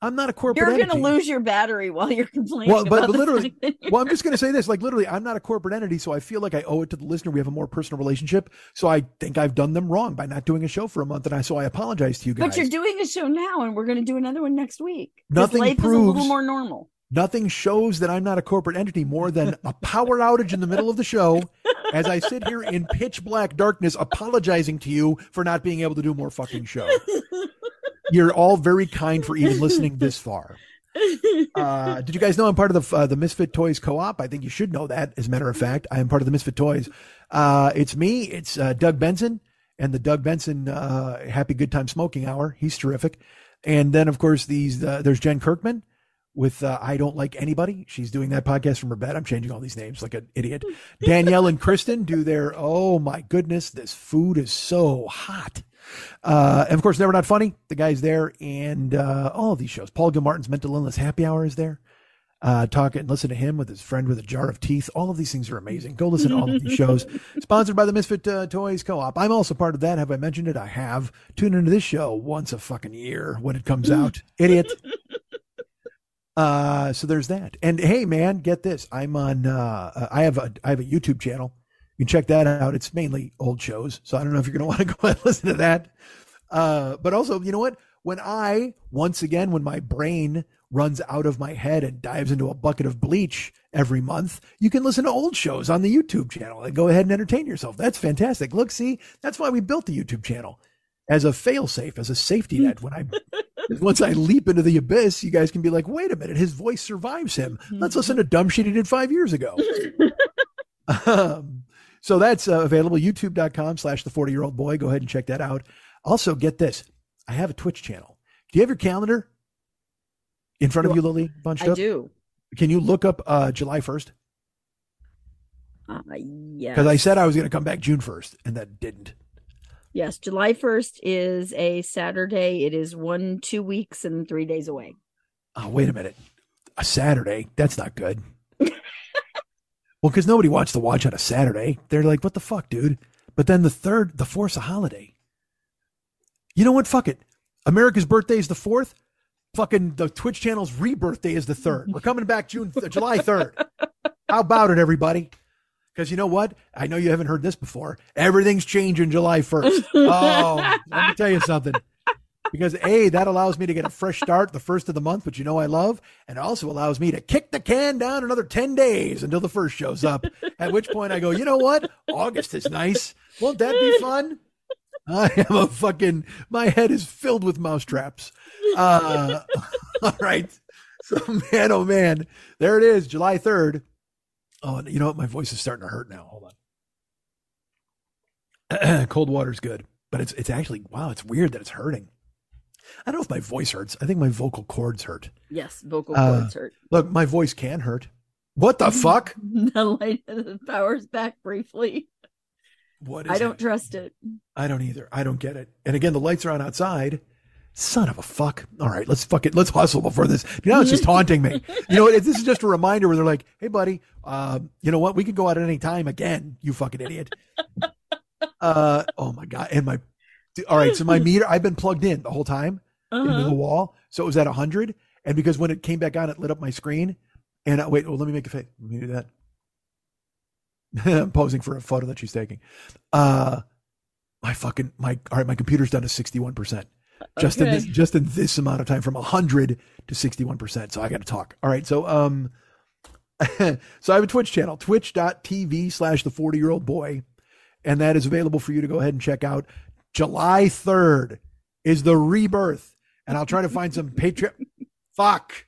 I'm not a corporate You're going to lose your battery while you're complaining Well, but, but literally, fact that you're- well, I'm just going to say this. Like, literally, I'm not a corporate entity, so I feel like I owe it to the listener. We have a more personal relationship, so I think I've done them wrong by not doing a show for a month, and I so I apologize to you guys. But you're doing a show now, and we're going to do another one next week. Nothing life is a little more normal. Nothing shows that I'm not a corporate entity more than a power outage in the middle of the show, as I sit here in pitch black darkness, apologizing to you for not being able to do more fucking show. You're all very kind for even listening this far. Uh, did you guys know I'm part of the uh, the Misfit Toys Co-op? I think you should know that. As a matter of fact, I am part of the Misfit Toys. Uh, it's me. It's uh, Doug Benson and the Doug Benson uh, Happy Good Time Smoking Hour. He's terrific. And then of course these uh, there's Jen Kirkman with uh, I don't like anybody. She's doing that podcast from her bed. I'm changing all these names like an idiot. Danielle and Kristen do their oh my goodness, this food is so hot. Uh, and of course, Never Not Funny. The guy's there, and uh, all of these shows. Paul Gilmartin's Mental Illness Happy Hour is there. uh, talk and listen to him with his friend with a jar of teeth. All of these things are amazing. Go listen to all of these shows. Sponsored by the Misfit uh, Toys Co-op. I'm also part of that. Have I mentioned it? I have. Tune into this show once a fucking year when it comes out. Idiot. Uh, so there's that. And hey, man, get this. I'm on. Uh, I have a I have a YouTube channel. You can check that out. It's mainly old shows, so I don't know if you're going to want to go and listen to that. Uh, but also, you know what? When I once again, when my brain runs out of my head and dives into a bucket of bleach every month, you can listen to old shows on the YouTube channel and go ahead and entertain yourself. That's fantastic. Look, see, that's why we built the YouTube channel as a failsafe, as a safety net. When I once I leap into the abyss, you guys can be like, wait a minute, his voice survives him. Let's listen to dumb shit he did five years ago. um, so that's uh, available, youtube.com slash the 40 year old boy. Go ahead and check that out. Also, get this. I have a Twitch channel. Do you have your calendar in front of you, Lily? Bunched I up? do. Can you look up uh, July 1st? Uh, yes. Because I said I was going to come back June 1st, and that didn't. Yes, July 1st is a Saturday. It is one, two weeks and three days away. Oh, wait a minute. A Saturday? That's not good. well, because nobody wants the watch on a Saturday. They're like, what the fuck, dude? But then the third, the fourth's a holiday. You know what? Fuck it. America's birthday is the fourth. Fucking the Twitch channel's rebirthday is the third. We're coming back June, July 3rd. How about it, everybody? Because you know what? I know you haven't heard this before. Everything's changing July 1st. Oh, let me tell you something. Because A, that allows me to get a fresh start the first of the month, which you know I love. And also allows me to kick the can down another 10 days until the first shows up. At which point I go, you know what? August is nice. Won't that be fun? I am a fucking, my head is filled with mousetraps. Uh, all right. So, man, oh man, there it is, July 3rd. Oh, you know what? My voice is starting to hurt now. Hold on. Cold water's good, but it's it's actually wow. It's weird that it's hurting. I don't know if my voice hurts. I think my vocal cords hurt. Yes, vocal Uh, cords hurt. Look, my voice can hurt. What the fuck? the light the power's back briefly. What is I don't trust it. I don't either. I don't get it. And again, the lights are on outside. Son of a fuck. All right, let's fuck it. Let's hustle before this. You know, it's just haunting me. You know, this is just a reminder where they're like, hey, buddy, uh, you know what? We could go out at any time again, you fucking idiot. Uh, oh my God. And my, all right, so my meter, I've been plugged in the whole time into the Uh-huh. wall. So it was at 100. And because when it came back on, it lit up my screen. And uh, wait, well, let me make a face. Let me do that. I'm posing for a photo that she's taking. Uh, my fucking my all right, my computer's down to 61%. Just in this just in this amount of time from 100 to 61%. So I got to talk. All right. So um so I have a Twitch channel, twitch.tv slash the 40 year old boy. And that is available for you to go ahead and check out. July 3rd is the rebirth. And I'll try to find some Patreon. Fuck.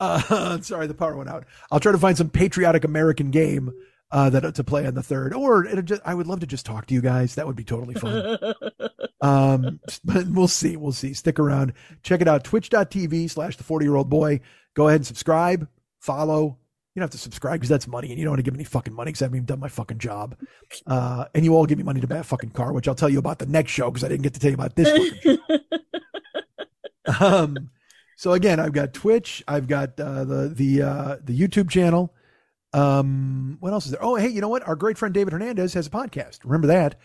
Uh, sorry, the power went out. I'll try to find some patriotic American game uh, that to play on the third, or just, I would love to just talk to you guys. That would be totally fun. um, but we'll see. We'll see. Stick around. Check it out. Twitch.tv slash the 40 year old boy. Go ahead and subscribe, follow. You don't have to subscribe because that's money and you don't want to give me any fucking money because I haven't even done my fucking job. Uh, and you all give me money to buy a fucking car, which I'll tell you about the next show because I didn't get to tell you about this um, so again, I've got Twitch, I've got uh, the the uh, the YouTube channel. Um, what else is there? Oh, hey, you know what? Our great friend David Hernandez has a podcast. Remember that?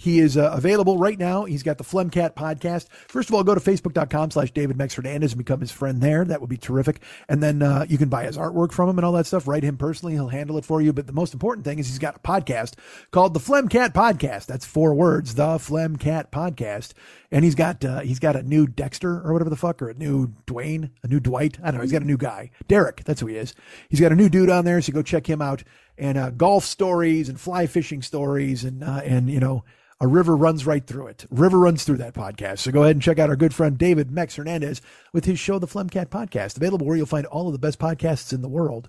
He is uh, available right now. He's got the Flemcat podcast. First of all, go to facebook.com slash David Mex Fernandez and become his friend there. That would be terrific. And then uh, you can buy his artwork from him and all that stuff. Write him personally. He'll handle it for you. But the most important thing is he's got a podcast called the Flemcat Podcast. That's four words, the Flemcat Podcast. And he's got uh, he's got a new Dexter or whatever the fuck, or a new Dwayne, a new Dwight. I don't know. He's got a new guy. Derek, that's who he is. He's got a new dude on there, so go check him out. And uh, golf stories and fly fishing stories and uh, and you know a river runs right through it. River runs through that podcast. So go ahead and check out our good friend David Mex Hernandez with his show, The Flemcat Podcast, available where you'll find all of the best podcasts in the world.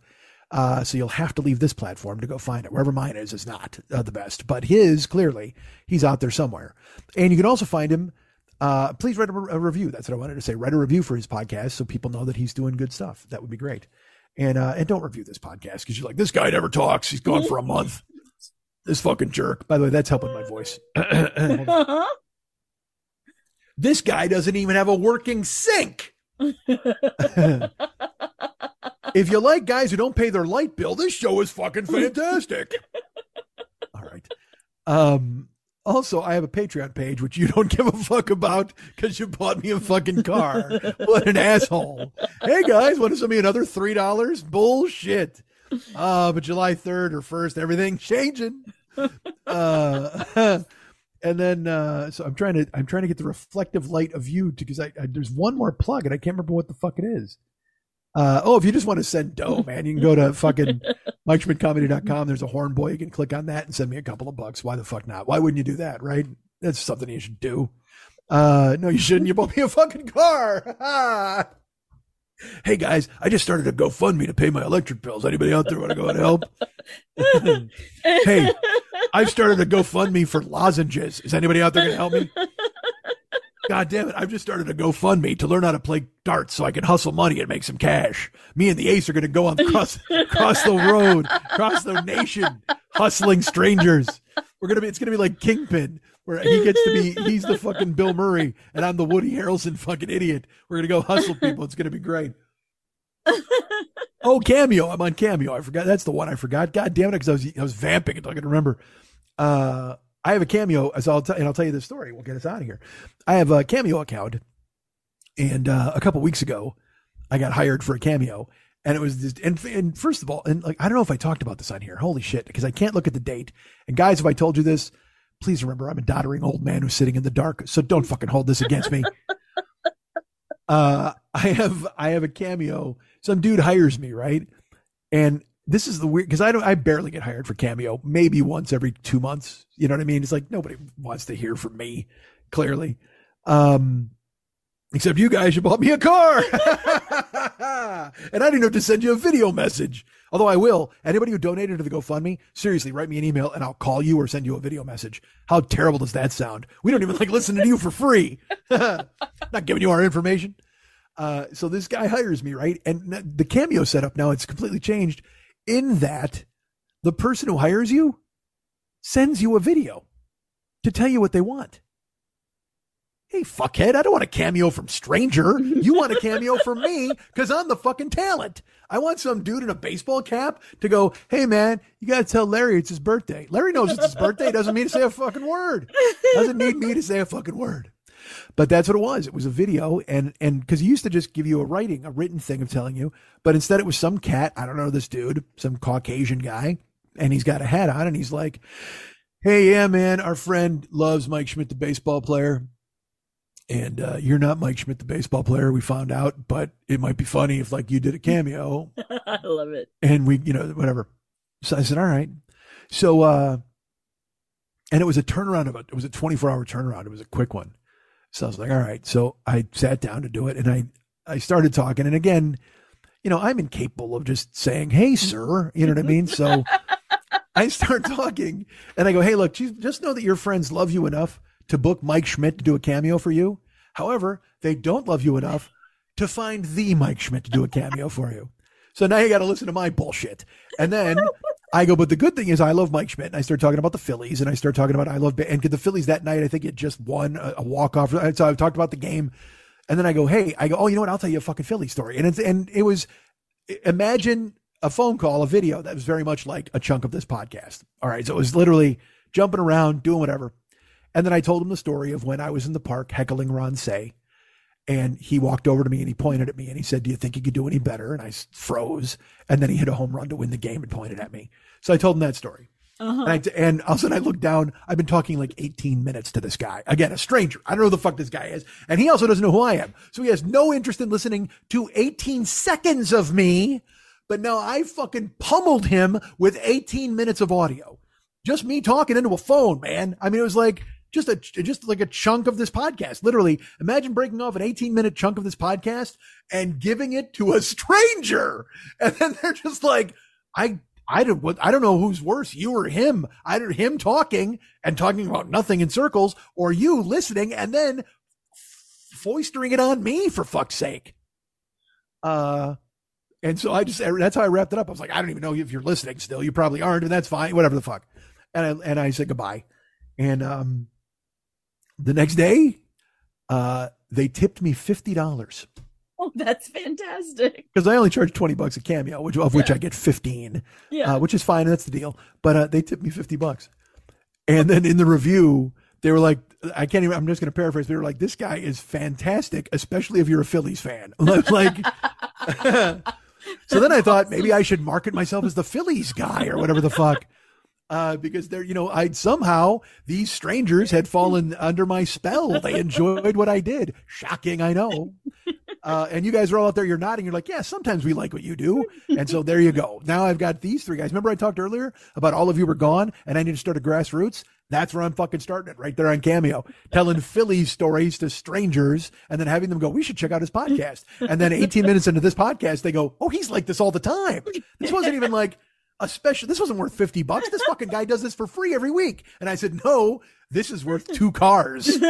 Uh, so you'll have to leave this platform to go find it. Wherever mine is, is not uh, the best, but his clearly he's out there somewhere. And you can also find him. Uh, please write a, a review. That's what I wanted to say. Write a review for his podcast so people know that he's doing good stuff. That would be great. And uh, and don't review this podcast because you're like this guy never talks. He's gone for a month. This fucking jerk. By the way, that's helping my voice. This guy doesn't even have a working sink. if you like guys who don't pay their light bill, this show is fucking fantastic. All right. Um, also, I have a Patreon page, which you don't give a fuck about because you bought me a fucking car. what an asshole. Hey guys, want to send me another $3? Bullshit. Uh, but July 3rd or 1st, everything's changing. Uh, and then uh, so I'm trying to I'm trying to get the reflective light of you because I, I there's one more plug and I can't remember what the fuck it is. Uh, oh, if you just want to send dough, man, you can go to fucking MikeSchmidtComedy.com. There's a horn boy. You can click on that and send me a couple of bucks. Why the fuck not? Why wouldn't you do that, right? That's something you should do. Uh, no, you shouldn't. You bought me a fucking car. hey guys, I just started a GoFundMe to pay my electric bills. Anybody out there want to go out and help? hey, I've started a GoFundMe for lozenges. Is anybody out there going to help me? God damn it. I've just started a GoFundMe to learn how to play darts so I can hustle money and make some cash. Me and the ace are going to go on cross, cross the road, cross the nation, hustling strangers. We're going to be, it's going to be like Kingpin where he gets to be, he's the fucking Bill Murray and I'm the Woody Harrelson fucking idiot. We're to go hustle people. It's to be great. Oh, Cameo. I'm on Cameo. I forgot. That's the one I forgot. God damn it. Cause I was, I was vamping until I could remember. Uh, I have a cameo, as I'll and I'll tell you this story. We'll get us out of here. I have a cameo account, and uh, a couple weeks ago, I got hired for a cameo, and it was just, and, and first of all, and like I don't know if I talked about this on here. Holy shit, because I can't look at the date. And guys, if I told you this, please remember I'm a doddering old man who's sitting in the dark, so don't fucking hold this against me. uh, I have I have a cameo. Some dude hires me, right? And this is the weird because I don't I barely get hired for cameo, maybe once every two months. You know what I mean? It's like nobody wants to hear from me, clearly. Um except you guys, you bought me a car. and I didn't have to send you a video message. Although I will. Anybody who donated to the GoFundMe, seriously, write me an email and I'll call you or send you a video message. How terrible does that sound? We don't even like listening to you for free. Not giving you our information. Uh, so this guy hires me, right? And the cameo setup now it's completely changed in that the person who hires you sends you a video to tell you what they want. Hey, fuckhead, I don't want a cameo from stranger. You want a cameo from me because I'm the fucking talent. I want some dude in a baseball cap to go, hey, man, you got to tell Larry it's his birthday. Larry knows it's his birthday. Doesn't need to say a fucking word. Doesn't need me to say a fucking word. But that's what it was. It was a video, and and because he used to just give you a writing, a written thing of telling you, but instead it was some cat. I don't know this dude, some Caucasian guy, and he's got a hat on, and he's like, "Hey, yeah, man, our friend loves Mike Schmidt, the baseball player." And uh, you're not Mike Schmidt, the baseball player. We found out, but it might be funny if like you did a cameo. I love it. And we, you know, whatever. So I said, all right. So, uh, and it was a turnaround of a, it was a 24 hour turnaround. It was a quick one. So I was like, all right. So I sat down to do it and I, I started talking. And again, you know, I'm incapable of just saying, hey, sir. You know what I mean? So I start talking and I go, hey, look, just know that your friends love you enough to book Mike Schmidt to do a cameo for you. However, they don't love you enough to find the Mike Schmidt to do a cameo for you. So now you got to listen to my bullshit. And then I go, but the good thing is I love Mike Schmidt. And I start talking about the Phillies and I start talking about I love, and the Phillies that night, I think it just won a, a walk off. So I've talked about the game. And then I go, hey, I go, oh, you know what? I'll tell you a fucking Philly story. And it's, and it was, imagine a phone call, a video that was very much like a chunk of this podcast. All right. So it was literally jumping around, doing whatever. And then I told him the story of when I was in the park heckling Ron Cey. And he walked over to me and he pointed at me and he said, Do you think you could do any better? And I froze. And then he hit a home run to win the game and pointed at me. So I told him that story. Uh-huh. And, I, and all of a sudden I looked down. I've been talking like 18 minutes to this guy. Again, a stranger. I don't know who the fuck this guy is. And he also doesn't know who I am. So he has no interest in listening to 18 seconds of me. But now I fucking pummeled him with 18 minutes of audio. Just me talking into a phone, man. I mean, it was like, just a just like a chunk of this podcast. Literally, imagine breaking off an 18 minute chunk of this podcast and giving it to a stranger, and then they're just like, I. I don't. I don't know who's worse, you or him. Either him talking and talking about nothing in circles, or you listening and then foistering it on me for fuck's sake. Uh, and so I just that's how I wrapped it up. I was like, I don't even know if you're listening still. You probably aren't, and that's fine. Whatever the fuck. And I and I said goodbye. And um, the next day, uh, they tipped me fifty dollars. Oh, that's fantastic. because I only charge twenty bucks a cameo, which of which Yeah. I get fifteen, Yeah. uh, which is fine. That's the deal. But uh, they tipped me fifty bucks, and then in the review they were like, I can't even. I'm just going to paraphrase. They were like, "This guy is fantastic, especially if you're a Phillies fan." like. so then I thought maybe I should market myself as the Phillies guy or whatever the fuck. Uh, because they're, you know, I'd somehow these strangers had fallen under my spell. They enjoyed what I did. Shocking, I know. Uh, and you guys are all out there, you're nodding. You're like, yeah, sometimes we like what you do. And so there you go. Now I've got these three guys. Remember I talked earlier about all of you were gone and I need to start a grassroots? That's where I'm fucking starting it right there on Cameo, telling Phillies stories to strangers and then having them go, we should check out his podcast. And then 18 minutes into this podcast, they go, oh, he's like this all the time. This wasn't even like a special, this wasn't worth 50 bucks. This fucking guy does this for free every week. And I said, no, this is worth two cars.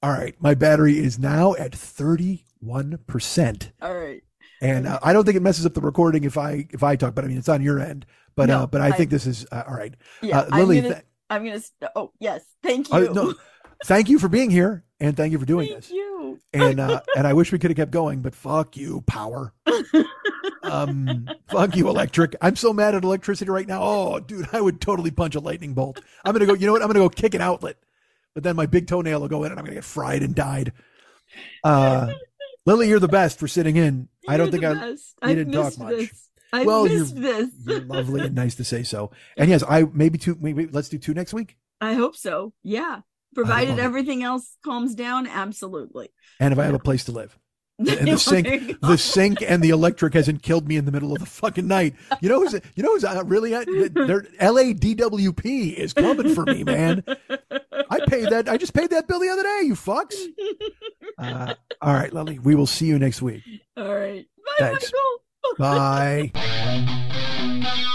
All right, my battery is now at 31%. All right. And uh, I don't think it messes up the recording if I if I talk, but I mean it's on your end. But No, uh, but I, I- think this is uh, all right. Yeah. Uh, Lily, I'm I'm gonna. Oh yes. Thank uh, you. no, thank you for being here and thank you for doing Thank this. you. And uh, and I wish we could have kept going, but fuck you, power. Um, fuck you, electric. I'm so mad at electricity right now. Oh, dude, I would totally punch a lightning bolt. I'm gonna go. You know what? I'm gonna go kick an outlet, but then my big toenail will go in, and I'm gonna get fried and died. Uh, Lily, you're the best for sitting in. I don't think I. I've didn't talk much. This. I Well, you're- this. You're lovely and nice to say so. And yes, I maybe two. Maybe let's do two next week. I hope so. Yeah. Provided everything else calms down, absolutely. And if I have a place to live. And the sink, the sink, and the electric hasn't killed me in the middle of the fucking night. You know who's, you know who's uh, really, uh, their LADWP is coming for me, man. I paid that. I just paid that bill the other day. You fucks. Uh, all right, Lily. We will see you next week. All right. Bye, Thanks. Michael. Bye.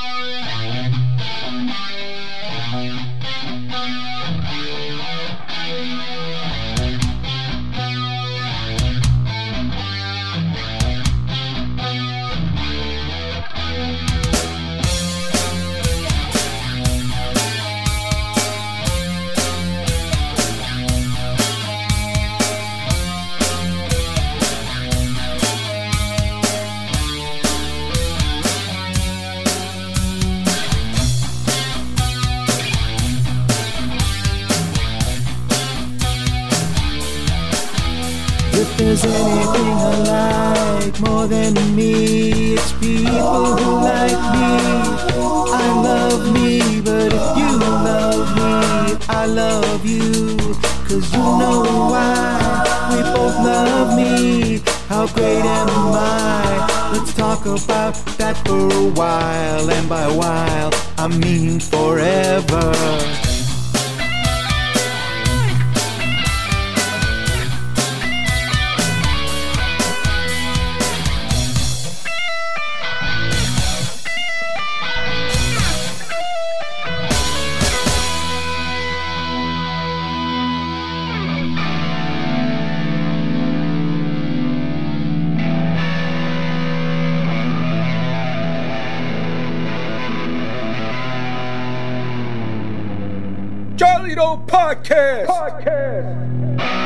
There's anything I like more than me, it's people who like me. I love me, but if you love me, I love you. Cause you know why we both love me. How great am I? Let's talk about that for a while, and by a while, I mean forever. Podcast. Podcast.